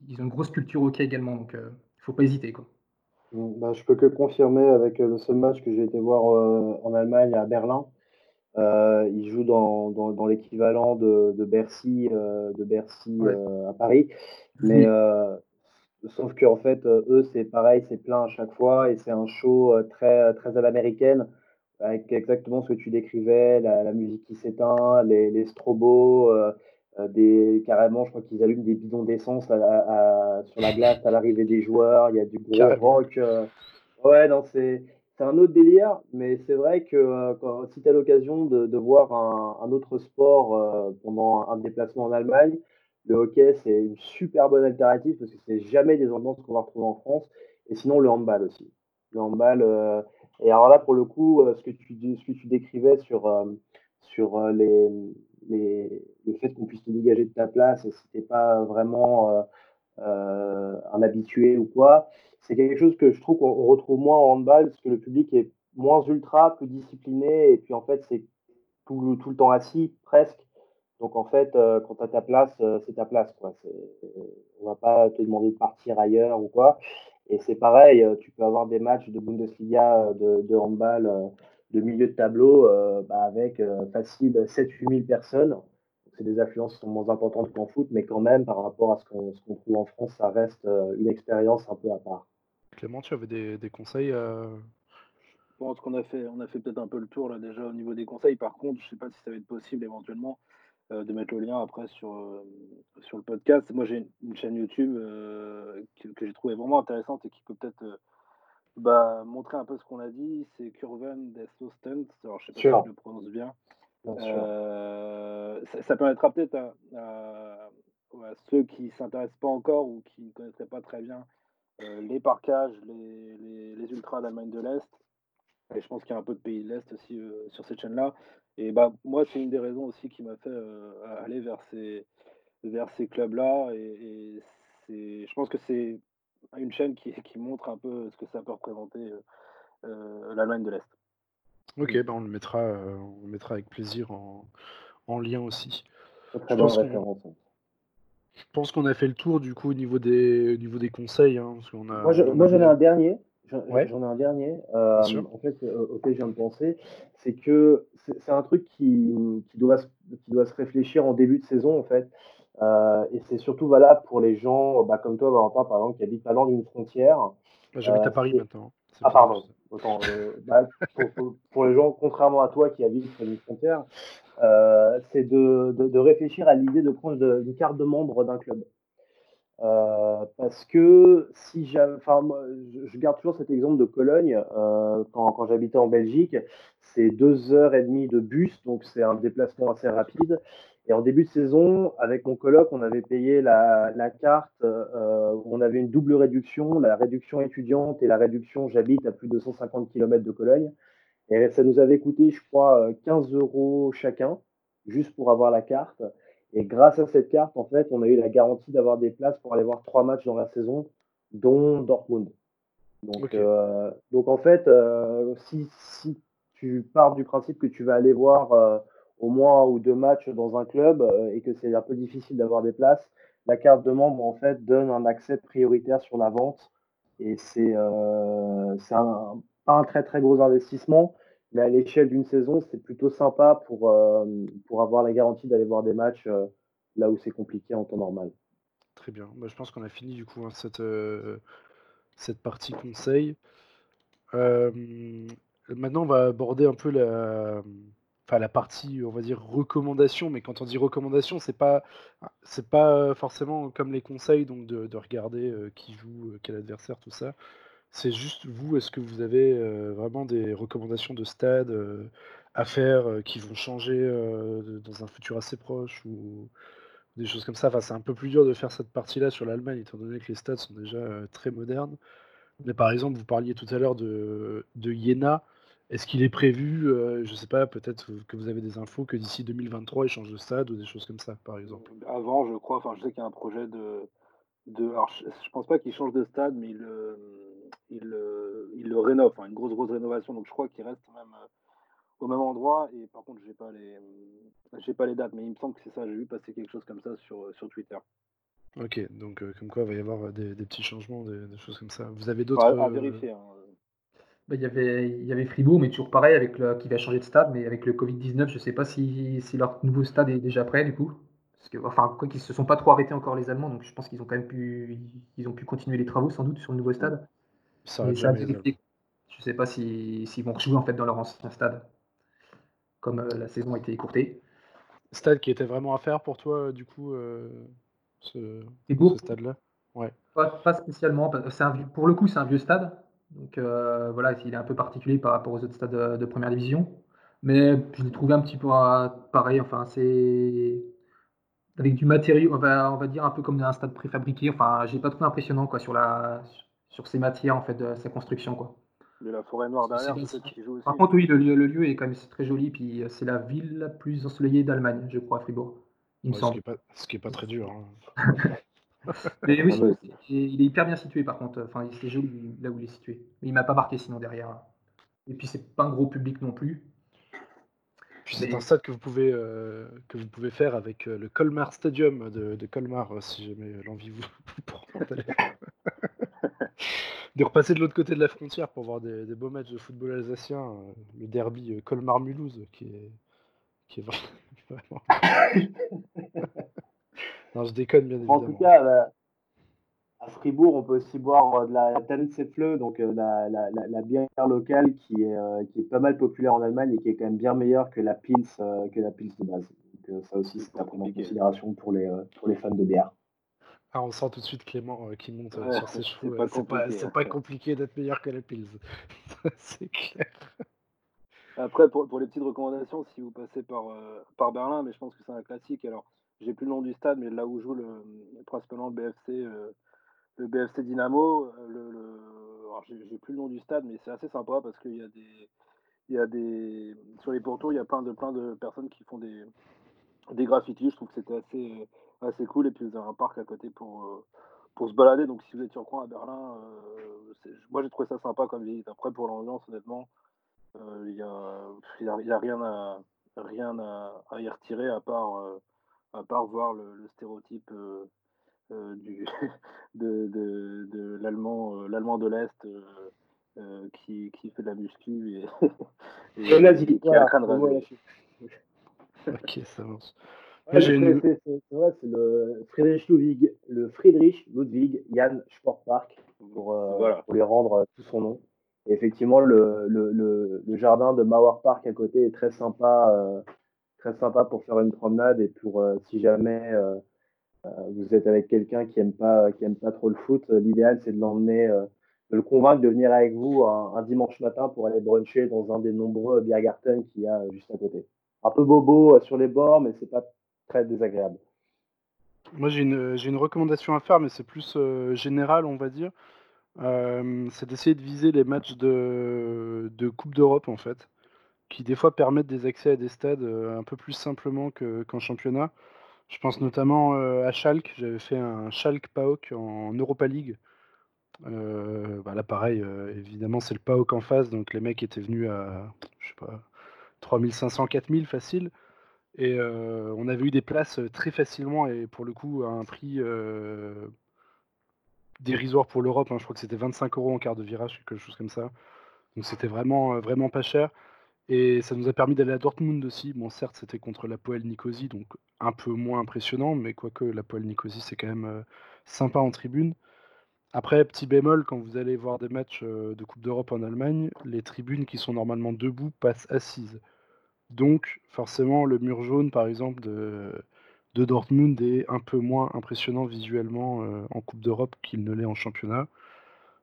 Ils, ont une grosse culture hockey également, donc euh, il ne faut pas hésiter. Quoi. Bah, je peux que confirmer avec le seul match que j'ai été voir en Allemagne à Berlin. Ils jouent dans, dans, l'équivalent de, de, Bercy, de Bercy à Paris. Mais Sauf qu'en fait, euh, eux, c'est pareil, c'est plein à chaque fois et c'est un show euh, très, euh, très à l'américaine avec exactement ce que tu décrivais, la, musique qui s'éteint, les, les strobos, des, carrément, je crois qu'ils allument des bidons d'essence sur la glace à l'arrivée des joueurs, il y a du gros rock. ouais, non, c'est un autre délire, mais c'est vrai que si tu as l'occasion de, voir un, autre sport pendant un déplacement en Allemagne, le hockey, c'est une super bonne alternative parce que c'est jamais des ambiances qu'on va retrouver en France. Et sinon, le handball aussi. Le handball. Euh, et alors là, pour le coup, euh, ce, que tu, ce que tu décrivais sur, euh, sur les, les, le fait qu'on puisse te dégager de ta place et pas vraiment un habitué ou quoi, c'est quelque chose que je trouve qu'on retrouve moins en handball parce que le public est moins ultra, plus discipliné. Et puis en fait, c'est tout, le temps assis presque. Donc en fait, euh, quand tu as ta place, euh, c'est ta place. Quoi. On va pas te demander de partir ailleurs ou quoi. Et c'est pareil, euh, tu peux avoir des matchs de Bundesliga de, handball de milieu de tableau bah, avec facile 7-8 000 personnes. C'est des affluences qui sont moins importantes qu'en foot, mais quand même, par rapport à ce qu'on trouve en France, ça reste une expérience un peu à part. Clément, tu avais des, conseils Je pense qu'on a fait, on a fait peut-être un peu le tour là déjà au niveau des conseils. Par contre, je ne sais pas si ça va être possible éventuellement euh, de mettre le lien après sur, euh, sur le podcast. Moi, j'ai une chaîne YouTube euh, que, j'ai trouvé vraiment intéressante et qui peut peut-être bah, montrer un peu ce qu'on a dit. C'est Curven Desto Alors, je sais pas si je le prononce bien. Ça, permettra peut-être à, ceux qui ne s'intéressent pas encore ou qui ne connaîtraient pas très bien les parcages, les, les, ultras d'Allemagne de l'Est. Et je pense qu'il y a un peu de pays de l'Est aussi sur cette chaîne-là. Et bah, moi, c'est une des raisons aussi qui m'a fait euh, aller vers ces, vers ces clubs-là. Et, c'est, je pense que c'est une chaîne qui, qui, montre un peu ce que ça peut représenter euh, euh, l'Allemagne de l'Est. Ok, bah on, le mettra, on le mettra avec plaisir en, en lien aussi. Très je, pense hein. je pense qu'on a fait le tour du coup au niveau des, au niveau des conseils. Hein, parce qu'on a, moi, j'en ai un dernier. J'en ai un dernier. Euh, en fait, euh, auquel je viens de penser, c'est que c'est un truc qui, qui, doit, qui doit se réfléchir en début de saison, en fait. Euh, et c'est surtout valable pour les gens bah, comme toi, Valentin, par exemple, qui habitent pas loin d'une frontière. J'habite à Paris maintenant. Ah, pardon. Bah, pour, les gens, contrairement à toi qui habitent près d'une frontière, c'est de, de, de, réfléchir à l'idée de prendre une carte de membre d'un club. Euh, parce que si j'avais, enfin, je garde toujours cet exemple de Cologne euh, quand, quand j'habitais en Belgique, c'est deux heures et demie de bus, donc c'est un déplacement assez rapide. Et en début de saison, avec mon coloc, on avait payé la, la carte, euh, on avait une double réduction, la réduction étudiante et la réduction j'habite à plus de 150 km de Cologne. Et ça nous avait coûté, je crois, 15 euros chacun, juste pour avoir la carte. Et grâce à cette carte, en fait, on a eu la garantie d'avoir des places pour aller voir trois matchs dans la saison, dont Dortmund. Donc, euh, donc en fait, euh, si, si, tu pars du principe que tu vas aller voir euh, au moins ou deux matchs dans un club et que c'est un peu difficile d'avoir des places, la carte de membre en fait donne un accès prioritaire sur la vente et c'est euh, un, pas un très très gros investissement, mais à l'échelle d'une saison, c'est plutôt sympa pour, euh, pour avoir la garantie d'aller voir des matchs euh, là où c'est compliqué en temps normal. Très bien. Bah, je pense qu'on a fini du coup hein, cette, euh, cette partie conseil. maintenant, on va aborder un peu la, la partie, on va dire, recommandation, mais quand on dit recommandation, c'est pas, c'est pas forcément comme les conseils, donc de, de regarder qui joue, quel adversaire, tout ça. C'est juste vous, est-ce que vous avez vraiment des recommandations de stade à faire qui vont changer dans un futur assez proche ou des choses comme ça? Enfin, c'est un peu plus dur de faire cette partie-là sur l'Allemagne, étant donné que les stades sont déjà très modernes. Mais par exemple, vous parliez tout à l'heure de, de Iéna. Est-ce qu'il est prévu, je je sais pas, peut-être que vous avez des infos que d'ici 2023, il change de stade ou des choses comme ça, par exemple? Avant, je crois, enfin, je sais qu'il y a un projet de. de alors, je, ne pense pas qu'il change de stade, mais il, il, il le rénove, une grosse, grosse rénovation. Donc je crois qu'il reste même euh, au même endroit. Et par contre, j'ai pas les, j'ai pas les dates, mais il me semble que c'est ça. J'ai vu passer quelque chose comme ça sur, euh, sur Twitter. Ok, donc euh, comme quoi il va y avoir des, petits changements, des, choses comme ça. Vous avez d'autres. à vérifier. Hein. Bah, il, y avait, il y avait Fribourg, mais toujours pareil, avec le, qui va changer de stade, mais avec le Covid-19, je ne sais pas si, si, leur nouveau stade est déjà prêt du coup. Parce que, enfin, quoi qu'ils se sont pas trop arrêtés encore les Allemands, donc je pense qu'ils ont quand même pu, ils ont pu continuer les travaux sans doute sur le nouveau stade. Ça je ne sais pas s'ils vont rejouer en fait dans leur ancien stade, comme euh, la saison a été écourtée. Stade qui était vraiment à faire pour toi, du coup, euh, ce, stade-là? Ouais. Pas, spécialement. Un pour le coup, c'est un vieux stade. Donc euh, voilà, il est un peu particulier par rapport aux autres stades de, première division. Mais je l'ai trouvé un petit peu pareil. Enfin, c'est avec du matériau, on va, on va dire un peu comme un stade préfabriqué. Enfin, j'ai pas trouvé impressionnant quoi sur la sur ces matières en fait de sa construction quoi. Mais la forêt noire derrière, Par contre, oui, le lieu, est quand même très joli, puis euh, c'est la ville la plus ensoleillée d'Allemagne, je crois, Fribourg. Il me semble. Ce qui n'est pas, très dur. Hein. Mais oui, il est hyper bien situé par contre. Enfin, c'est joli là où il est situé. Mais il m'a pas marqué sinon derrière. Et puis c'est pas un gros public non plus. Puis c'est un stade que vous pouvez euh, que vous pouvez faire avec euh, le Colmar Stadium de, de Colmar si jamais l'envie vous prend de repasser de l'autre côté de la frontière pour voir des, beaux matchs de football alsacien, euh, le derby euh, Colmar-Mulhouse, qui est, qui est vraiment. Non, je déconne bien évidemment. En tout cas, bah, à Fribourg, on peut aussi boire euh, de la Fleu, donc la, la, la, bière locale qui est, qui est pas mal populaire en Allemagne et qui est quand même bien meilleure que la Pils, que la Pils de base. Donc ça aussi, c'est à prendre en considération pour les, pour les fans de bière. Ah, on sent tout de suite Clément euh, qui monte euh, sur ses cheveux. C'est pas, pas, compliqué d'être meilleur que la Pils. c'est clair. Après, pour, les petites recommandations, si vous passez par, euh, par Berlin, mais je pense que c'est un classique. Alors, j'ai plus le nom du stade, mais là où joue le, principalement le BFC, le BFC Dynamo, le, j'ai plus le nom du stade, mais c'est assez sympa parce qu'il y a des, il y a des, sur les pourtours, il y a plein de, plein de personnes qui font des, des graffitis. Je trouve que c'était assez, assez cool. Et puis vous avez un parc à côté pour, euh, pour se balader. Donc si vous êtes sur coin à Berlin, euh, moi j'ai trouvé ça sympa comme visite. Après pour l'ambiance, honnêtement, euh, il n'y a, y a, rien, à, rien à, y retirer à part, à part voir le, stéréotype du, de, de, de l'allemand l'allemand de l'Est. qui, qui, fait de la muscu et, et, qui, qui a ok, ça marche c'est vrai, c'est le Friedrich Ludwig, le Friedrich Ludwig Jan Sportpark pour, euh, pour lui rendre euh, tout son nom. Et effectivement, le, le, le, jardin de Mauer Park à côté est très sympa, euh, très sympa pour faire une promenade et pour si jamais vous êtes avec quelqu'un qui aime pas qui aime pas trop le foot, l'idéal c'est de l'emmener, de le convaincre de venir avec vous un, dimanche matin pour aller bruncher dans un des nombreux Biergarten qu'il y a juste à côté. Un peu bobo sur les bords, mais c'est pas très désagréable. Moi, j'ai une, une, recommandation à faire, mais c'est plus euh, général, on va dire. Euh, c'est d'essayer de viser les matchs de, de Coupe d'Europe, en fait, qui des fois permettent des accès à des stades euh, un peu plus simplement qu'en championnat. Je pense notamment à Schalke. J'avais fait un Schalke PAOK en Europa League. Bah là, pareil, évidemment, c'est le PAOK en face, donc les mecs étaient venus à, je sais pas, 3500, 4000 facile. Et euh, on avait eu des places euh, très facilement et pour le coup à un prix euh, dérisoire pour l'Europe. hein. Je crois que c'était 25 euros en quart de virage, quelque chose comme ça. Donc c'était vraiment, euh, vraiment pas cher. Et ça nous a permis d'aller à Dortmund aussi. Bon, certes, c'était contre la Poel Nicosie, donc un peu moins impressionnant, mais quoique la Poel Nicosie, c'est quand même euh, sympa en tribune. Après, petit bémol, quand vous allez voir des matchs euh, de Coupe d'Europe en Allemagne, les tribunes qui sont normalement debout passent assises. Donc, forcément, le mur jaune, par exemple, de, de Dortmund est un peu moins impressionnant visuellement euh, en Coupe d'Europe qu'il ne l'est en championnat.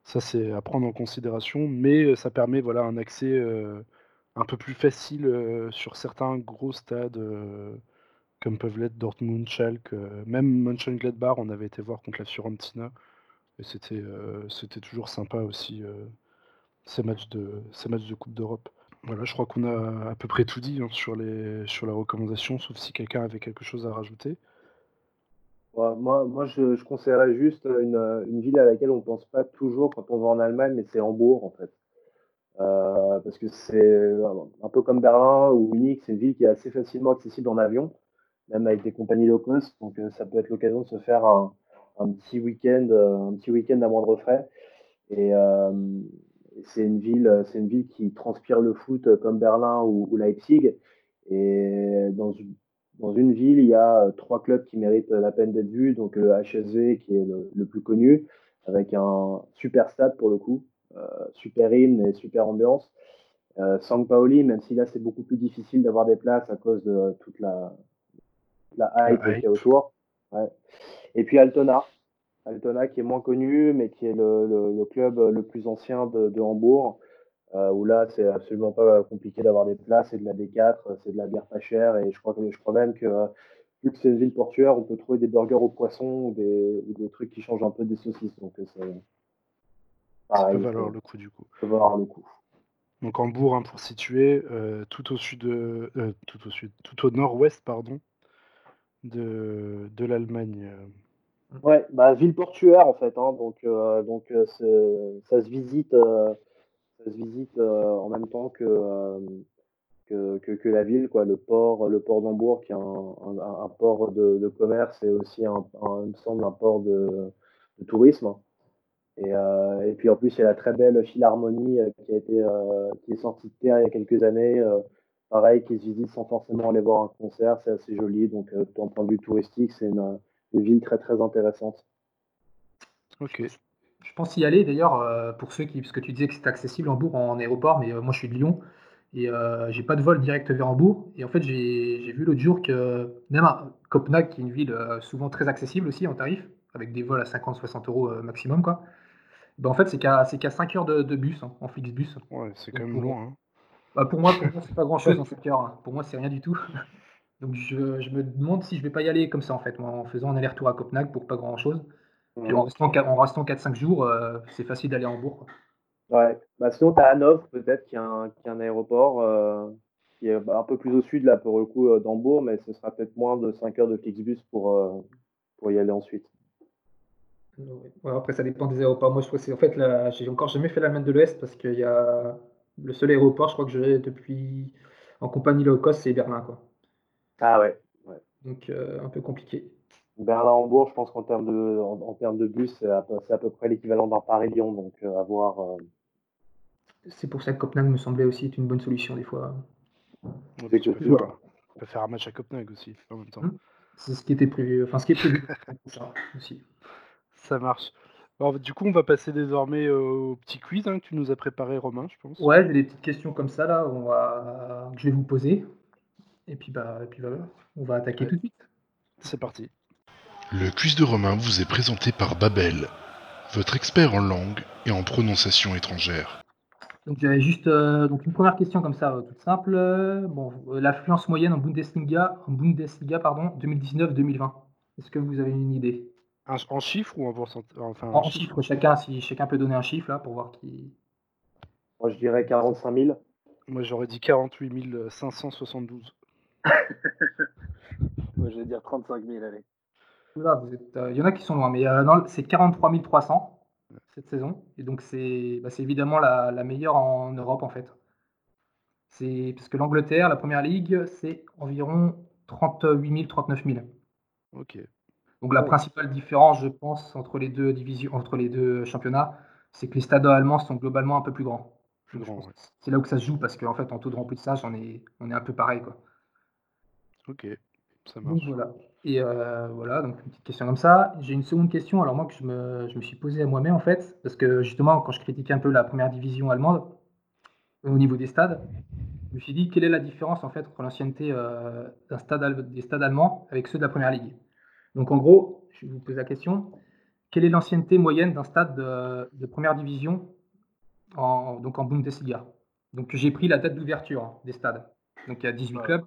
Ça, c'est à prendre en considération, mais ça permet voilà, un accès un peu plus facile sur certains gros stades, comme peuvent l'être Dortmund, Schalke, même Mönchengladbach, on avait été voir contre la Fiorentina, et c'était c'était toujours sympa aussi, ces matchs de, ces matchs de Coupe d'Europe. Voilà, je crois qu'on a à peu près tout dit hein, sur, les, sur la recommandation, sauf si quelqu'un avait quelque chose à rajouter. Moi, moi je, conseillerais juste une, une ville à laquelle on pense pas toujours quand on va en Allemagne, mais c'est Hambourg en fait. Euh, parce que c'est un peu comme Berlin ou Munich, c'est une ville qui est assez facilement accessible en avion, même avec des compagnies low cost. Donc euh, ça peut être l'occasion de se faire un, petit week-end, euh, un petit week-end à moindre frais. Et euh, c'est une ville, c'est une ville qui transpire le foot comme Berlin ou, Leipzig. Et dans une, ville, il y a euh, trois clubs qui méritent la peine d'être vus. Donc le HSV qui est le, plus connu, avec un super stade pour le coup, euh, super hymne et super ambiance. Euh, San Paoli, même si là c'est beaucoup plus difficile d'avoir des places à cause de toute la, la hype qu'il y a autour. Ouais. Et puis Altona, Altona qui est moins connu, mais qui est le, le, le club le plus ancien de, de Hambourg, euh, où là c'est absolument pas compliqué d'avoir des places, c'est de la D4, c'est de la bière pas chère, et je crois, que, je crois même que vu que c'est une ville portuaire, on peut trouver des burgers au poisson ou des, ou des trucs qui changent un peu des saucisses. Donc c'est Ça peut pareil, valoir ça le coup du coup. peut valoir le coup. Donc Hambourg, hein, pour situer, euh, tout au sud, de- euh, tout au sud, tout au nord-ouest, pardon, de, de l'Allemagne. euh. Ouais, bah ville portuaire en fait, hein, donc euh, donc euh, ça se visite, euh, ça se visite euh, en même temps que, euh, que, que que la ville, quoi. Le port, le port d'Hambourg qui est un, un, un port de, de commerce et aussi un, un- il me semble un port de, de tourisme. Et, euh, et puis en plus il y a la très belle Philharmonie euh, qui a été euh, qui est sortie de terre il y a quelques années. euh, pareil, qui se visite sans forcément aller voir un concert, c'est assez joli. Donc euh, d'un point de vue touristique, c'est une, une ville très très intéressante. Ok. Je pense y aller d'ailleurs euh, pour ceux qui, parce que tu disais que c'était accessible Hambourg en aéroport, mais euh, moi je suis de Lyon et euh, j'ai pas de vol direct vers Hambourg. Et en fait, j'ai vu l'autre jour que même à Copenhague, qui est une ville euh, souvent très accessible aussi en tarif, avec des vols à 50-60 euros euh, maximum, quoi. Ben, en fait, c'est qu'à c'est qu'à 5 heures de, de bus, hein, en Flixbus. Ouais, c'est quand même pour, loin. hein. bah, pour moi, pour moi c'est pas grand-chose en 5 heures. hein. Pour moi, c'est rien du tout. Donc je, je me demande si je vais pas y aller comme ça en fait, moi, en faisant un aller-retour à Copenhague pour pas grand-chose. Puis en restant, en restant 4-5 jours, euh, c'est facile d'aller à Hambourg. quoi. Ouais. Bah, sinon, tu as Hanovre, peut-être, qui a un, qui a un aéroport euh, qui est un peu plus au sud, là, pour le coup, euh, d'Hambourg, mais ce sera peut-être moins de 5 heures de Flixbus pour, euh, pour y aller ensuite. Ouais, après, ça dépend des aéroports. Moi, je crois que c'est en fait, là, j'ai encore jamais fait l'Allemagne de l'Ouest parce qu'il y a le seul aéroport, je crois que j'ai depuis en compagnie low cost, c'est Berlin, quoi. Ah ouais. ouais. Donc euh, un peu compliqué. Berlin-Hambourg, je pense qu'en termes de, en, en termes de bus, c'est à, peu- c'est à peu près l'équivalent d'un Paris-Lyon, donc euh, à voir. euh, C'est pour ça que Copenhague me semblait aussi être une bonne solution des fois. Peux tu faire, un match à Copenhague aussi en même temps. Hmm. C'est ce qui était prévu, enfin ce qui est prévu aussi. Ça marche. Alors, du coup, on va passer désormais au petit quiz hein, que tu nous as préparé, Romain, je pense. Ouais, j'ai des petites questions comme ça là, on va... que je vais vous poser. Et puis bah, et puis voilà, on va attaquer Ouais. tout de suite. C'est parti. Le quiz de Romain vous est présenté par Babel, votre expert en langue et en prononciation étrangère. Donc j'avais juste euh, donc une première question comme ça, euh, toute simple. Euh, Bon, euh, l'affluence moyenne en Bundesliga, en Bundesliga pardon, 2019-2020. Est-ce que vous avez une idée? En chiffres ou en pourcentage Enfin, En chiffres, chacun, si chacun peut donner un chiffre là pour voir qui. moi, je dirais 45 000. Moi, j'aurais dit 48 572. Moi, je vais dire 35 000, allez. Là, vous êtes, euh, il y en a qui sont loin, mais euh, non, c'est 43 300 cette saison. Et donc c'est bah, c'est évidemment la, la meilleure en Europe en fait. C'est parce que l'Angleterre, la première ligue, c'est environ 38 000, 39 000. Ok. Donc la principale différence, je pense, entre les deux divisions, entre les deux championnats, c'est que les stades allemands sont globalement un peu plus grands. Plus Donc, ouais. C'est là où ça se joue parce qu'en fait, en taux de remplissage, on est, on est un peu pareil. Quoi. Ok. Ça Donc marche. voilà. Et euh, voilà, donc une petite question comme ça. J'ai une seconde question, alors moi que je me, je me suis posé à moi-même en fait, parce que justement, quand je critiquais un peu la première division allemande, au niveau des stades, je me suis dit quelle est la différence en fait entre l'ancienneté euh, d'un stade, des stades allemands avec ceux de la première ligue? Donc en gros, je vous pose la question, quelle est l'ancienneté moyenne d'un stade de, de première division en, donc en Bundesliga? Donc j'ai pris la date d'ouverture hein, des stades. Donc il y a 18 Ouais. clubs.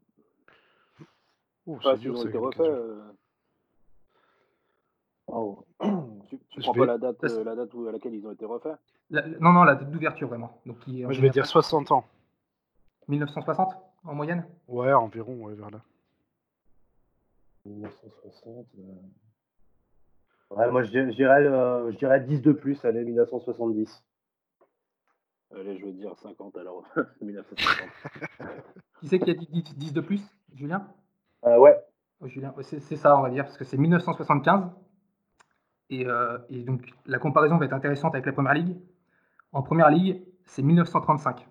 Oh, Pas dur, euh, Oh. Tu, tu prends vais- pas la date, euh, la date où- à laquelle ils ont été refaits? La- non, non, la date d'ouverture vraiment. Donc qui Moi, je vais dire général 60 ans. 1960 en moyenne? Ouais, environ, ouais, vers là. 1960. euh. Ouais, moi je dirais, je dirais, euh, je dirais 10 de plus, année 1970. Allez, je vais dire 50 alors. 1950. Qui c'est qui a dit 10, 10 de plus Julien? Euh, ouais, Oh, Julien, c'est c'est ça, on va dire, parce que c'est 1975. Et, euh, et donc, la comparaison va être intéressante avec la première ligue. En première ligue, c'est 1935.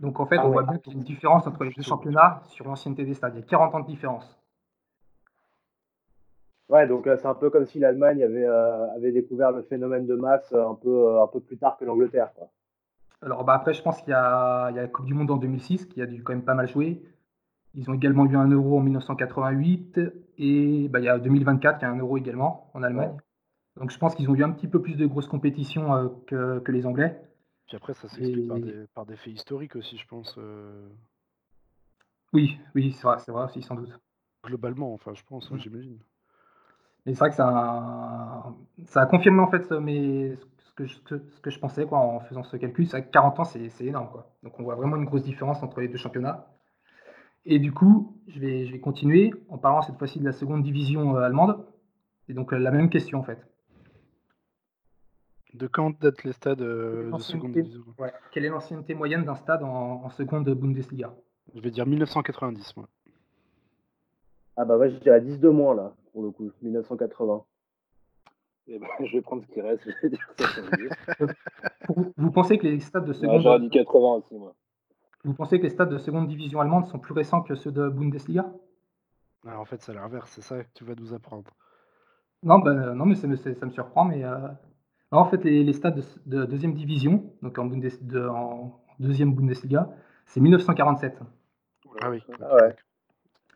Donc, en fait, Ah on ouais. voit bien qu'il y a une différence entre les deux championnats sur l'ancienneté des stades. Il y a 40 ans de différence. ouais, donc euh, c'est un peu comme si l'Allemagne avait, euh, avait découvert le phénomène de masse euh, un peu, un peu plus tard que l'Angleterre. Alors, bah, après, je pense qu'il y, a il y a la Coupe du Monde en 2006 qui a dû quand même pas mal jouer. Ils ont également eu un euro en 1988 et bah, il y a 2024, il y a un euro également en Allemagne. Donc, je pense qu'ils ont eu un petit peu plus de grosses compétitions euh, que, que les Anglais. Puis après, ça s'explique par, des, par des faits historiques aussi, je pense. euh, Oui, oui, c'est vrai, c'est vrai aussi, sans doute. globalement, enfin, je pense, hein, Mm. j'imagine. Mais c'est vrai que ça a, ça a confirmé en fait ce, mes- ce, que je, ce que- ce que je pensais quoi, en faisant ce calcul. Que 40 ans, c'est c'est énorme. Quoi. Donc on voit vraiment une grosse différence entre les deux championnats. Et du coup, je vais, je vais continuer en parlant cette fois-ci de la seconde division allemande. Et donc la même question en fait. De quand datent les stades euh, de seconde division? Ouais, Quelle est l'ancienneté moyenne d'un stade en, en seconde Bundesliga? Je vais dire 1990, moi. Ah bah ouais, je dirais 10 de moins là, pour le coup, 1980. Eh ben, je vais prendre ce qui reste. Je vais dire 70. Pour vous, vous pensez que les stades de seconde, J'aurais dit 80 aussi, moi. vous pensez que les stades de seconde division allemande sont plus récents que ceux de Bundesliga? Ah, en fait, c'est l'inverse, c'est ça que tu vas nous apprendre. Non, bah, non, mais ça me, ça me surprend. Mais euh, en fait, les, les stades de, de deuxième division, donc en, Bundes- de- en deuxième Bundesliga, c'est 1947. Ah oui. Ah ouais.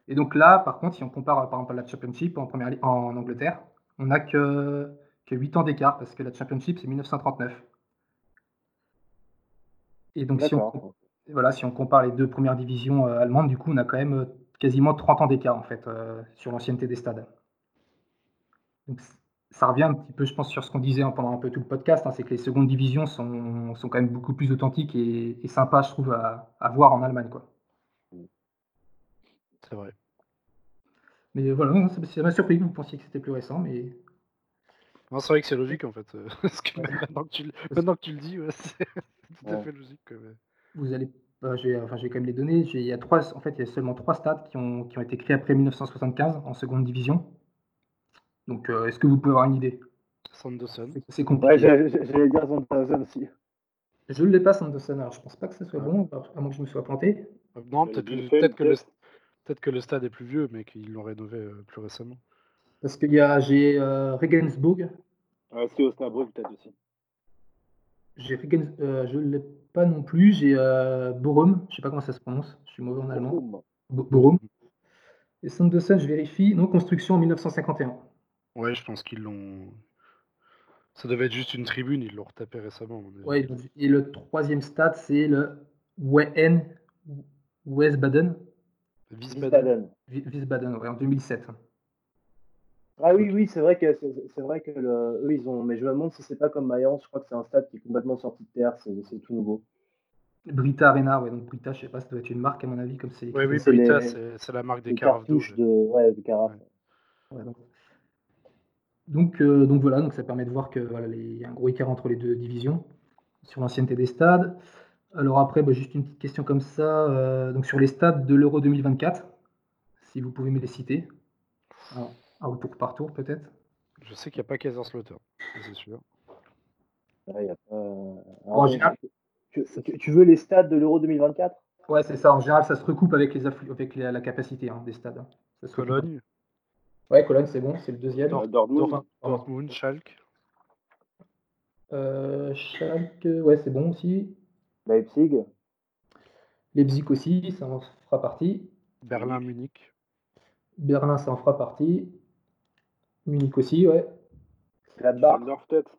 Et donc là, par contre, si on compare par exemple à la Championship en, première, en Angleterre, on n'a que, que 8 ans d'écart parce que la Championship, c'est 1939. Et donc, si on, voilà, si on compare les deux premières divisions euh, allemandes, du coup, on a quand même euh, quasiment 30 ans d'écart en fait euh, sur l'ancienneté des stades. Donc, ça revient un petit peu, je pense, sur ce qu'on disait pendant un peu tout le podcast, hein, c'est que les secondes divisions sont, sont quand même beaucoup plus authentiques et, et sympas, je trouve, à, à voir en Allemagne. Quoi. C'est vrai. Mais voilà, ça m'a surpris que vous pensiez que c'était plus récent, mais Non, c'est vrai que c'est logique en fait. parce que maintenant, que tu, le- maintenant que tu le dis, ouais, c'est tout à fait logique. quoi, mais- vous allez. enfin, je vais quand même les donner. J'ai- Il y a trois, en fait, il y a seulement trois stades qui ont, qui ont été créés après 1975 en seconde division. Donc, euh, est-ce que vous pouvez avoir une idée? Sanderson. C'est- C'est Ouais, compliqué. j'allais dire Sandhausen aussi. je ne l'ai pas, Sanderson. Alors, je pense pas que ce soit Ah. bon, à moins que je me sois planté. Euh, Non, peut-être que, le, que stade est plus vieux, mais qu'ils l'ont rénové euh, plus récemment. Parce qu'il y a, j'ai euh, Regensburg. Ouais, si Osnabrück, peut-être aussi. J'ai Regens, euh, je ne l'ai pas non plus. J'ai euh, Bochum. Je sais pas comment ça se prononce. Je suis mauvais en allemand. Bochum. Bo- Bochum. Et Sanderson, je vérifie. Non, construction en 1951. Ouais, je pense qu'ils l'ont. Ça devait être juste une tribune, ils l'ont retapé récemment. Ouais, et le troisième stade, c'est le Wien Wiesbaden. Wiesbaden. Wiesbaden. Ouais, en 2007. Ah oui, oui, c'est vrai que c'est c'est vrai que le, eux ils ont. Mais je me demande si c'est pas comme Mayence, je crois que c'est un stade qui est complètement sorti de terre, c'est tout nouveau. Brita Arena, ouais, donc Brita, je sais pas, ça doit être une marque à mon avis, comme c'est Ouais, oui, Brita, les- c'est la marque des Les carafes d'eau. cartouches de, ouais, donc, donc, euh, donc voilà, donc ça permet de voir que voilà, les- il y a un gros écart entre les deux divisions sur l'ancienneté des stades. Alors après, bah, juste une petite question comme ça, euh, donc sur les stades de l'Euro 2024, si vous pouvez me les citer. Un, un au tour par tour, peut-être. Je sais qu'il n'y a pas Kaiserslautern, c'est sûr. Ouais, y a pas... Alors, En général- tu, veux les stades de l'Euro 2024 Ouais, c'est ça. En général, ça se recoupe avec, les afflu- avec la, la capacité hein, des stades. hein. Ça se recoupe. Cologne, Ouais, Cologne, c'est bon, c'est le deuxième. Euh, Dortmund. Dort- pardon. Dortmund, Schalke. Euh, Schalke, ouais, c'est bon aussi. Leipzig Leipzig aussi, ça en fera partie. Berlin, Munich. Berlin, ça en fera partie. Munich aussi, ouais. Gladbach Düsseldorf peut-être.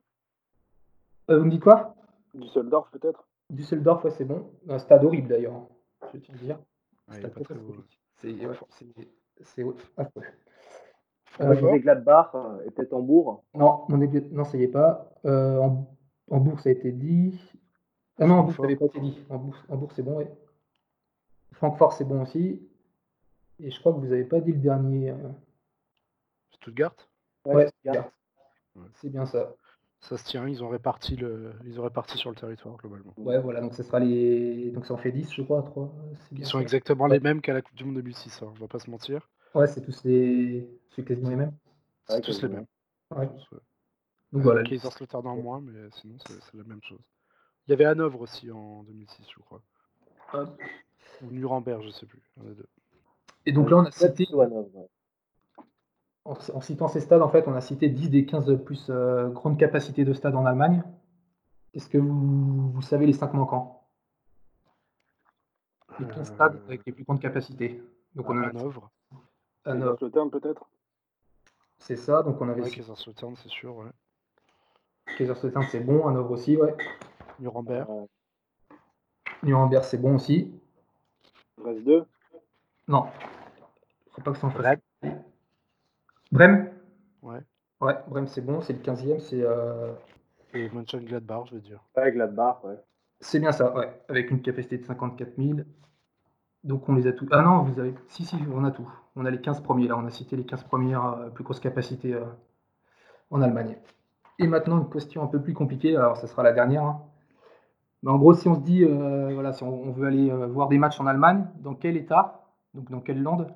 Euh, vous me dites quoi? Düsseldorf peut-être. Düsseldorf, ouais, c'est bon. Un stade horrible d'ailleurs, hein, je tiens à le dire. Ouais, il est Stade pas très beau. catastrophique. C'est ouais, affreux. Moi, Euh, Gladbach et peut-être Hambourg. non, mon non, ça y est pas. Euh, en, Hambourg, ça a été dit. Ah non, Hambourg, ça n'avait pas été dit. Hambourg, Hambourg, c'est bon, ouais. Francfort, c'est bon aussi. Et je crois que vous n'avez pas dit le dernier. euh, Stuttgart? Ouais, Stuttgart. Ouais. c'est bien ça. Ça se tient, ils ont réparti le, ils ont réparti sur le territoire globalement. Ouais, voilà, donc ça sera les. Donc ça en fait 10, je crois, 3. C'est Ils sont ça. exactement Ouais. les mêmes qu'à la Coupe du Monde 2006, hein, on va pas se mentir. Ouais, c'est tous les. C'est quasiment les mêmes. C'est Ouais, tous les mêmes. Ouais. Donc Euh, voilà. En moins, mais sinon c'est la même chose. Il y avait Hanovre aussi en 2006, je crois. Hop. Ou Nuremberg, je sais plus. un des deux. Et donc là, on a cité. En, en citant ces stades, en fait, on a cité 10 des 15 plus euh, grandes capacités de stades en Allemagne. Est-ce que vous, vous savez les 5 manquants? Les 15 Euh, stades avec les plus grandes capacités. Donc on a Hanovre. Hanovre, Kaiserslautern peut-être? c'est ça. Donc on avait Ouais, Kaiserslautern, c'est sûr. Ouais. Kaiserslautern, c'est bon. Hanovre aussi, ouais. Nuremberg. Euh, Nuremberg, c'est bon aussi. Reste 2. Non. Faut pas que ça en fasse. Brême? Brême? Ouais. Ouais, Brême, c'est bon. C'est le 15e. C'est euh, Et Mönchengladbach, je veux dire. ouais, Gladbach, ouais. c'est bien ça, ouais. Avec une capacité de 54 000. Donc on les a tous. Ah non, vous avez. Si, si, on a tout. On a les 15 premiers là. On a cité les 15 premières euh, plus grosses capacités euh, en Allemagne. Et maintenant, une question un peu plus compliquée. Alors, ça sera la dernière. hein. Mais en gros, si on se dit, euh, voilà, si on, on veut aller euh, voir des matchs en Allemagne, dans quel état, donc dans quelle land,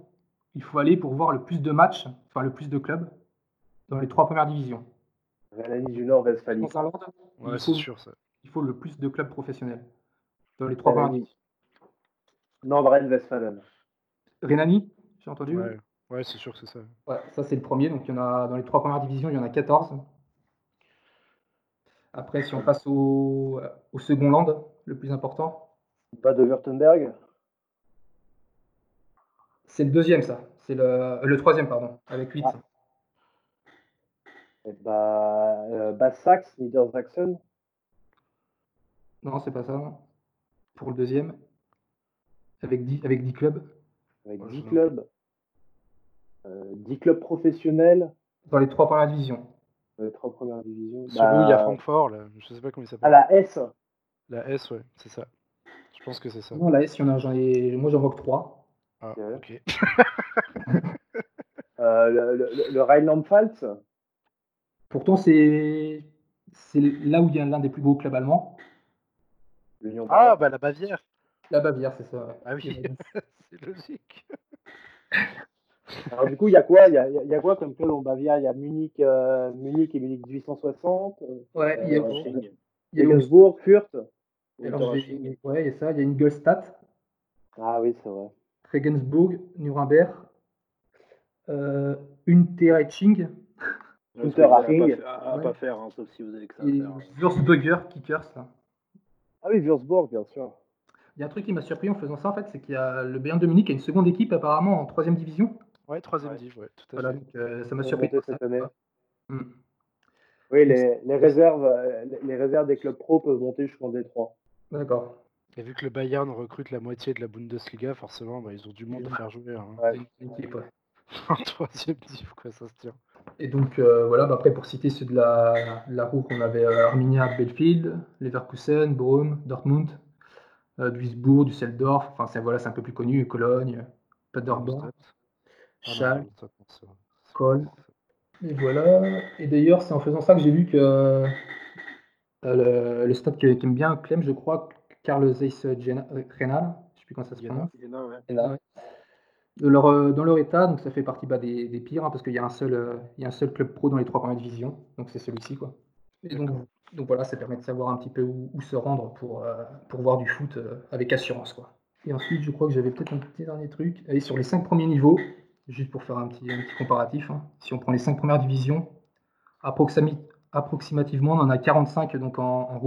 il faut aller pour voir le plus de matchs, enfin le plus de clubs, dans les trois premières divisions? Rhénanie du Nord, Westphalie. Dans un land, Ouais, il faut- sûr ça. il faut le plus de clubs professionnels. Dans les trois premières divisions. Nordrhein-Westphalen. Rhénanie, j'ai entendu Ouais, ouais c'est sûr que c'est ça. Ouais, ça c'est le premier, donc il y en a dans les trois premières divisions, il y en a 14. Après, si on passe au, au second land, le plus important, Bade-Württemberg. c'est le deuxième, ça. C'est le, euh, le troisième, pardon, avec 8. Ah. Et bah, euh, Niedersachsen? Non, c'est pas ça. non. Pour le deuxième, avec 10, avec 10 clubs. avec Ouais, 10 je- clubs. Euh, 10 clubs professionnels Dans les trois premières divisions. dans les trois premières divisions. Celui où il y a Bah, Francfort, là, je sais pas comment il à s'appelle. la S. La S, ouais, c'est ça. Je pense que c'est ça. Non, la S, il y en a, j'en ai, moi j'en vois que 3. Ah, Ok. Euh, le, le- le Rheinland-Pfalz. Pourtant, c'est c'est là où il y a l'un des plus gros clubs allemands. l'Union Ah, bah la Bavière. La Bavière, c'est ça. Ah oui, c'est logique. Alors, du coup, il y a quoi Il y a, y a- il y a quoi comme club en Bavière Il y a Munich, euh, Munich et Munich 860. euh, Ouais, il y a, Euh, il y a Fürth. ouais, il y a ça, il y a Ingolstadt, Ah oui, c'est vrai. Regensburg, Nuremberg, euh, Unterhaching Unterhaching. À, à pas faire, hein, sauf si vous avez que ça et. Würzburger Kickers. là. Ah oui, Würzburg, bien sûr. Il y a un truc qui m'a surpris en faisant ça, en fait, c'est qu'il y a le Bayern de Munich a une seconde équipe apparemment en troisième division. Ouais, troisième Ouais. div, ouais, tout à Voilà, fait. donc euh, ça m'a surpris. cette ça. année. Hmm. Oui, les, les réserves, euh, les- réserves des clubs pro peuvent monter jusqu'en D3. D'accord. Et vu que le Bayern recrute la moitié de la Bundesliga, forcément, bah, ils ont du monde à faire jouer. Hein. Ouais. C'est une équipe, ouais. en troisième div, quoi, ça se tient. Et donc euh, voilà, bah, après pour citer ceux de la, la roue, on avait euh, Arminia, Belfield, Leverkusen, Bochum, Dortmund, euh, Duisbourg, Düsseldorf, enfin c'est voilà, c'est un peu plus connu, Cologne, Paderborn, Et voilà. Et d'ailleurs, c'est en faisant ça que j'ai vu que euh, le, le stade que- qu'aime bien Clem, je crois, Karl Zeiss Jena- Renal, je sais plus comment ça se Jena. prononce. Jena, ouais. Jena, ouais. de leur, euh, dans leur état, donc ça fait partie bah, des, des pires, hein, parce qu'il y, a un seul, euh, il y a un seul club pro dans les trois premières divisions, donc c'est celui-ci. Quoi. Et donc, donc voilà, ça permet de savoir un petit peu où, où se rendre pour, euh, pour voir du foot euh, avec assurance. Quoi. Et ensuite, je crois que j'avais peut-être un petit dernier truc. Allez, sur les cinq premiers niveaux, juste pour faire un petit, comparatif, hein. si on prend les cinq premières divisions, approximativement, on en a 45 donc en, en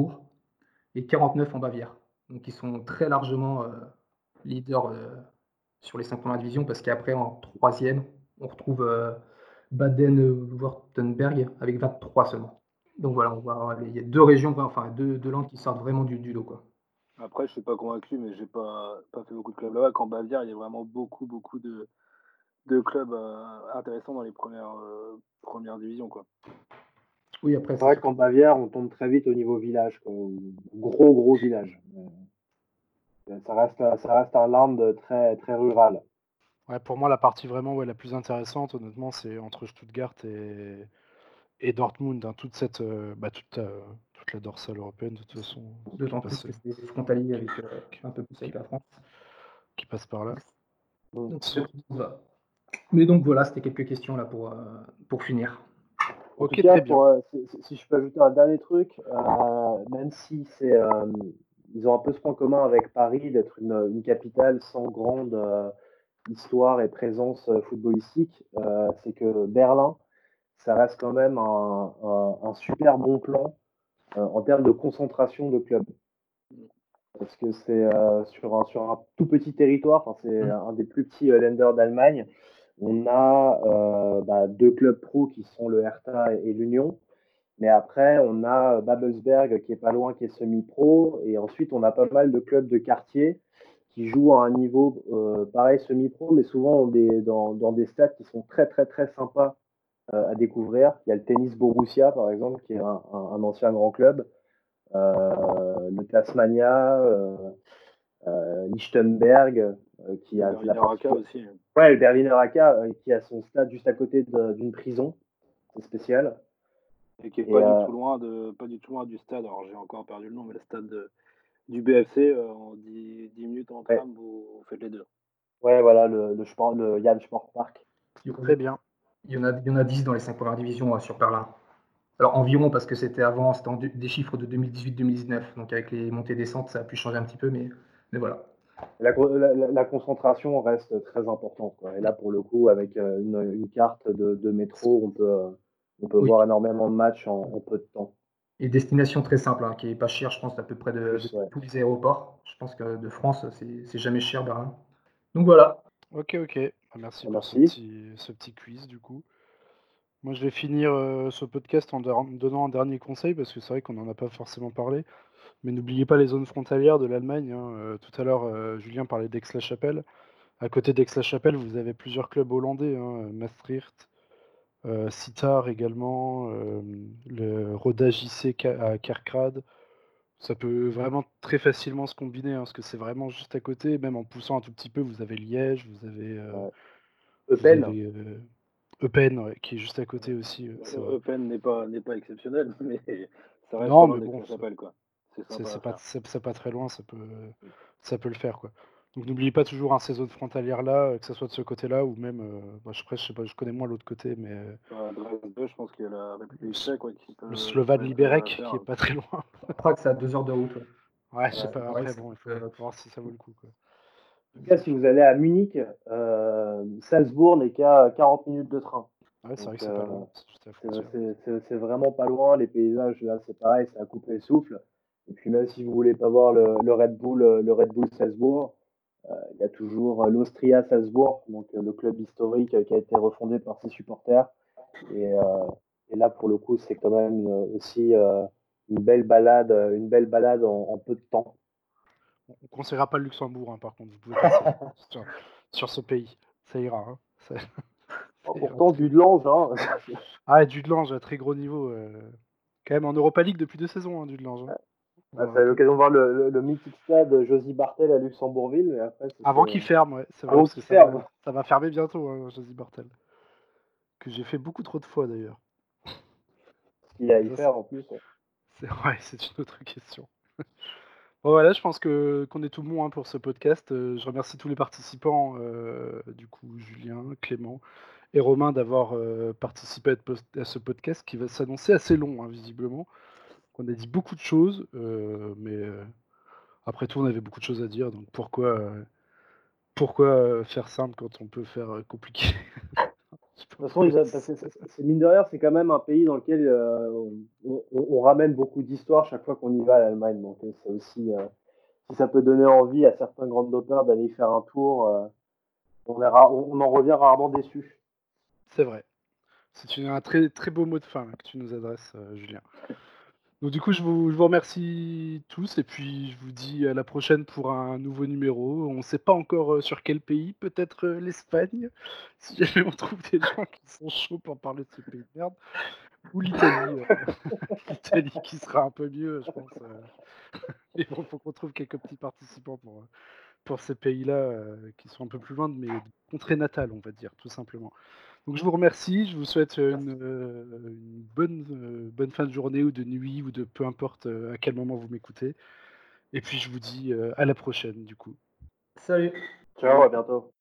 et 49 en Bavière. Donc ils sont très largement euh, leaders euh, sur les cinq premières divisions parce qu'après, en troisième, on retrouve euh, Baden-Württemberg avec 23 seulement. Donc voilà, on il y a deux régions, enfin deux, deux langues qui sortent vraiment du, lot. Après, je suis pas convaincu, mais j'ai pas, pas fait beaucoup de clubs là-bas. Qu'en Bavière, il y a vraiment beaucoup, beaucoup de, de clubs euh, intéressants dans les premières, euh, premières divisions. Quoi. Oui, après, C'est vrai qu'en Bavière, on tombe très vite au niveau village, quoi, gros gros village. Euh, Ça reste, ça reste un land très, très rural. Ouais, pour moi, la partie vraiment ouais, la plus intéressante, honnêtement, c'est entre Stuttgart et, et Dortmund. hein. toute, cette, euh, bah, toute, euh, toute la dorsale européenne, de toute façon, qui D'autant plus passe, que c'est frontalier avec euh, un peu plus avec la France. qui passe par là. Donc. Mais donc voilà, c'était quelques questions là pour, euh, pour finir. En Ok, tout cas, très bien. pour, euh, si, je peux ajouter un dernier truc, euh, même si c'est, euh, ils ont un peu ce point commun avec Paris d'être une, une capitale sans grande euh, histoire et présence euh, footballistique, euh, c'est que Berlin, ça reste quand même un, un- un super bon plan euh, en termes de concentration de clubs. Parce que c'est euh, sur, un, sur un tout petit territoire, enfin, c'est Mm. un des plus petits euh, Länder d'Allemagne. On a euh, bah, deux clubs pro qui sont le Hertha et l'Union. Mais après, on a Babelsberg qui est pas loin, qui est semi-pro. Et ensuite, on a pas mal de clubs de quartier qui jouent à un niveau euh, pareil, semi-pro, mais souvent des, dans, des stades qui sont très, très, très sympas euh, à découvrir. Il y a le tennis Borussia, par exemple, qui est un, ancien grand club. Le Tasmania, Lichtenberg, qui a Berliner la aussi. hein. Ouais, le Berliner AK, euh, qui a son stade juste à côté d'une prison. C'est spécial. Et qui est Et, pas, euh, du tout loin de, pas du tout loin du stade. Alors j'ai encore perdu le nom, mais le stade de- du BFC, euh, en 10, 10 minutes en tram, vous, vous faites les deux. Ouais, voilà, le, le, sport, le Jan Sport Park. Très bien. Il y en a, il y en a 10 dans les 5 premières divisions euh, sur Berlin. Alors environ, parce que c'était avant, c'était des chiffres de 2018-2019. Donc avec les montées et descentes, ça a pu changer un petit peu, mais, mais voilà. La, la- concentration reste très importante. Quoi. Et là, pour le coup, avec euh, une, une carte de, de métro, on peut, on peut Oui. voir énormément de matchs en, en peu de temps. Et destination très simple, hein, qui est pas chère, je pense, à peu près de, Plus, de ouais. tous les aéroports. Je pense que de France, c'est c'est jamais cher, Berlin. Donc voilà. Ok, ok. Ah, Merci pour ce Merci. petit, ce petit quiz, du coup. Moi, je vais finir euh, ce podcast en der- donnant un dernier conseil, parce que c'est vrai qu'on n'en a pas forcément parlé. Mais n'oubliez pas les zones frontalières de l'Allemagne. hein. Euh, tout à l'heure, euh, Julien parlait d'Aix-la-Chapelle. À côté d'Aix-la-Chapelle, vous avez plusieurs clubs hollandais. hein, Maastricht, euh, Sittard également, euh, le Roda JC Ka- à Kerkrade. Ça peut vraiment très facilement se combiner, hein, parce que c'est vraiment juste à côté. Même en poussant un tout petit peu, vous avez Liège, vous avez, euh, Eupen, avez Eupen, ouais, qui est juste à côté aussi. Eupen n'est pas, n'est pas exceptionnel, mais ça reste Non, mais bon, quoi. C'est pas, pas très loin, ça peut, ça peut le faire quoi. Donc n'oubliez pas toujours hein, ces zones frontalières là, que ce soit de ce côté-là ou même, euh, bah, je, après, je sais pas, je connais moins l'autre côté, mais euh, Dresde, je pense qu'il y a la République tchèque ouais, qui peut. le Slovan euh, Liberec qui est pas très loin. Prague, c'est à 2 heures de route. ouais. Ouais, je sais pas. Après bon, il faut euh, voir si ça vaut le coup quoi. en tout cas, si vous allez à Munich, euh, Salzbourg n'est qu'à 40 minutes de train. Ouais, c'est vrai que c'est pas euh, loin, c'est vraiment pas loin. Les paysages, là, c'est pareil, c'est à couper le souffle. Et puis même si vous voulez pas voir le, le Red Bull, euh, le Red Bull Salzbourg, euh, il y a toujours euh, l'Austria Salzbourg, donc le club historique qui a été refondé par ses supporters. Et, euh, et là, pour le coup, c'est quand même aussi euh, une belle balade, une belle balade en, en peu de temps. On on conseillera pas le Luxembourg, hein, par contre, vous pouvez passer sur, sur ce pays, ça ira. hein. Ça- Oh, ça ira pourtant, du de l'ange, hein. Ah, et Dudelange à très gros niveau. euh, Quand même en Europa League depuis deux saisons, hein, Dudelange. hein. Ah, Ouais, l'occasion de voir le, le, le mythique stade Josie Bartel à Luxembourgville. Mais après, Avant qu'il ferme, ouais, c'est vrai, Avant ça, va, ça va fermer bientôt, hein, Josie Bartel. Que j'ai fait beaucoup trop de fois d'ailleurs. ce qu'il y a à y faire en plus. ouais. C'est ouais, une autre question. Bon, voilà, je pense que qu'on est tout bon hein, pour ce podcast. Euh, je remercie tous les participants, euh, du coup Julien, Clément et Romain d'avoir euh, participé à ce podcast qui va s'annoncer assez long, hein, visiblement. On a dit beaucoup de choses, euh, mais euh, après tout, on avait beaucoup de choses à dire, donc pourquoi, euh, pourquoi faire simple quand on peut faire compliqué? De toute façon, c'est- mine de rien, c'est quand même un pays dans lequel on, on- on ramène beaucoup d'histoires chaque fois qu'on y va à l'Allemagne. Donc c'est aussi, si ça peut donner envie à certains grands dopeurs d'aller y faire un tour, on, ra- on, en revient rarement déçu. C'est vrai. C'est une- un très, très beau mot de fin là, que tu nous adresses, Julien. Donc du coup, je vous, je vous remercie tous et puis je vous dis à la prochaine pour un nouveau numéro. On ne sait pas encore euh, sur quel pays, peut-être euh, l'Espagne, si jamais on trouve des gens qui sont chauds pour parler de ce pays de merde, ou l'Italie. L'Italie qui sera un peu mieux, je pense. euh. Mais bon, faut qu'on trouve quelques petits participants pour, pour ces pays-là qui sont un peu plus loin de mes contrées natales, on va dire, tout simplement. Donc je vous remercie, je vous souhaite euh, une, euh, une bonne, euh, bonne fin de journée ou de nuit ou de peu importe à quel moment vous m'écoutez. Et puis je vous dis euh, à la prochaine du coup. Salut. Ciao, à bientôt.